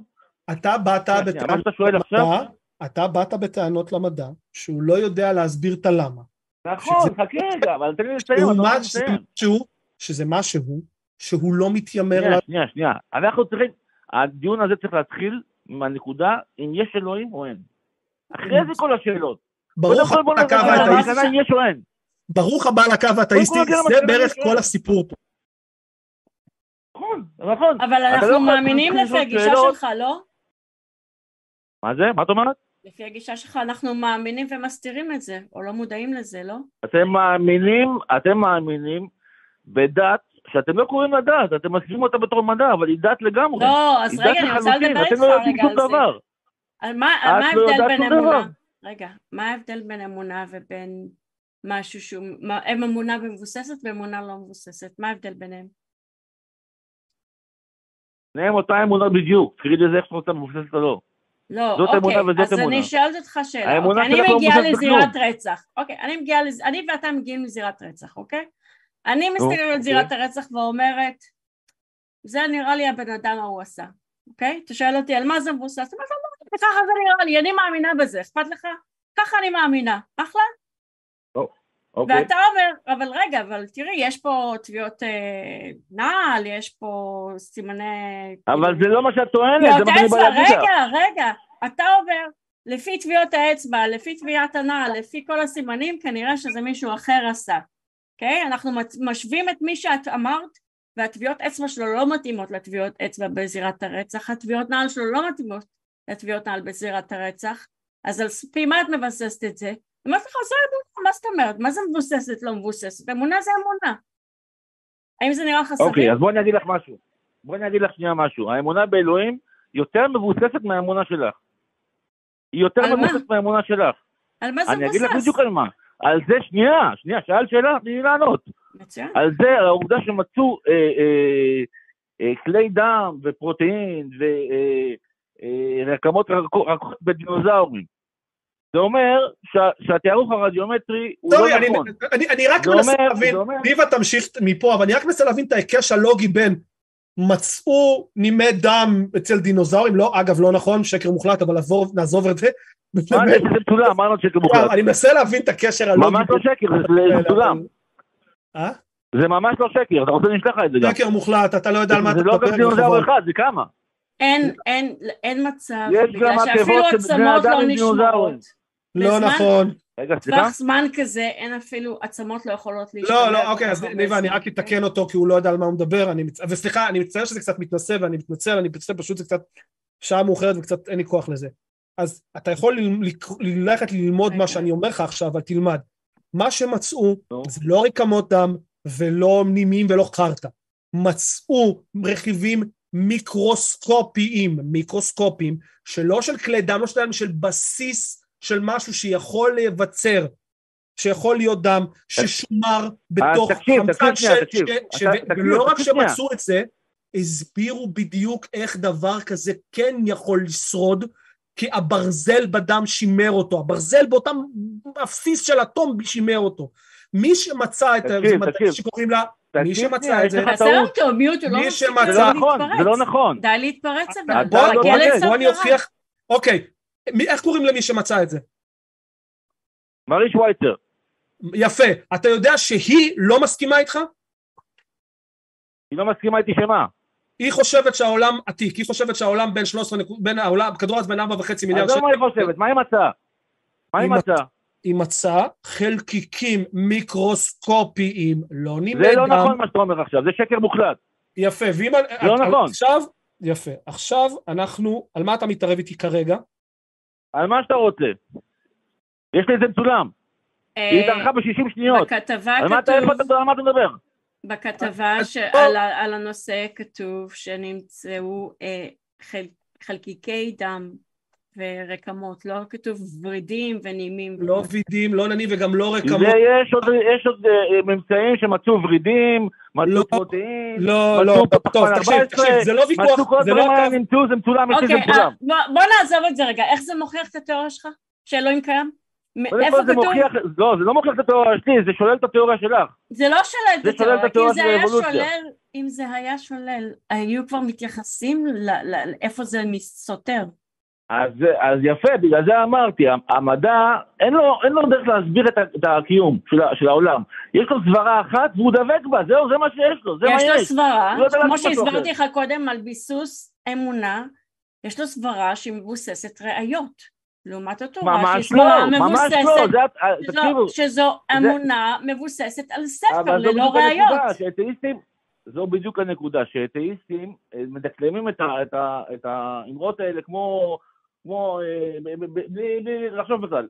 אתה באת מה בטענות? למדע, אתה באת בטענות למדע שהוא לא יודע להסביר את הלמה. נכון, חכה רגע, אבל תן לי לסיים, אתה לא שזה. משהו, שהוא לא מתיימר שנייה. שנייה, שנייה. אנחנו צריכים, הדיון הזה צריך להתחיל מהנקודה אם יש אלוהים או אין. אחרי זה כל השאלות. ברוך הבא לקו האתאיסטי, המסקנה אם יש או אין. ברוך הבא לקו האתאיסטי, זה בערך כל הסיפור פה. נכון, נכון. אבל לא אנחנו מאמינים לפי הגישה. שלך, לא? מה זה? מה את אומרת? לפי הגישה שלך אנחנו מאמינים ומסתירים את זה, או לא מודעים לזה, לא? אתם מאמינים, אתם מאמינים בדת שאתם לא קוראים לה דת, אתם מסבירים אותה בתור מדע, אבל היא דת לגמרי. לא, אז רגע, אני רוצה לדבר איתך לא יודעים רגע על זה. דבר. על מה על מה לא ההבדל יודעת בין אמונה? דבר. רגע, מה ההבדל בין אמונה ובין משהו שהוא, הם אמונה מבוססת ואמונה לא מבוססת, מה ההבדל ביניהם? שניהם אותה אמונה בדיוק, תקראי לזה איך שאת רוצה מבוססת או לא. לא, זאת אוקיי, אמונה וזאת אז אמונה. אני שואלת אותך שאלה, האמונה אוקיי, אני לא מגיעה לזירת. רצח, אוקיי, אני מגיעה, לז... אני ואתה מגיעים לזירת רצח, אוקיי? אני מסתכלת על אוקיי. זירת הרצח ואומרת, זה נראה לי הבן אדם ההוא עשה, אוקיי? אתה שואל אותי על מה זה מבוסס, אתה אומר, לא, ככה זה נראה לי, אני מאמינה בזה, אכפת לך? ככה אני מאמינה, אחלה? אוקיי. ואתה אומר, אבל רגע, אבל תראי, יש פה טביעות אה, נעל, יש פה סימני... אבל זה לא מה שאת טוענת, זה מה שאני בא להגיד לך. רגע, רגע, אתה אומר, לפי טביעות האצבע, לפי טביעת הנעל, לפי כל הסימנים, כנראה שזה מישהו אחר עשה, אוקיי? אנחנו מצ- משווים את מי שאת אמרת, והטביעות אצבע שלו לא מתאימות לטביעות אצבע בזירת הרצח, הטביעות נעל שלו לא מתאימות לטביעות נעל בזירת הרצח, אז על פי מה את מבססת את זה? אמרתי לך, זו אמונה, מה זאת אומרת? מה זה מבוססת, לא מבוססת? אמונה זה אמונה. האם זה נראה לך סביר? אוקיי, אז בואי אני אגיד לך משהו. בואי אני אגיד לך שנייה משהו. האמונה באלוהים יותר מבוססת מהאמונה שלך. היא יותר? מבוססת מהאמונה שלך. על מה זה אני אגיד לך מבוסס? בדיוק על מה. על זה, שנייה, שנייה, שאלת שאלה, תני לי לענות. מצוין. על זה, על העובדה שמצאו אה, אה, אה, כלי דם ופרוטאין ורקמות רכות בדינוזאורים. זה אומר שה- שהתיארוך הרדיומטרי הוא לא אני, נכון. אני, אני רק זה מנסה אומר- להבין, זה ניבה תמשיך מפה, אבל אני רק מנסה להבין את ההיקש הלוגי בין מצאו נימי דם אצל דינוזאורים, לא, אגב, לא נכון, שקר מוחלט, אבל עבור, נעזוב את זה. זה? מה זה שקר מוחלט? אני מנסה להבין את הקשר הלוגי. ממש לא שקר, זה- זה מצולם. אה? זה ממש לא שקר, אתה רוצה שאני אשלח לך את זה גם. שקר מוחלט, אתה לא יודע על מה אתה זה לא מדבר. גם דינוזאור. אחד, זה כמה. אין, אין, אין מצב, בגלל שאפילו עצמות לא. נשמרות. לא בזמן- נכון. רגע, סליחה? טווח זמן כזה, אין אפילו, עצמות לא יכולות להשתמש. לא, לא, אוקיי, אז ניבה, אני רק אתקן אותו כי הוא לא יודע על מה הוא מדבר, אני מצ... וסליחה, אני מצטער שזה קצת מתנשא ואני מתנצל, אני מתנצל, פשוט זה קצת שעה מאוחרת וקצת אין לי כוח לזה. אז אתה יכול ללכת ללמוד מה רגע. שאני אומר לך עכשיו, אבל תלמד. מה שמצאו. זה לא רקמות דם ולא נימים ולא חרטא. מצאו רכיבים מיקרוסקופיים, מיקרוסקופיים, שלא של כלי דם, לא של דם, של בסיס של משהו שיכול להיווצר, שיכול להיות דם, ששומר בתוך אה, חמצן של- ולא רק. שמצאו את זה, הסבירו בדיוק איך דבר כזה כן יכול לשרוד, כי הברזל בדם שימר אותו, הברזל באותם הבסיס של אטום שימר אותו. מי שמצא את תקשיב, זה מדעי תקשיב. שקוראים לה, מי שמצא את זה- תעשה. אותו מיוט, לא מי שמצא- זה לא נכון. זה לא נכון. די להתפרץ אבל, בוא, די בוא, אני. אוכיח, אוקיי, איך קוראים למי שמצא את זה? מרי שווייצר. יפה, אתה יודע שהיא לא מסכימה איתך? היא לא מסכימה איתי שמה. היא חושבת שהעולם עתיק, היא חושבת שהעולם בין 13, נקוד- בין העולם, כדור הארץ בין 4.5 מיליארד עזוב מה היא חושבת, מה היא מצאה? מה היא מצאה? היא מצאה חלקיקים מיקרוסקופיים, לא נימי זה. לא נכון מה שאתה אומר עכשיו, זה שקר מוחלט. יפה, ואם... לא נכון. עכשיו, יפה. עכשיו אנחנו, על מה אתה מתערב איתי כרגע? על מה שאתה רוצה. יש לי את זה מצולם. היא אה, התארכה ב-60 שניות. בכתבה על מה אתה איפה כתוב, על מה אתה מדבר? בכתבה אז שעל בוא. ה- על הנושא כתוב שנמצאו אה, חל- חלקיקי דם ורקמות, לא כתוב ורידים ונימים. לא וידים, לא נני וגם לא רקמות. ויש עוד, יש עוד אה, ממצאים שמצאו ורידים, לא, מצאו פרוטאין, לא, מצאו לא, פחמן טוב, תקשיב, 14, תקשיב, זה לא ויכוח, מצאו כל זה לא הדברים האלה נמצאו, זה מצולם, יש לי אוקיי, זה מצולם. אה, בוא- נעזוב את זה רגע, איך זה מוכיח את התיאוריה שלך? שאלוהים קיים? איפה זה כתוב? מוכיח, לא, זה לא מוכיח את התיאוריה שלי, זה שולל את התיאוריה שלך. זה לא שולל את זה שולל את התיאוריה, כי אם התיאוריה זה של היה האבולוציה. שולל, אם זה היה שולל, היו כבר מתייחסים לאיפה זה סותר. אז, אז יפה, בגלל זה אמרתי, המדע, אין לו, אין לו דרך להסביר את, את הקיום של, של העולם. יש לו סברה אחת והוא דבק בה, זהו, זה מה שיש לו, זה מה יש לו יש. סברה, לא כמו שהסברתי לך קודם על ביסוס אמונה, יש לו סברה שהיא מבוססת ראיות. לעומת התורה, ממש שהיא סברה לא, ממש מבוססת, לא, זה, שזו- תקשיבו, שזו אמונה מבוססת על ספר ללא ראיות. הנקודה, שאתאיסטים, זו בדיוק הנקודה, שאתאיסטים אה, מדקלמים את, ה, את, ה, את האמרות האלה כמו, כמו, אה, בלי, לחשוב בכלל.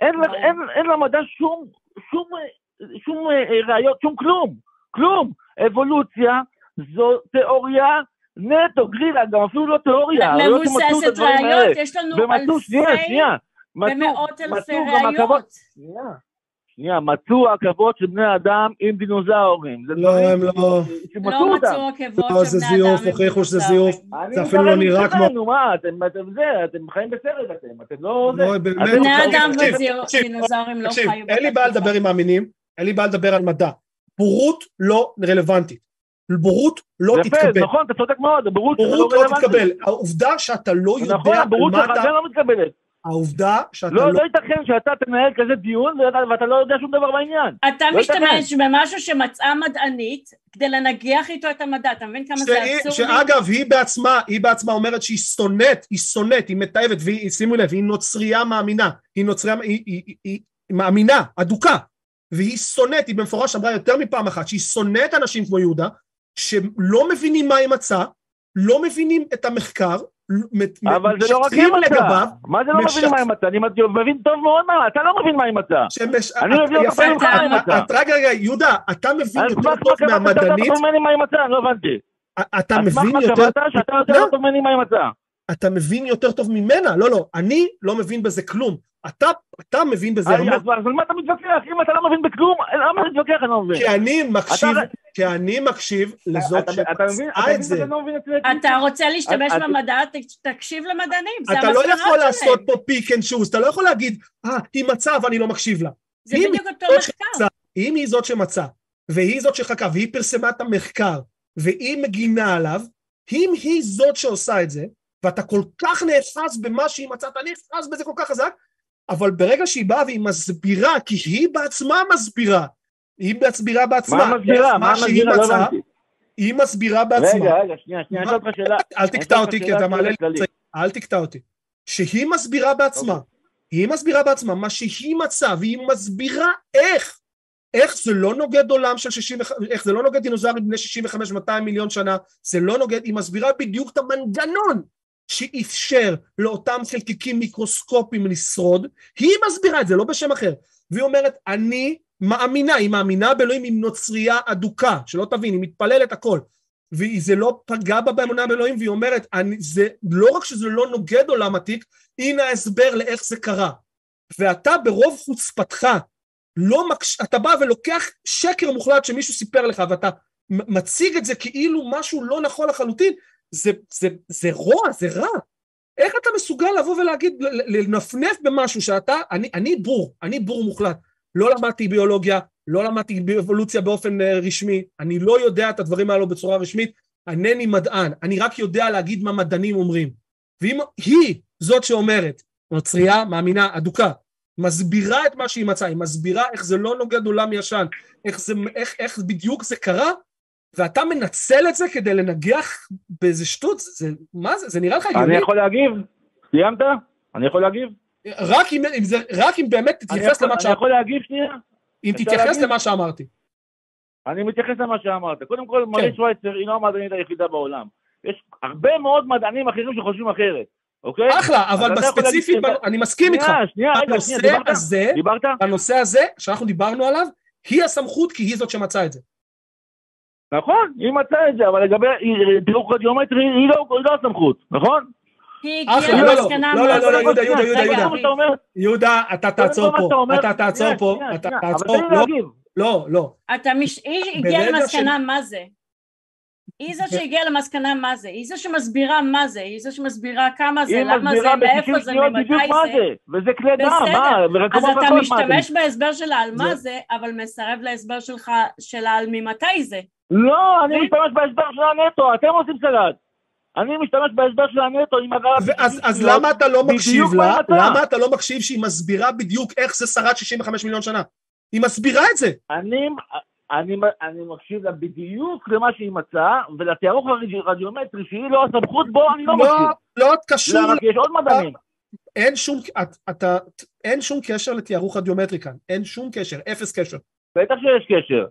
אין, למדע שום, אה, אה, ראיות, שום כלום, כלום. אבולוציה זו תיאוריה נטו, גרילה, גם אפילו לא תיאוריה. את מבוססת. ראיות, יש לנו אלפי ומאות אלפי ראיות. שנייה, מצאו עקבות של בני אדם עם דינוזאורים. זה לא, הם לא. לא. מצאו עקבות לא, של זה בני אדם. זיוף, עם הוכיחו שזה דינוזאורים. זיוף. זה אפילו לא נראה כמו- נו מה, אתם זה, אתם חיים בסרט אתם, אתם לא זה. לא, בני אדם ודינוזאורים לא תקשיב, חיו אין לי בעיה לדבר עם מאמינים, אין לי בעיה לדבר על מדע. בורות לא רלוונטית. בורות לא יפה, תתקבל. נכון, אתה צודק מאוד, הבורות שלך בורות לא לא. תתקבל. העובדה שאתה לא יודע נכון, על הבורות מה שלך אתה... עדיין לא מתקבלת. העובדה שאתה לא, לא... לא ייתכן שאתה תנהל כזה דיון ואתה- ואתה לא יודע שום דבר בעניין. אתה לא משתמש במשהו שמצאה מדענית כדי לנגח איתו את המדע, אתה מבין כמה זה שהיא- אבסורדי? שאגב, היא בעצמה, היא בעצמה אומרת שהיא שונאת, היא שונאת, היא מתעבת, והיא, שימו לב, היא נוצרייה מאמינה, היא נוצרייה, היא, היא, היא, היא מאמינה, אדוקה, והיא שונאת, היא במפורש אמרה יותר מפעם אחת, שהיא שונאת אנשים כמו יהודה, שלא מבינים מה היא מצאה, לא מבינים את המחקר, אבל זה לא רק היא מצאה. מה זה לא מבין מה היא מצאה? אני מבין טוב מאוד מה, אתה לא מבין מה היא מצאה. שמש... אני מבין אותך פעם אחת, את- אתה. את- רגע, רגע, יהודה, אתה מבין יותר טוב מה מהמדענית, מה היא מצאה? לא הבנתי. אתה מבין מה יותר... לא. מה היא מצאה. אתה מבין יותר טוב ממנה, לא, לא, אני לא מבין בזה כלום. אתה, אתה מבין בזה אז אז על מה אתה מתווכח? אם אתה לא מבין בכלום, למה אתה מתווכח? אני לא מבין. כי אני מקשיב, כי אני מקשיב לזאת שמצאה את זה. לא את זה? אתה רוצה להשתמש במדע, תקשיב למדענים, זה אתה לא יכול. לעשות פה פיק אנד שוז, אתה לא יכול להגיד, אה, היא מצאה ואני לא מקשיב לה. זה אם בדיוק אותו היא מחקר. מצאה, אם היא זאת שמצאה, והיא זאת שחקרה, והיא פרסמה את המחקר, והיא מגינה עליו, אם היא זאת שעושה את זה, ואתה כל כך נאחז במה שהיא מצאה, אתה נאחז בזה כל כך חזק, אבל ברגע שהיא באה והיא מסבירה, כי היא בעצמה מסבירה, היא מסבירה בעצמה, מה מסבירה? מה מסבירה? לא הבנתי. היא מסבירה בעצמה. רגע, רגע, שנייה, שנייה, אני אשאל אותך שאלה. אל תקטע אותי כי אתה מעלה לי. אל תקטע אותי. שהיא מסבירה בעצמה, אוקיי. היא מסבירה בעצמה מה שהיא מצאה, והיא מסבירה איך. איך זה לא נוגד עולם של 65, איך זה לא נוגד דינוזארים בני 65-200 מיליון שנה, זה לא נוגד, היא מסבירה בדיוק את המנגנון שאפשר לאותם חלקיקים מיקרוסקופיים לשרוד, היא מסבירה את זה, לא בשם אחר. והיא אומרת, אני מאמינה, היא מאמינה באלוהים עם נוצרייה אדוקה, שלא תבין, היא מתפללת הכל. וזה לא פגע בה באמונה באלוהים, והיא אומרת, אני, זה לא רק שזה לא נוגד עולם עתיק, הנה ההסבר לאיך זה קרה. ואתה ברוב חוצפתך, לא מקש... אתה בא ולוקח שקר מוחלט שמישהו סיפר לך, ואתה מציג את זה כאילו משהו לא נכון לחלוטין, זה, זה, זה רוע, זה רע. איך אתה מסוגל לבוא ולהגיד, לנפנף במשהו שאתה, אני, אני בור, אני בור מוחלט. לא למדתי ביולוגיה, לא למדתי באבולוציה באופן אה, רשמי, אני לא יודע את הדברים האלו בצורה רשמית, אינני מדען, אני רק יודע להגיד מה מדענים אומרים. ואם היא זאת שאומרת, נוצרייה, מאמינה, אדוקה, מסבירה את מה שהיא מצאה, היא מסבירה איך זה לא נוגד עולם ישן, איך, זה, איך, איך בדיוק זה קרה, ואתה מנצל את זה כדי לנגח באיזה שטות, זה, מה זה, זה נראה לך אני הגיוני? יכול להגיב? סיימת? אני יכול להגיב? רק אם, אם, זה, רק אם באמת אני תתייחס למה אני שאמרתי, יכול להגיב שנייה? אם תתייחס? למה שאמרתי. אני מתייחס למה שאמרת. קודם כל, כן. מרי שווייצר היא לא המדענית היחידה בעולם. יש הרבה מאוד מדענים אחרים שחושבים אחרת, אוקיי? אחלה, אבל בספציפית, להגיד- אני מסכים איתך. שנייה, שנייה, רגע, שנייה, דיברת? הזה, דיברת? הנושא הזה, שאנחנו דיברנו עליו, היא הסמכות כי היא זאת שמצאה את זה. נכון, היא מצאה את זה, אבל לגבי דיוק רדיומטרי, היא לא היא לא הסמכות, נכון? היא הגיעה לא, לא, למסקנה לא, לא, לא, לא, יהודה, יהודה, יהודה, יהודה. יהודה, אתה תעצור פה, אתה תעצור פה, אתה תעצור, לא. לא, לא. אתה מש... היא הגיעה למסקנה מה זה. היא ב- שהגיעה למסקנה מה זה, היא זו שמסבירה מה זה, היא זו שמסבירה כמה זה, למה זה, מאיפה ב-60 זה, ממתי מה זה. זה, וזה כלי דם, בסדר, מה, אז אתה משתמש בהסבר שלה על מה זה, אבל מסרב להסבר שלך שלה על ממתי זה. לא, אני משתמש בהסבר של הנטו, אתם עושים סלט. אני משתמש בהסבר של הנטו עם. ואז אז למה אתה לא מקשיב לה? למה אתה לא מקשיב שהיא מסבירה בדיוק איך זה שרד 65 מיליון שנה? היא מסבירה את זה. אני, אני, אני מקשיב לה בדיוק למה שהיא מצאה, ולתיארוך הרדיומטרי שהיא לא הסמכות בו, אני לא לא, מקשיב. לא קשור, למה? כי יש עוד מדענים. אין שום, את- אתה, אין שום קשר לתיארוך רדיומטרי כאן, אין שום קשר, אפס קשר. בטח שיש קשר.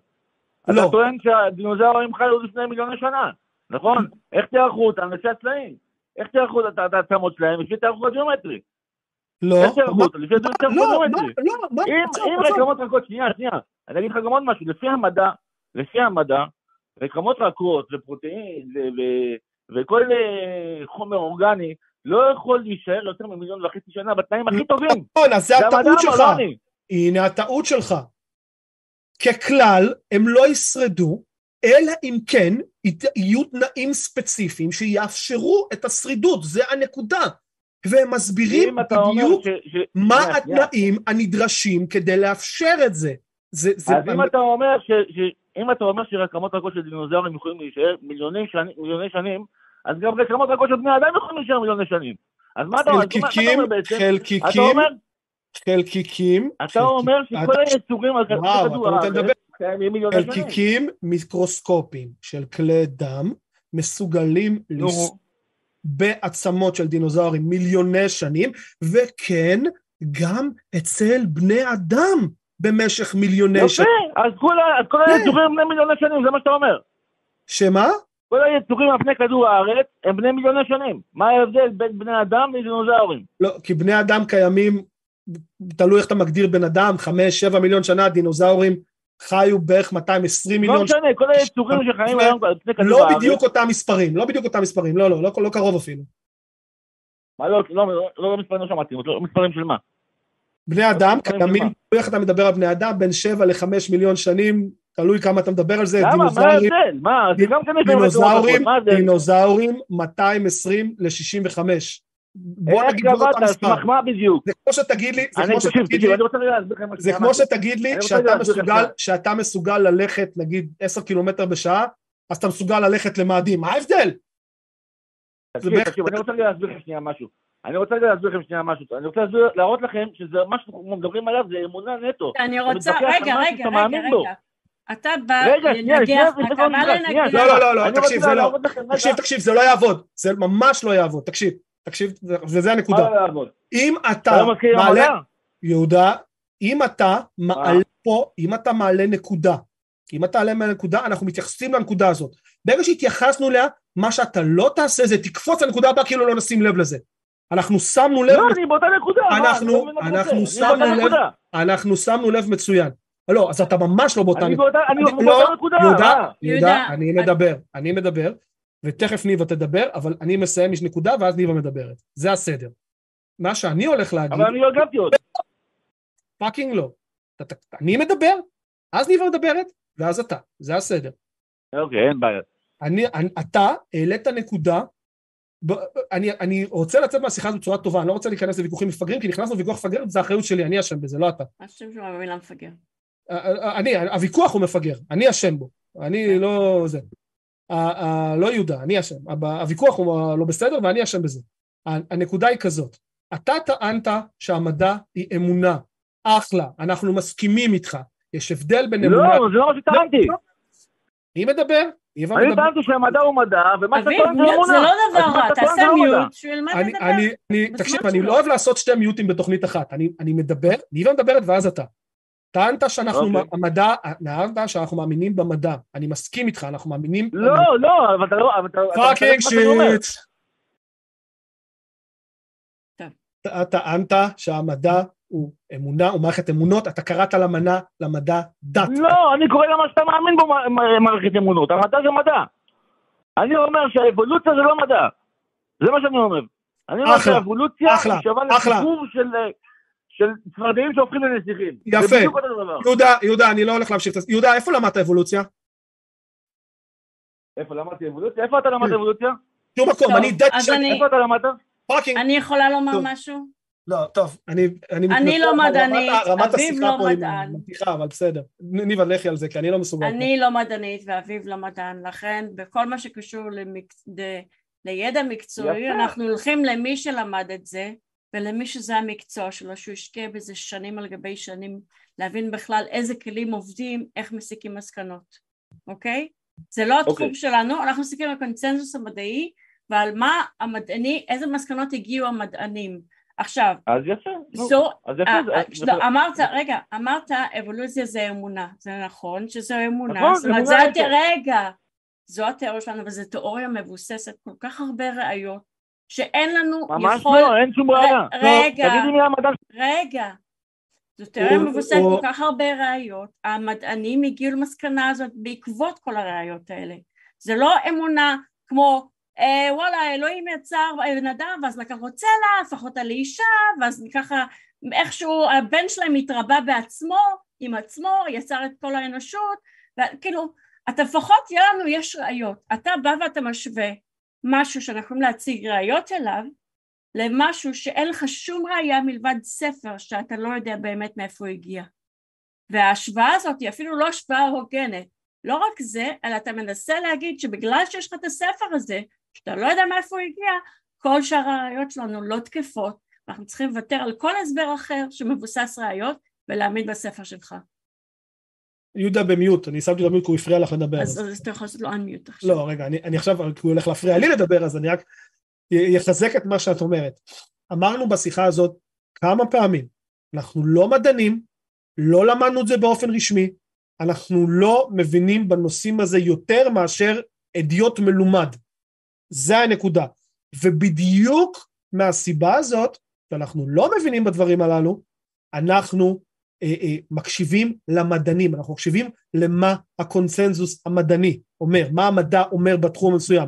לא. אתה טוען שהדינוזאורים חיו לפני מיליוני שנה, נכון? איך תיארכו אותם? לפי הצלעים. איך תיארכו את העצמות שלהם? לפי תיארוך רדיומטרי. לא, איך תיארכו מה- אותם? לפי תיארוך לא, מה, רדיומטרי. לא, מה, אם. רקמות רכות, שנייה, שנייה, אני אגיד לך גם עוד משהו, לפי המדע, לפי המדע, רקמות רכות ופרוטאין וכל אה, חומר אורגני לא יכול להישאר יותר ממיליון וחצי שנה בתנאים הכי טובים. נכון, אז זה הטעות שלך. הנה הטעות שלך. ככלל, הם לא ישרדו, אלא אם כן יהיו תנאים ספציפיים שיאפשרו את השרידות, זה הנקודה. והם מסבירים בדיוק ש... ש- מה שנייה. התנאים הנדרשים כדי לאפשר את זה. זה, זה אז אם אתה אומר ש- אם אתה אומר שרקמות רכות של דינוזאורים יכולים להישאר מיליוני שנים, מיליוני שנים, אז גם רקמות רכות של בני אדם יכולים להישאר מיליוני שנים. אז מה אתה אומר? חלקיקים, בעצם? אתה חלקיקים, אומר, חלקיקים, אתה אומר חלקיק- שכל אתה- היצורים על כדור? הארץ קיימים מיליוני שנים. חלקיקים מיקרוסקופיים של כלי דם מסוגלים לס... בעצמות של דינוזאורים מיליוני שנים, וכן, גם אצל בני אדם במשך מיליוני יפה, שנים. אז כל אז כל כן. היצורים הם בני מיליוני שנים, זה מה שאתה אומר. שמה? כל היצורים על פני כדור הארץ הם בני מיליוני שנים. מה ההבדל בין בני אדם לדינוזאורים? לא, כי בני אדם קיימים, תלוי איך אתה מגדיר בן אדם, חמש, שבע מיליון שנה, דינוזאורים חיו בערך 220 לא מיליון שנה. משנה, כל היצורים שחיים היום על פני כדור לא הארץ. בדיוק אותם מספרים, לא בדיוק אותם מספרים, לא, לא, לא, לא קרוב אפילו. מה לא, לא, לא, לא מספרים לא שמעתי, לא מספרים של מה? בני אדם קיימים, מה? תלוי איך אתה מדבר על בני אדם, בין שבע לחמש מיליון שנים, תלוי כמה אתה מדבר על זה, למה? מה דינוזאורים, ההבדל? מה? דינוזאורים? דינוזאורים 220 ל-65. בוא איך נגיד לא אותו קבעת? מספר. סמך מה בדיוק? זה כמו שתגיד לי, זה כמו שתגיד לי, זה כמו. שתגיד לי שאתה מסוגל, שנייה. שאתה מסוגל ללכת נגיד 10 קילומטר בשעה, אז אתה מסוגל ללכת למאדים, מה ההבדל? תקשיב, אני רוצה רגע להסביר לכם שנייה משהו. אני רוצה רגע להסביר לכם שנייה משהו. אני רוצה להראות לכם שזה, מה שאנחנו מדברים עליו זה אמונה נטו. אני רוצה, רגע, רגע, רגע. רגע. אתה בא לנגח, אתה בא לנגח. לא, לא, לא, לא, תקשיב, זה לא. תקשיב, תקשיב, זה לא יעבוד, זה ממש לא יעבוד, תקשיב, תקשיב, וזה מה הנקודה. לא לעבוד? אם אתה לא מעלה? יהודה, אם אתה מעלה פה, אם אתה מעלה נקודה, אם אתה מעלה נקודה, אנחנו מתייחסים לנקודה הזאת. ברגע שהתייחסנו אליה, מה שאתה לא תעשה זה תקפוץ לנקודה הבאה כאילו לא נשים לב לזה. אנחנו שמנו לב, לא, אני באותה נקודה. אנחנו- לא אנחנו שמנו לב-. אנחנו שמנו לב מצוין. לא, אז אתה ממש לא באותה נקודה. אני באותה לא, נקודה. יהודה? יהודה, אני- מדבר, אני מדבר, ותכף ניבה תדבר, אבל אני מסיים יש נקודה ואז ניבה מדברת. זה הסדר. מה שאני הולך להגיד, אבל אני לא הגבתי עוד. fucking לא. אני מדבר, אז ניבה מדברת, ואז אתה. זה הסדר. אוקיי, אין בעיה. אני, אני, אתה העלית נקודה, ב, אני, אני רוצה לצאת מהשיחה הזאת בצורה טובה, אני לא רוצה להיכנס לוויכוחים מפגרים, כי נכנסנו לוויכוח מפגר, זה אחריות שלי, אני אשם בזה, לא אתה. חושבת שהוא במילה מפגר. אני, הוויכוח הוא מפגר, אני אשם בו, אני לא זה. לא יהודה, אני אשם. הוויכוח הוא לא בסדר ואני אשם בזה. הנקודה היא כזאת, אתה טענת שהמדע היא אמונה, אחלה, אנחנו מסכימים איתך, יש הבדל בין אמונה... לא, זה לא מה שטענתי. היא מדבר, היא אני מדבר. טענתי שהמדע הוא מדע, ומה שאתה טוען זה אמונה. זה לא דבר רע, תעשה. מיוט, שהוא ילמד אני, לדבר. אני, אני, בזמן תקשיב. אני לא אוהב לעשות שתי מיוטים בתוכנית אחת, אני, אני מדבר, ניבה מדברת ואז אתה. טענת שאנחנו, אוקיי. המדע, טענת שאנחנו מאמינים במדע, אני מסכים איתך, אנחנו מאמינים לא, לא, אבל אתה לא... אבל אתה- אתה fucking אומר. shit. טוב. אתה טענת שהמדע הוא אמונה, הוא מערכת אמונות, אתה קראת למנה, למדע דת. לא, אני קורא למה שאתה מאמין בו מערכת אמונות. המדע זה מדע. אני אומר שהאבולוציה זה לא מדע. זה מה שאני אומר. אני אומר שהאבולוציה שווה. לסיפור של... של צפרדעים שהופכים לנסיכים. יפה. זה בדיוק אותו דבר. יהודה, יהודה, אני לא הולך להמשיך את זה. יהודה, איפה למדת אבולוציה? איפה למדתי אבולוציה? איפה אתה למדת אבולוציה? שום מקום, אני של אני- איפה אתה למדת? פאקינג... אני יכולה לומר טוב. משהו? לא, טוב, אני... אני אני לא על רמת- מדענית, רמת אביב השיחה לא פה היא מדען. מבטיחה, אבל בסדר. ניבה, לכי על זה, כי אני לא מסוגל. אני לא מדענית ואביב לא מדען, לכן בכל מה שקשור למק... ל... לידע מקצועי, יפה. אנחנו הולכים למי שלמד את זה, ולמי שזה המקצוע שלו, שהוא השקיע בזה שנים על גבי שנים, להבין בכלל איזה כלים עובדים, איך מסיקים מסקנות, אוקיי? זה לא התחום אוקיי. שלנו, אנחנו מסתכלים על הקונצנזוס המדעי ועל מה המדעני, איזה מסקנות הגיעו המדענים. עכשיו, אז יפה. זו אז יפה. אה, זה- אה, זה- לא, אמרת, רגע, אמרת אבולוציה זה אמונה, זה נכון שזו אמונה, נכון, זאת אומרת, אמונה זה איתו. הת- רגע, זו התיאוריה שלנו, וזו תיאוריה מבוססת כל כך הרבה ראיות, שאין לנו ממש יכול, לא, אין שום בעיה. ר- רגע. תגידי מי המדע רגע, זו תיאוריה מבוססת כל כך הרבה ראיות, המדענים הגיעו למסקנה הזאת בעקבות כל הראיות האלה, זה לא אמונה כמו אה, וואלה אלוהים יצר בן אדם ואז לקח לו צלע, הפך אותה לאישה ואז ככה איכשהו הבן שלהם התרבה בעצמו, עם עצמו, יצר את כל האנושות, וכאילו, אתה לפחות, יהיה לנו, יש ראיות. אתה בא ואתה משווה משהו שאנחנו יכולים להציג ראיות אליו, למשהו שאין לך שום ראייה מלבד ספר שאתה לא יודע באמת מאיפה הוא הגיע. וההשוואה הזאת היא אפילו לא השוואה הוגנת. לא רק זה, אלא אתה מנסה להגיד שבגלל שיש לך את הספר הזה, שאתה לא יודע מאיפה הוא הגיע, כל שאר הראיות שלנו לא תקפות, ואנחנו צריכים לוותר על כל הסבר אחר שמבוסס ראיות ולהעמיד בספר שלך. יהודה במיוט, אני שמתי לו במיוט כי הוא הפריע לך לדבר. אז, אז אתה יכול לעשות לו unmute עכשיו. לא, רגע, אני, אני עכשיו, כי הוא הולך להפריע לי לדבר, אז אני רק אחזק את מה שאת אומרת. אמרנו בשיחה הזאת כמה פעמים, אנחנו לא מדענים, לא למדנו את זה באופן רשמי, אנחנו לא מבינים בנושאים הזה יותר מאשר אדיוט מלומד. זה הנקודה. ובדיוק מהסיבה הזאת, שאנחנו לא מבינים בדברים הללו, אנחנו מקשיבים למדענים, אנחנו מקשיבים למה הקונצנזוס המדעני אומר, מה המדע אומר בתחום מסוים.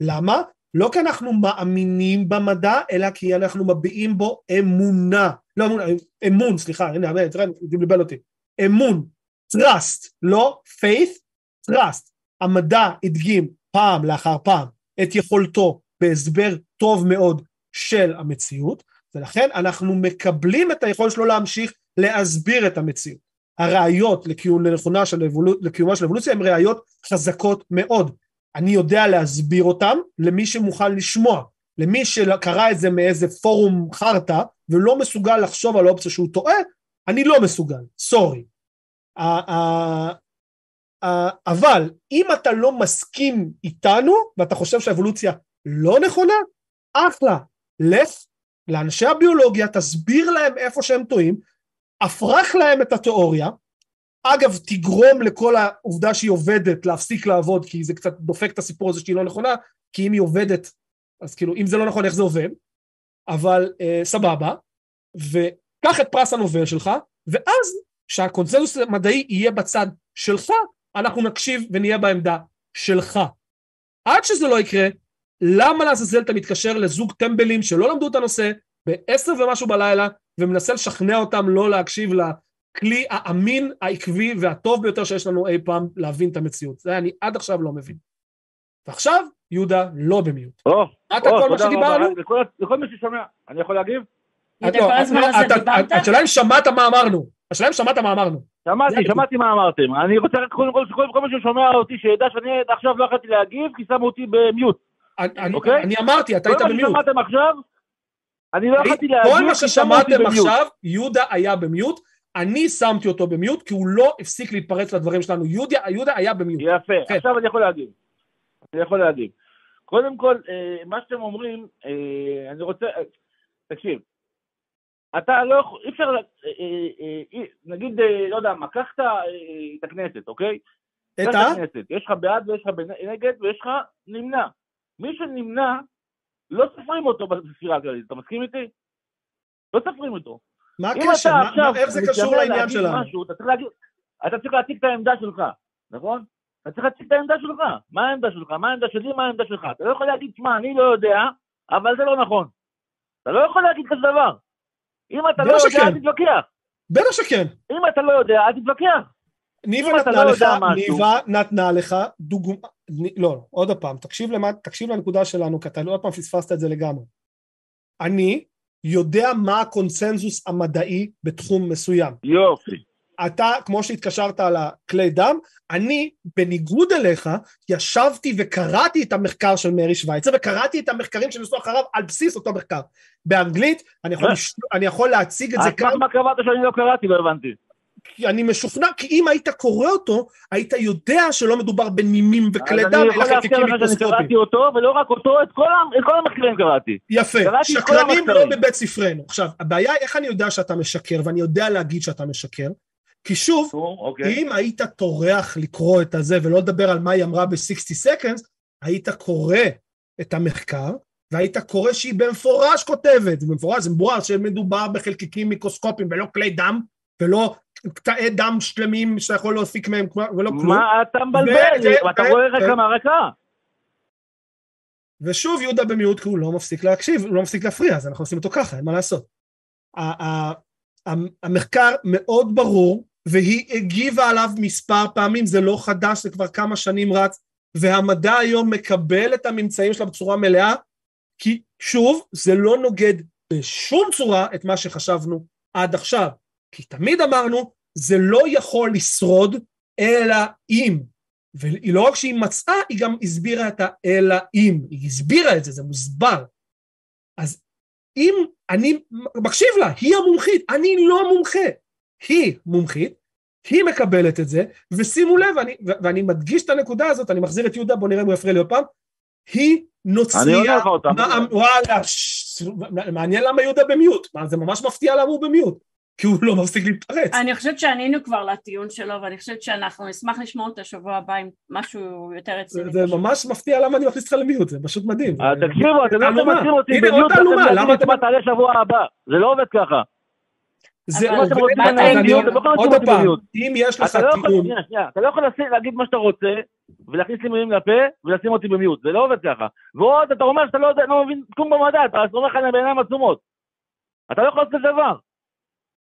למה? לא כי אנחנו מאמינים במדע, אלא כי אנחנו מביעים בו אמונה. לא אמונה, אמון, סליחה, הנה, תראה, זה מבלבל אותי. אמון, trust, לא faith, trust. המדע הדגים פעם לאחר פעם את יכולתו בהסבר טוב מאוד של המציאות, ולכן אנחנו מקבלים את היכולת שלו להמשיך להסביר את המציאות. הראיות לקיומה של, לקיומה של אבולוציה הן ראיות חזקות מאוד. אני יודע להסביר אותן למי שמוכן לשמוע. למי שקרא את זה מאיזה פורום חרטא ולא מסוגל לחשוב על אופציה שהוא טועה, אני לא מסוגל, סורי. אבל אם אתה לא מסכים איתנו ואתה חושב שהאבולוציה לא נכונה, אחלה, לך לאנשי הביולוגיה, תסביר להם איפה שהם טועים, הפרח להם את התיאוריה, אגב תגרום לכל העובדה שהיא עובדת להפסיק לעבוד כי זה קצת דופק את הסיפור הזה שהיא לא נכונה כי אם היא עובדת אז כאילו אם זה לא נכון איך זה עובד? אבל אה, סבבה וקח את פרס הנובל שלך ואז כשהקונצנזוס המדעי יהיה בצד שלך אנחנו נקשיב ונהיה בעמדה שלך. עד שזה לא יקרה למה לעזאזל אתה מתקשר לזוג טמבלים שלא למדו את הנושא בעשר ומשהו בלילה ומנסה לשכנע אותם לא להקשיב לכלי האמין, העקבי והטוב ביותר שיש לנו אי פעם להבין את המציאות. זה אני עד עכשיו לא מבין. ועכשיו, יהודה לא במיוט. או, כל מה שדיברנו? לכל מי ששומע, אני יכול להגיב? השאלה אם שמעת מה אמרנו. השאלה אם שמעת מה אמרנו. שמעתי, שמעתי מה אמרתם. אני רוצה רק קודם כל שכל מי ששומע אותי שידע שאני עכשיו לא יכולתי להגיב כי שמו אותי במיוט. אוקיי? אני אמרתי, אתה היית במיוט. כל מה ששמעתם עכשיו אני לא יכולתי להגיד... כל מה ששמעתם עכשיו, יהודה היה במיוט, אני שמתי אותו במיוט כי הוא לא הפסיק להתפרץ לדברים שלנו, יהודה, יהודה היה במיוט. יפה, כן. עכשיו אני יכול להגיד. אני יכול להגיד. קודם כל, אה, מה שאתם אומרים, אה, אני רוצה... אה, תקשיב, אתה לא יכול, אי אפשר, נגיד, לא יודע מה, קח את הכנסת, אוקיי? את ה? יש לך בעד ויש לך נגד ויש לך נמנע. מי שנמנע, לא סופרים אותו בספירה הכללית, אתה מסכים איתי? לא סופרים אותו. מה הקשר? איך זה קשור לעניין שלנו? משהו, אתה צריך להגיד, אתה צריך להציג את העמדה שלך, נכון? אתה צריך להציג את העמדה שלך. מה העמדה שלך? מה העמדה שלי? מה העמדה שלך? אתה לא יכול להגיד, שמע, אני לא יודע, אבל זה לא נכון. אתה לא יכול להגיד כזה דבר. אם אתה לא יודע, אל תתווכח. בטח שכן. אם אתה לא יודע, אל תתווכח. ניבה נתנה לא לך, ניבה נתנה לך דוגמה, לא, עוד פעם, תקשיב, למה, תקשיב לנקודה שלנו, כי אתה עוד פעם פספסת את זה לגמרי. אני יודע מה הקונצנזוס המדעי בתחום מסוים. יופי. אתה, כמו שהתקשרת על הכלי דם, אני, בניגוד אליך, ישבתי וקראתי את המחקר של מרי שווייצר, וקראתי את המחקרים שנעשו אחריו על בסיס אותו מחקר. באנגלית, אני יכול, לש... אני יכול להציג את זה כאן. אז מה קראת שאני לא קראתי? לא הבנתי. אני משוכנע, כי אם היית קורא אותו, היית יודע שלא מדובר בנימים וכלי דם, אלא חלקיקים מיקרוסקופיים. אני קראתי אותו, ולא רק אותו, את כל, את כל המחקרים קראתי. יפה, שקרנים לא בבית ספרנו. עכשיו, הבעיה היא איך אני יודע שאתה משקר, ואני יודע להגיד שאתה משקר, כי שוב, אוקיי. אם היית טורח לקרוא את הזה ולא לדבר על מה היא אמרה ב-60 seconds, היית קורא את המחקר, והיית קורא שהיא במפורש כותבת, במפורש זה מבואר שמדובר בחלקיקים מיקרוסקופיים ולא כלי דם, ולא קטעי דם שלמים שאתה יכול להוסיק מהם ולא כלום. מה אתה מבלבל? אתה רואה רקע מהרקע. ושוב יהודה במיעוט כי הוא לא מפסיק להקשיב, הוא לא מפסיק להפריע, אז אנחנו עושים אותו ככה, אין מה לעשות. המחקר מאוד ברור, והיא הגיבה עליו מספר פעמים, זה לא חדש, זה כבר כמה שנים רץ, והמדע היום מקבל את הממצאים שלה בצורה מלאה, כי שוב, זה לא נוגד בשום צורה את מה שחשבנו עד עכשיו. כי תמיד אמרנו, זה לא יכול לשרוד, אלא אם והיא לא רק שהיא מצאה, היא גם הסבירה את האלא אם. היא הסבירה את זה, זה מוסבר. אז אם אני מקשיב לה, היא המומחית, אני לא מומחה. היא מומחית, היא מקבלת את זה, ושימו לב, ואני, ואני מדגיש את הנקודה הזאת, אני מחזיר את יהודה, בוא נראה אם הוא יפריע לי עוד פעם, היא נוצריה, אני. וואלה, ש... מעניין למה יהודה במיוט, זה ממש מפתיע למה הוא במיוט, כי הוא לא מפסיק להתפרץ. אני חושבת שענינו כבר לטיעון שלו, ואני חושבת שאנחנו נשמח לשמוע אותו שבוע הבא עם משהו יותר רציני. זה ממש מפתיע למה אני מכניס אותך למיוט, זה פשוט מדהים. אה, תקשיבו, אתם לא. יכולים אותי במיוט, עוד תעלומה, ואתם למה יודעים אתם- מה תעלה שבוע הבא, זה לא עובד ככה. זה אבל עובד, אתם אתם לא עוד אותי פעם, במיוט. אם יש לך לא טיעון, אתה לא יכול לשים- להגיד מה שאתה רוצה ולהכניס לי מילים לפה ולשים אותי במיוט, זה לא עובד ככה. ועוד אתה אומר שאתה לא לא מבין כלום במדע, אתה סומך עליהם בעיניים עצומות. אתה לא יכול לעשות דבר.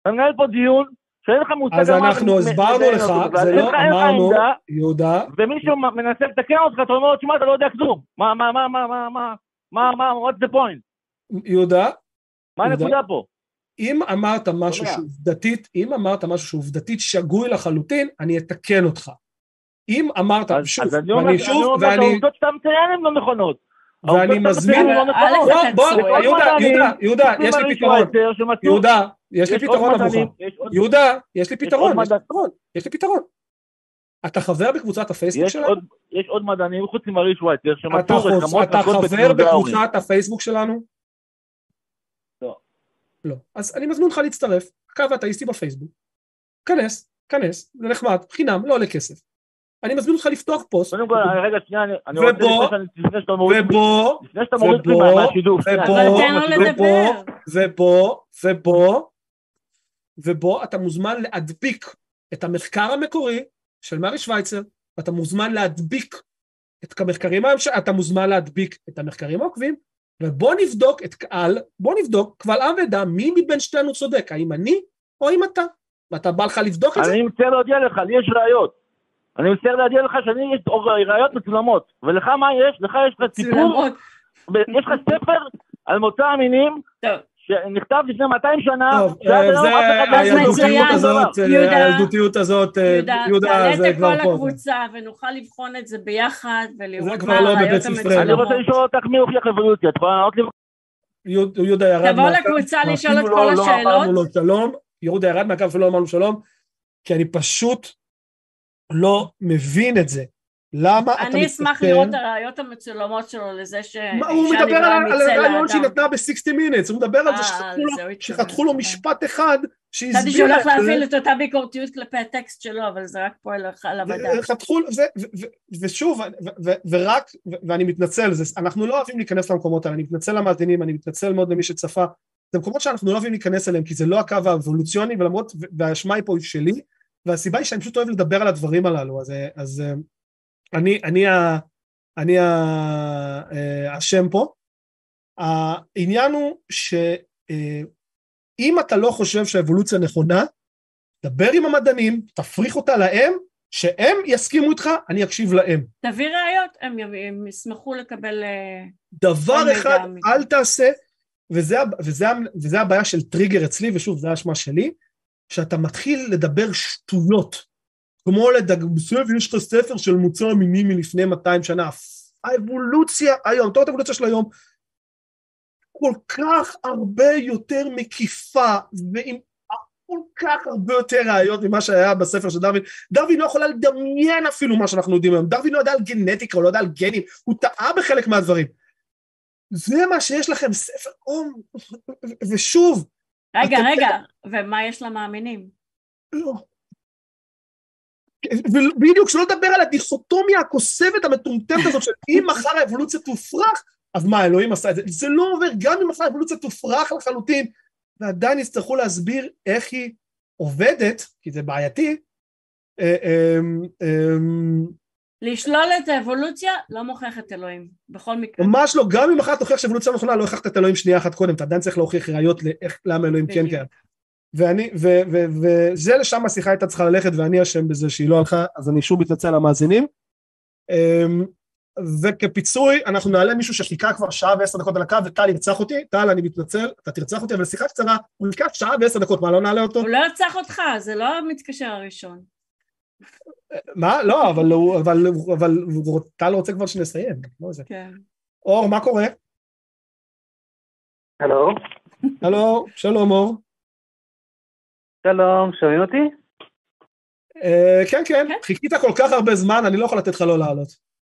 אתה מנהל פה דיון שאין לך מושג אז מה אנחנו הסברנו לך, זה לא אמרנו, יהודה, ומישהו מנסה לתקן אותך, אתה אומר תשמע, אתה לא יודע כלום. מה, מה, מה, מה, מה, מה, מה, מה, what's the point? יהודה, מה? הנקודה פה? אם אמרת משהו שומע. שהוא עובדתית, אם אמרת משהו שהוא עובדתית שגוי לחלוטין, אני אתקן אותך. אם אמרת, אז שוב, אז אני אומר ואני אני שוב, אומר ואני, שהעובדות שאתה מציין הן לא נכונות. ואני מזמין, לא א', נכונות. בוא, אתה בוא, צועק. יהודה, יהודה, יהודה, יש לי פתרון, יהודה, יש לי פתרון עבורך, יהודה, יש לי פתרון, יש לי פתרון. אתה חבר בקבוצת הפייסבוק יש שלנו? עוד- יש עוד מדענים חוץ ממרי שווייצר אתה שמצאו רקמות אתה חבר. בקבוצת הפייסבוק שלנו? לא. לא. אז אני מזמין אותך להצטרף, הקו האתאיסטי בפייסבוק. כנס, כנס, זה נחמד, חינם, לא עולה כסף. אני מזמין אותך לפתוח פוסט, קודם כל, רגע, שנייה, אני- רוצה לפני שאתה מוריד ובוא, לפני שאתה מוריד אותי ובוא- מה- מהשידור. שנייה, ובוא- אבל אני- תן לו מהשידור. לדבר. ובוא, ובוא, ובוא אתה מוזמן להדביק את המחקר המקורי של מרי שווייצר, ואתה מוזמן להדביק את המחקרים, אתה מוזמן להדביק את המחקרים העוקבים, ובוא נבדוק את קהל, בוא נבדוק קבל עם ודע מי מבין שתינו צודק, האם אני או האם אתה. ואתה בא לך לבדוק את זה? אני מצטער להודיע לך, לי יש ראיות. אני מצטער להודיע לך שאני, יש ראיות מצולמות. ולך מה יש? לך יש לך סיפור. יש לך ספר על מוצא המינים. שנכתב לפני 200 שנה, טוב, אה, זה לא יודע הילדותיות. הזאת, אה, יהודה, הילדותיות הזאת, אה, יהודה, יהודה, תעלה זה את כבר פה. לקבוצה ונוכל לבחון את זה ביחד ולראות כבר מה לא הראיות ספרנו. אני המצולמות. רוצה לשאול אותך מי הוכיח אבולוציה, את יכולה לענות לי? יהודה ירד תבוא מהקו, לקבוצה לשאול את אפילו כל לא- לא אמרנו השאלות. לו שלום, יהודה ירד מהקו ולא אמרנו שלום, כי אני פשוט לא מבין את זה. למה אתה אני אשמח מתכוון- לראות את הראיות המצולמות שלו לזה ש... מה, הוא שאישה מדבר נבראה על על מצלע הרעיון שהיא. נתנה ב-60 minutes, הוא מדבר על זה אה, שחתכו לו-. משפט אחד חשבתי שהוא שהסביר הולך. להפעיל את אותה ביקורתיות כלפי הטקסט שלו, אבל זה רק פועל על המדע. חתכו, ושוב, ורק, ואני מתנצל, זה, אנחנו לא אוהבים להיכנס למקומות האלה, אני מתנצל למאזינים, אני מתנצל מאוד למי שצפה, זה מקומות שאנחנו לא אוהבים להיכנס אליהם, כי זה לא הקו האבולוציוני, ולמרות, והאשמה היא פה שלי, והסיבה היא שאני פשוט אוהב לדבר על הדברים הללו, אז, אז אה, אני, אני, ה- אני ה- אה, האשם פה. העניין הוא שאם אתה לא חושב שהאבולוציה נכונה, דבר עם המדענים, תפריך אותה להם, שהם יסכימו איתך, אני אקשיב להם. תביא ראיות, הם הם ישמחו לקבל... אה, דבר אחד. אל תעשה, וזה, וזה, וזה הבעיה של טריגר אצלי, ושוב, זו האשמה שלי, שאתה מתחיל לדבר שטויות. כמו לדג... בסדר, יש לך ספר של מוצא מיני מלפני 200 שנה. האבולוציה היום, תורת האבולוציה של היום, כל כך הרבה יותר מקיפה, ועם כל כך הרבה יותר ראיות ממה שהיה בספר של דרווין. דרווין לא יכולה לדמיין אפילו מה שאנחנו יודעים היום. דרווין לא ידע על גנטיקה, הוא לא ידע על גנים, הוא טעה בחלק מהדברים. זה מה שיש לכם, ספר אום, ושוב, רגע, רגע, ומה יש למאמינים? לא. ובדיוק, שלא לדבר על הדיכוטומיה הכוסבת המטומטמת הזאת של אם מחר האבולוציה תופרך, אז מה, אלוהים עשה את זה? זה לא עובר, גם אם מחר האבולוציה תופרך לחלוטין, ועדיין יצטרכו להסביר איך היא עובדת, כי זה בעייתי. לשלול את האבולוציה לא מוכיח את אלוהים, בכל מקרה. ממש לא, גם אם מחר תוכיח שאבולוציה נכונה, לא הוכחת את אלוהים שנייה אחת קודם, אתה עדיין צריך להוכיח ראיות לאיך, למה אלוהים כן. קיים. ואני, ו- ו- וזה לשם השיחה הייתה צריכה ללכת, ואני אשם בזה שהיא לא הלכה, אז אני שוב מתנצל למאזינים. אמ, וכפיצוי, אנחנו נעלה מישהו שחיכה כבר שעה ועשר דקות על הקו, וטל ירצח אותי, טל, אני מתנצל, אתה תרצח אותי, אבל שיחה קצרה, הוא חיכה שעה ועשר דקות, מה, לא נעלה אותו? הוא לא ירצח אותך, זה לא המתקשר הראשון. מה? לא, אבל הוא, אבל, אבל הוא- טל רוצה כבר שנסיים. לא זה. כן. אור, מה קורה? הלו, הלו, שלום אור. שלום, שומעים אותי? אה, כן, כן, כן. חיכית כל כך הרבה זמן, אני לא יכול לתת לך לא לעלות.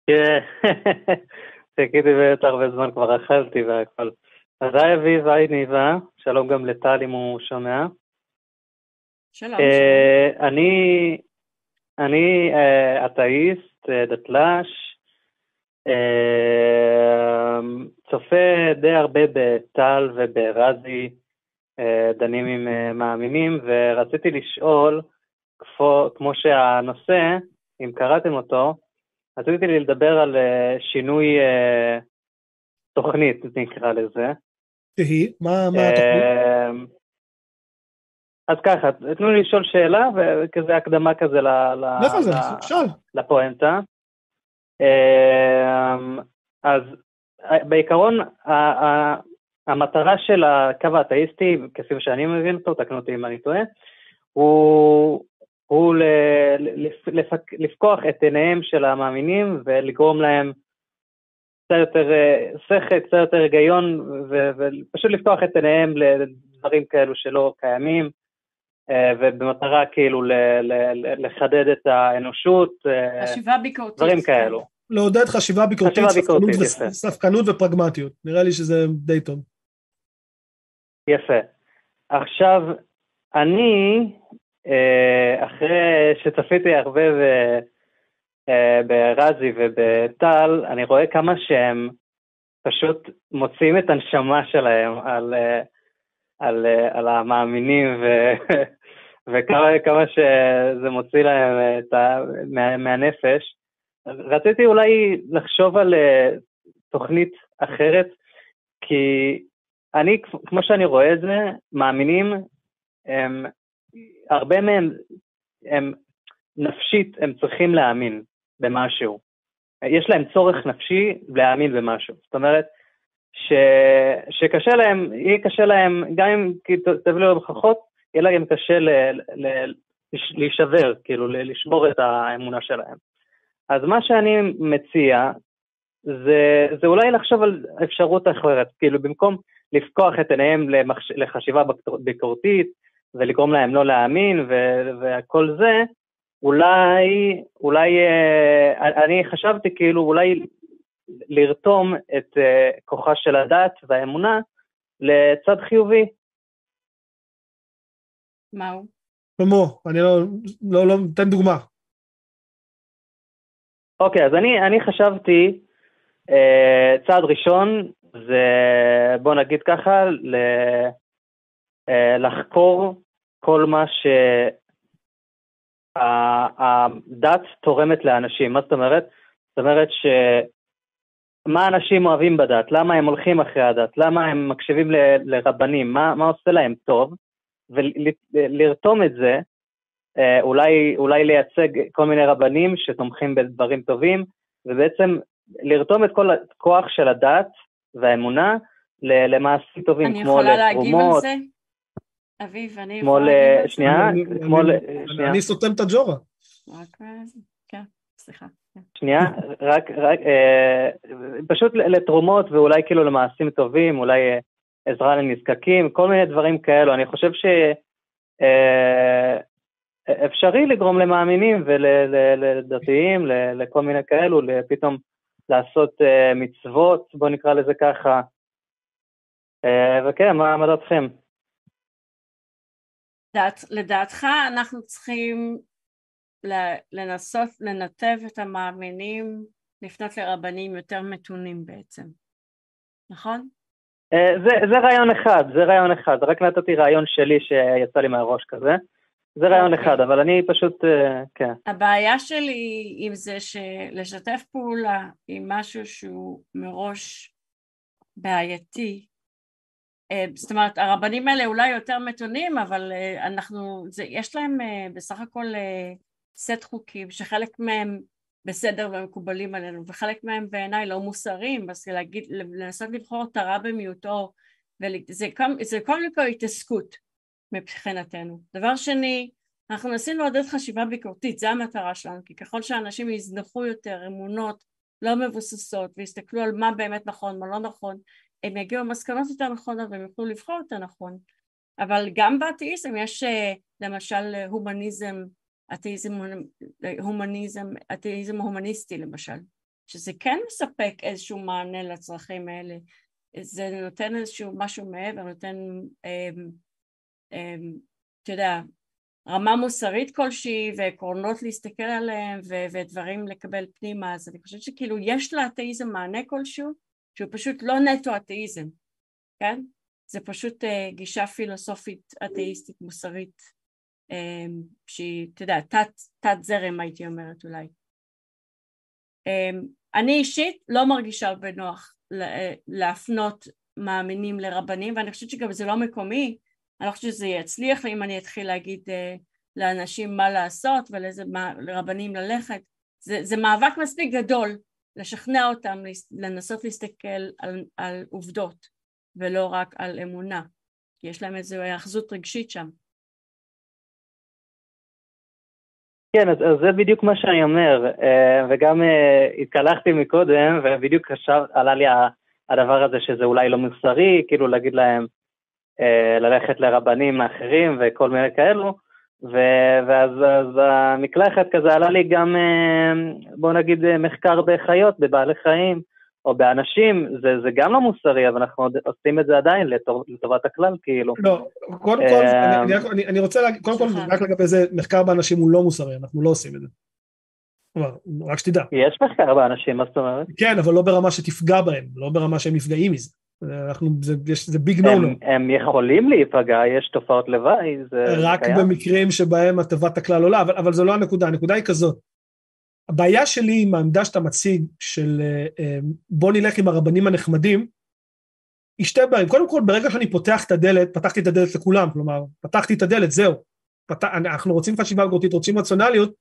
כן, חיכיתי באמת הרבה זמן, כבר אכלתי והכל. אז היי אביב, היי ניבה, שלום גם לטל אם הוא שומע. שלום, שלום. אה, אני, אני אה, אתאיסט, אה, דתל"ש, אה, צופה די הרבה בטל וברזי, דנים עם מאמינים, ורציתי לשאול, כמו, שהנושא, אם קראתם אותו, רציתי לדבר על שינוי תוכנית, נקרא לזה. תהי, מה התוכנית? אז ככה, תנו לי לשאול שאלה, וכזה הקדמה כזה ל- ל- לך על זה, שאל. לפואנטה. אמ, אז אה, בעיקרון, המטרה של הקו האתאיסטי, כפי שאני מבין אותו, תקנו אותי אם אני טועה, הוא, הוא ל, לפ, לפק, לפקוח את עיניהם של המאמינים ולגרום להם קצת יותר אה, שכל, קצת יותר היגיון, ופשוט לפתוח את עיניהם לדברים כאלו שלא קיימים, ובמטרה כאילו ל- ל- ל- לחדד את האנושות, אה, חשיבה ביקורתית. דברים כן. כאלו. לעודד חשיבה ביקורתית, חשיבה ספקנות ופרגמטיות. נראה לי שזה די טוב. יפה. עכשיו, אני, אה, אחרי שצפיתי הרבה אה, ברזי ובטל, אני רואה כמה שהם פשוט מוציאים את הנשמה שלהם על, אה, על, אה, על המאמינים, ו, וכמה כמה שזה מוציא להם את ה, מה, מהנפש. רציתי אולי לחשוב על אה, תוכנית אחרת, כי אני, כמו שאני רואה את זה, מאמינים, הם, הרבה מהם, הם נפשית, הם צריכים להאמין במשהו. יש להם צורך נפשי להאמין במשהו. זאת אומרת, ש, שקשה להם, יהיה קשה להם, גם אם כי ת- תביאו להם הוכחות, יהיה להם קשה ל, ל, להישבר, כאילו, לשבור את האמונה שלהם. אז מה שאני מציע, זה, זה אולי לחשוב על אפשרות אחרת, כאילו במקום לפקוח את עיניהם למחש... לחשיבה ביקורתית ולגרום להם לא להאמין ו... וכל זה, אולי, אולי, אה, אני חשבתי כאילו אולי לרתום את אה, כוחה של הדת והאמונה לצד חיובי. מה הוא? כמו, אני לא, לא, לא, תן דוגמה. אוקיי, אז אני, אני חשבתי, אה, צעד ראשון זה, בוא נגיד ככה, ל, אה, לחקור כל מה שהדת תורמת לאנשים. מה זאת אומרת? זאת אומרת ש... מה אנשים אוהבים בדת? למה הם הולכים אחרי הדת? למה הם מקשיבים ל- לרבנים? מה, מה עושה להם טוב? ולרתום את זה, אה, אולי, אולי לייצג כל מיני רבנים שתומכים בדברים טובים, ובעצם לרתום את כל הכוח של הדת והאמונה למעשים טובים, אני כמו יכולה להגיב על לתרומות, זה? אביב, אני יכולה. להגיב על זה? שנייה, אני- כמו אני- ל... שנייה. אני סותם את הג'ורה. רק זה, כן, סליחה. שנייה, רק, רק, אה, פשוט לתרומות ואולי כאילו למעשים טובים, אולי אה, עזרה לנזקקים, כל מיני דברים כאלו. אני חושב שאפשרי לגרום למאמינים ולדתיים, לכל מיני כאלו, פתאום לעשות אה, מצוות, בוא נקרא לזה ככה. אה, וכן, מה, מה דעתכם? דעת, לדעתך אנחנו צריכים לנסות לנתב את המאמינים לפנות לרבנים יותר מתונים בעצם, נכון? אה, זה, זה רעיון אחד, זה רעיון אחד, רק נתתי רעיון שלי שיצא לי מהראש כזה. זה רעיון אוקיי. אחד, אבל אני פשוט, אה, כן. הבעיה שלי עם זה שלשתף פעולה עם משהו שהוא מראש בעייתי, אה, זאת אומרת הרבנים האלה אולי יותר מתונים אבל אנחנו, זה, יש להם בסך הכל סט חוקים שחלק מהם בסדר ומקובלים עלינו וחלק מהם בעיניי לא מוסריים אז להגיד, לנסות לבחור את הרע במיעוטו זה קודם כל התעסקות מבחינתנו. דבר שני, אנחנו מנסים לעודד חשיבה ביקורתית, זו המטרה שלנו, כי ככל שאנשים יזנחו יותר אמונות לא מבוססות ויסתכלו על מה באמת נכון, מה לא נכון, הם יגיעו למסקנות יותר נכונות והם יוכלו לבחור יותר נכון. אבל גם באתאיזם יש אה, למשל הומניזם, אתאיזם, הומניזם, אתאיזם הומניסטי למשל, שזה כן מספק איזשהו מענה לצרכים האלה, זה נותן איזשהו משהו מעבר, נותן, אמ, אמ, אתה יודע, רמה מוסרית כלשהי ועקרונות להסתכל עליהם ו- ודברים לקבל פנימה, אז אני חושבת שכאילו יש לאתאיזם מענה כלשהו, שהוא פשוט לא נטו אתאיזם, כן? זה פשוט uh, גישה פילוסופית אתאיסטית מוסרית שהיא, אתה יודע, תת, תת זרם הייתי אומרת אולי. Um, אני אישית לא מרגישה בנוח להפנות מאמינים לרבנים ואני חושבת שגם זה לא מקומי אני לא חושבת שזה יצליח אם אני אתחיל להגיד uh, לאנשים מה לעשות ולרבנים ללכת. זה, זה מאבק מספיק גדול לשכנע אותם לנסות להסתכל על, על עובדות ולא רק על אמונה, כי יש להם איזו היאחזות רגשית שם. כן, אז, אז זה בדיוק מה שאני אומר, uh, וגם uh, התקלחתי מקודם, ובדיוק עכשיו עלה לי הדבר הזה שזה אולי לא מוסרי, כאילו להגיד להם, אה, ללכת לרבנים אחרים וכל מיני כאלו, ו- ואז המקלחת כזה עלה לי גם, אה, בוא נגיד, אה, מחקר בחיות, בבעלי חיים, או באנשים, זה, זה גם לא מוסרי, אבל אנחנו עושים את זה עדיין לטוב, לטובת הכלל, כאילו. לא, קודם כל, אני, אני, אני רוצה להגיד, קודם כל, רק לגבי זה, מחקר באנשים הוא לא מוסרי, אנחנו לא עושים את זה. כלומר, רק שתדע. יש מחקר באנשים, מה זאת אומרת? כן, אבל לא ברמה שתפגע בהם, לא ברמה שהם נפגעים מזה. אנחנו, זה, זה ביג נו נו. הם יכולים להיפגע, יש תופעות לוואי, זה רק קיים. במקרים שבהם הטבת הכלל עולה, אבל, אבל זו לא הנקודה, הנקודה היא כזאת. הבעיה שלי עם העמדה שאתה מציג של אה, אה, בוא נלך עם הרבנים הנחמדים, היא שתי בעיות. קודם כל, ברגע שאני פותח את הדלת, פתחתי את הדלת לכולם, כלומר, פתחתי את הדלת, זהו. פת... אנחנו רוצים חשיבה אלגורית, רוצים רציונליות,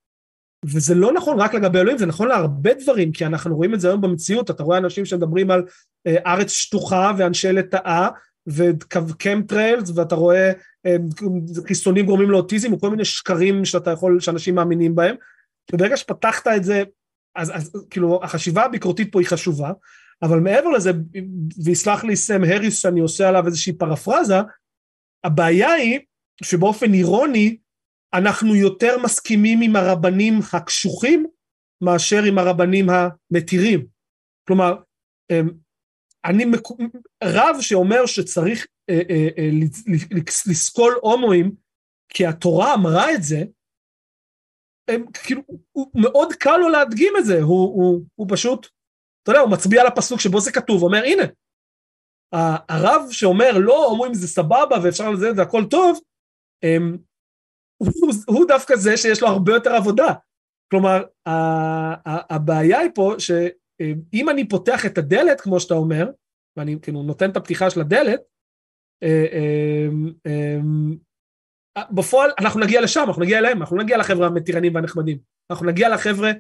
וזה לא נכון רק לגבי אלוהים, זה נכון להרבה דברים, כי אנחנו רואים את זה היום במציאות, אתה רואה אנשים שמדברים על אה, ארץ שטוחה ואנשי לטאה, וקמפטריילס, ואתה רואה אה, חיסונים גורמים לאוטיזם, וכל מיני שקרים שאתה יכול, שאנשים מאמינים בהם, וברגע שפתחת את זה, אז, אז כאילו החשיבה הביקורתית פה היא חשובה, אבל מעבר לזה, ויסלח לי סם הריס שאני עושה עליו איזושהי פרפרזה, הבעיה היא שבאופן אירוני, אנחנו יותר מסכימים עם הרבנים הקשוחים מאשר עם הרבנים המתירים. כלומר, אמ, אני, רב שאומר שצריך אה, אה, אה, לסקול הומואים כי התורה אמרה את זה, הם, כאילו, הוא, מאוד קל לו להדגים את זה, הוא, הוא, הוא פשוט, אתה יודע, הוא מצביע על הפסוק שבו זה כתוב, אומר הנה, הרב שאומר לא, הומואים זה סבבה ואפשר לזה והכל טוב, הם, הוא, הוא דווקא זה שיש לו הרבה יותר עבודה. כלומר, הבעיה היא פה שאם אני פותח את הדלת, כמו שאתה אומר, ואני כאילו נותן את הפתיחה של הדלת, אה, אה, אה, בפועל אנחנו נגיע לשם, אנחנו נגיע אליהם, אנחנו נגיע לחבר'ה המתירנים והנחמדים. אנחנו נגיע לחבר'ה,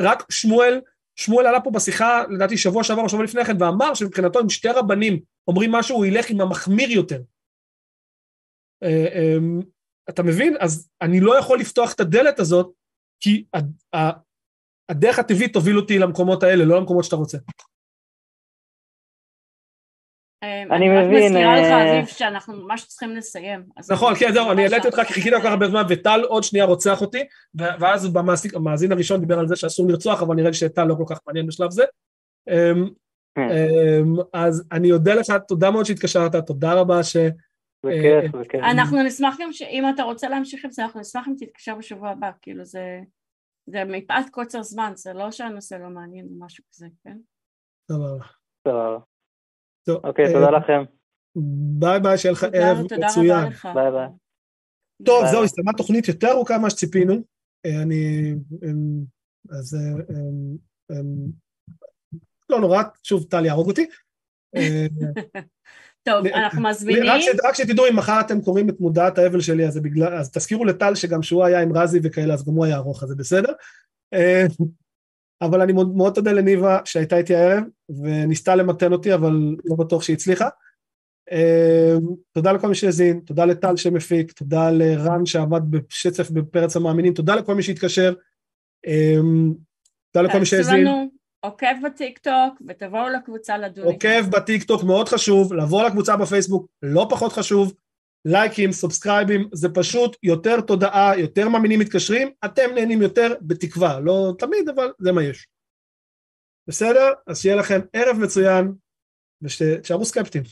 רק שמואל, שמואל עלה פה בשיחה, לדעתי שבוע שעבר או שבוע לפני כן, ואמר שמבחינתו אם שתי רבנים אומרים משהו, הוא ילך עם המחמיר יותר. אתה מבין? אז אני לא יכול לפתוח את הדלת הזאת, כי הדרך הטבעית תוביל אותי למקומות האלה, לא למקומות שאתה רוצה. אמ, אני מבין... אני רק מזכירה לך, אה, אביב, שאנחנו ממש צריכים לסיים. נכון, כן, זהו, אני העליתי אותך כי חיכיתי כל כך הרבה זמן, וטל עוד שנייה רוצח אותי, ואז המאזין הראשון דיבר על זה שאסור לרצוח, אבל נראה לי שטל לא כל כך מעניין בשלב זה. אמ, כן. אמ, אז אני אודה לך, תודה מאוד שהתקשרת, תודה רבה ש... בכיף, אה, בכיף. אנחנו נשמח גם שאם אתה רוצה להמשיך עם זה, אנחנו נשמח אם תתקשר בשבוע הבא, כאילו זה, זה מפאת קוצר זמן, זה לא שהנושא לא מעניין או משהו כזה, כן? סבבה. סבבה. אוקיי, אה, תודה לכם. ביי ביי, שיהיה לך ערב מצוין. ביי ביי. טוב, זהו, הסתיימה תוכנית יותר ארוכה ממה שציפינו. אה, אני... אז... לא נורא, שוב, טל יהרוג אותי. טוב, אנחנו מזמינים. רק שתדעו, אם מחר אתם קוראים את מודעת האבל שלי, אז, בגלל, אז תזכירו לטל שגם שהוא היה עם רזי וכאלה, אז גם הוא היה ארוך, אז זה בסדר. אבל אני מאוד, מאוד תודה לניבה שהייתה איתי הערב, וניסתה למתן אותי, אבל לא בטוח שהיא הצליחה. תודה לכל מי שהאזין, תודה לטל שמפיק, תודה לרן שעבד בשצף בפרץ המאמינים, תודה לכל מי שהתקשר, תודה לכל מי שהאזין. עוקב בטיקטוק ותבואו לקבוצה לדון. עוקב בטיקטוק מאוד חשוב, לבוא לקבוצה בפייסבוק לא פחות חשוב, לייקים, סובסקרייבים, זה פשוט יותר תודעה, יותר מאמינים מתקשרים, אתם נהנים יותר בתקווה, לא תמיד אבל זה מה יש. בסדר? אז שיהיה לכם ערב מצוין ושתשארו סקפטים.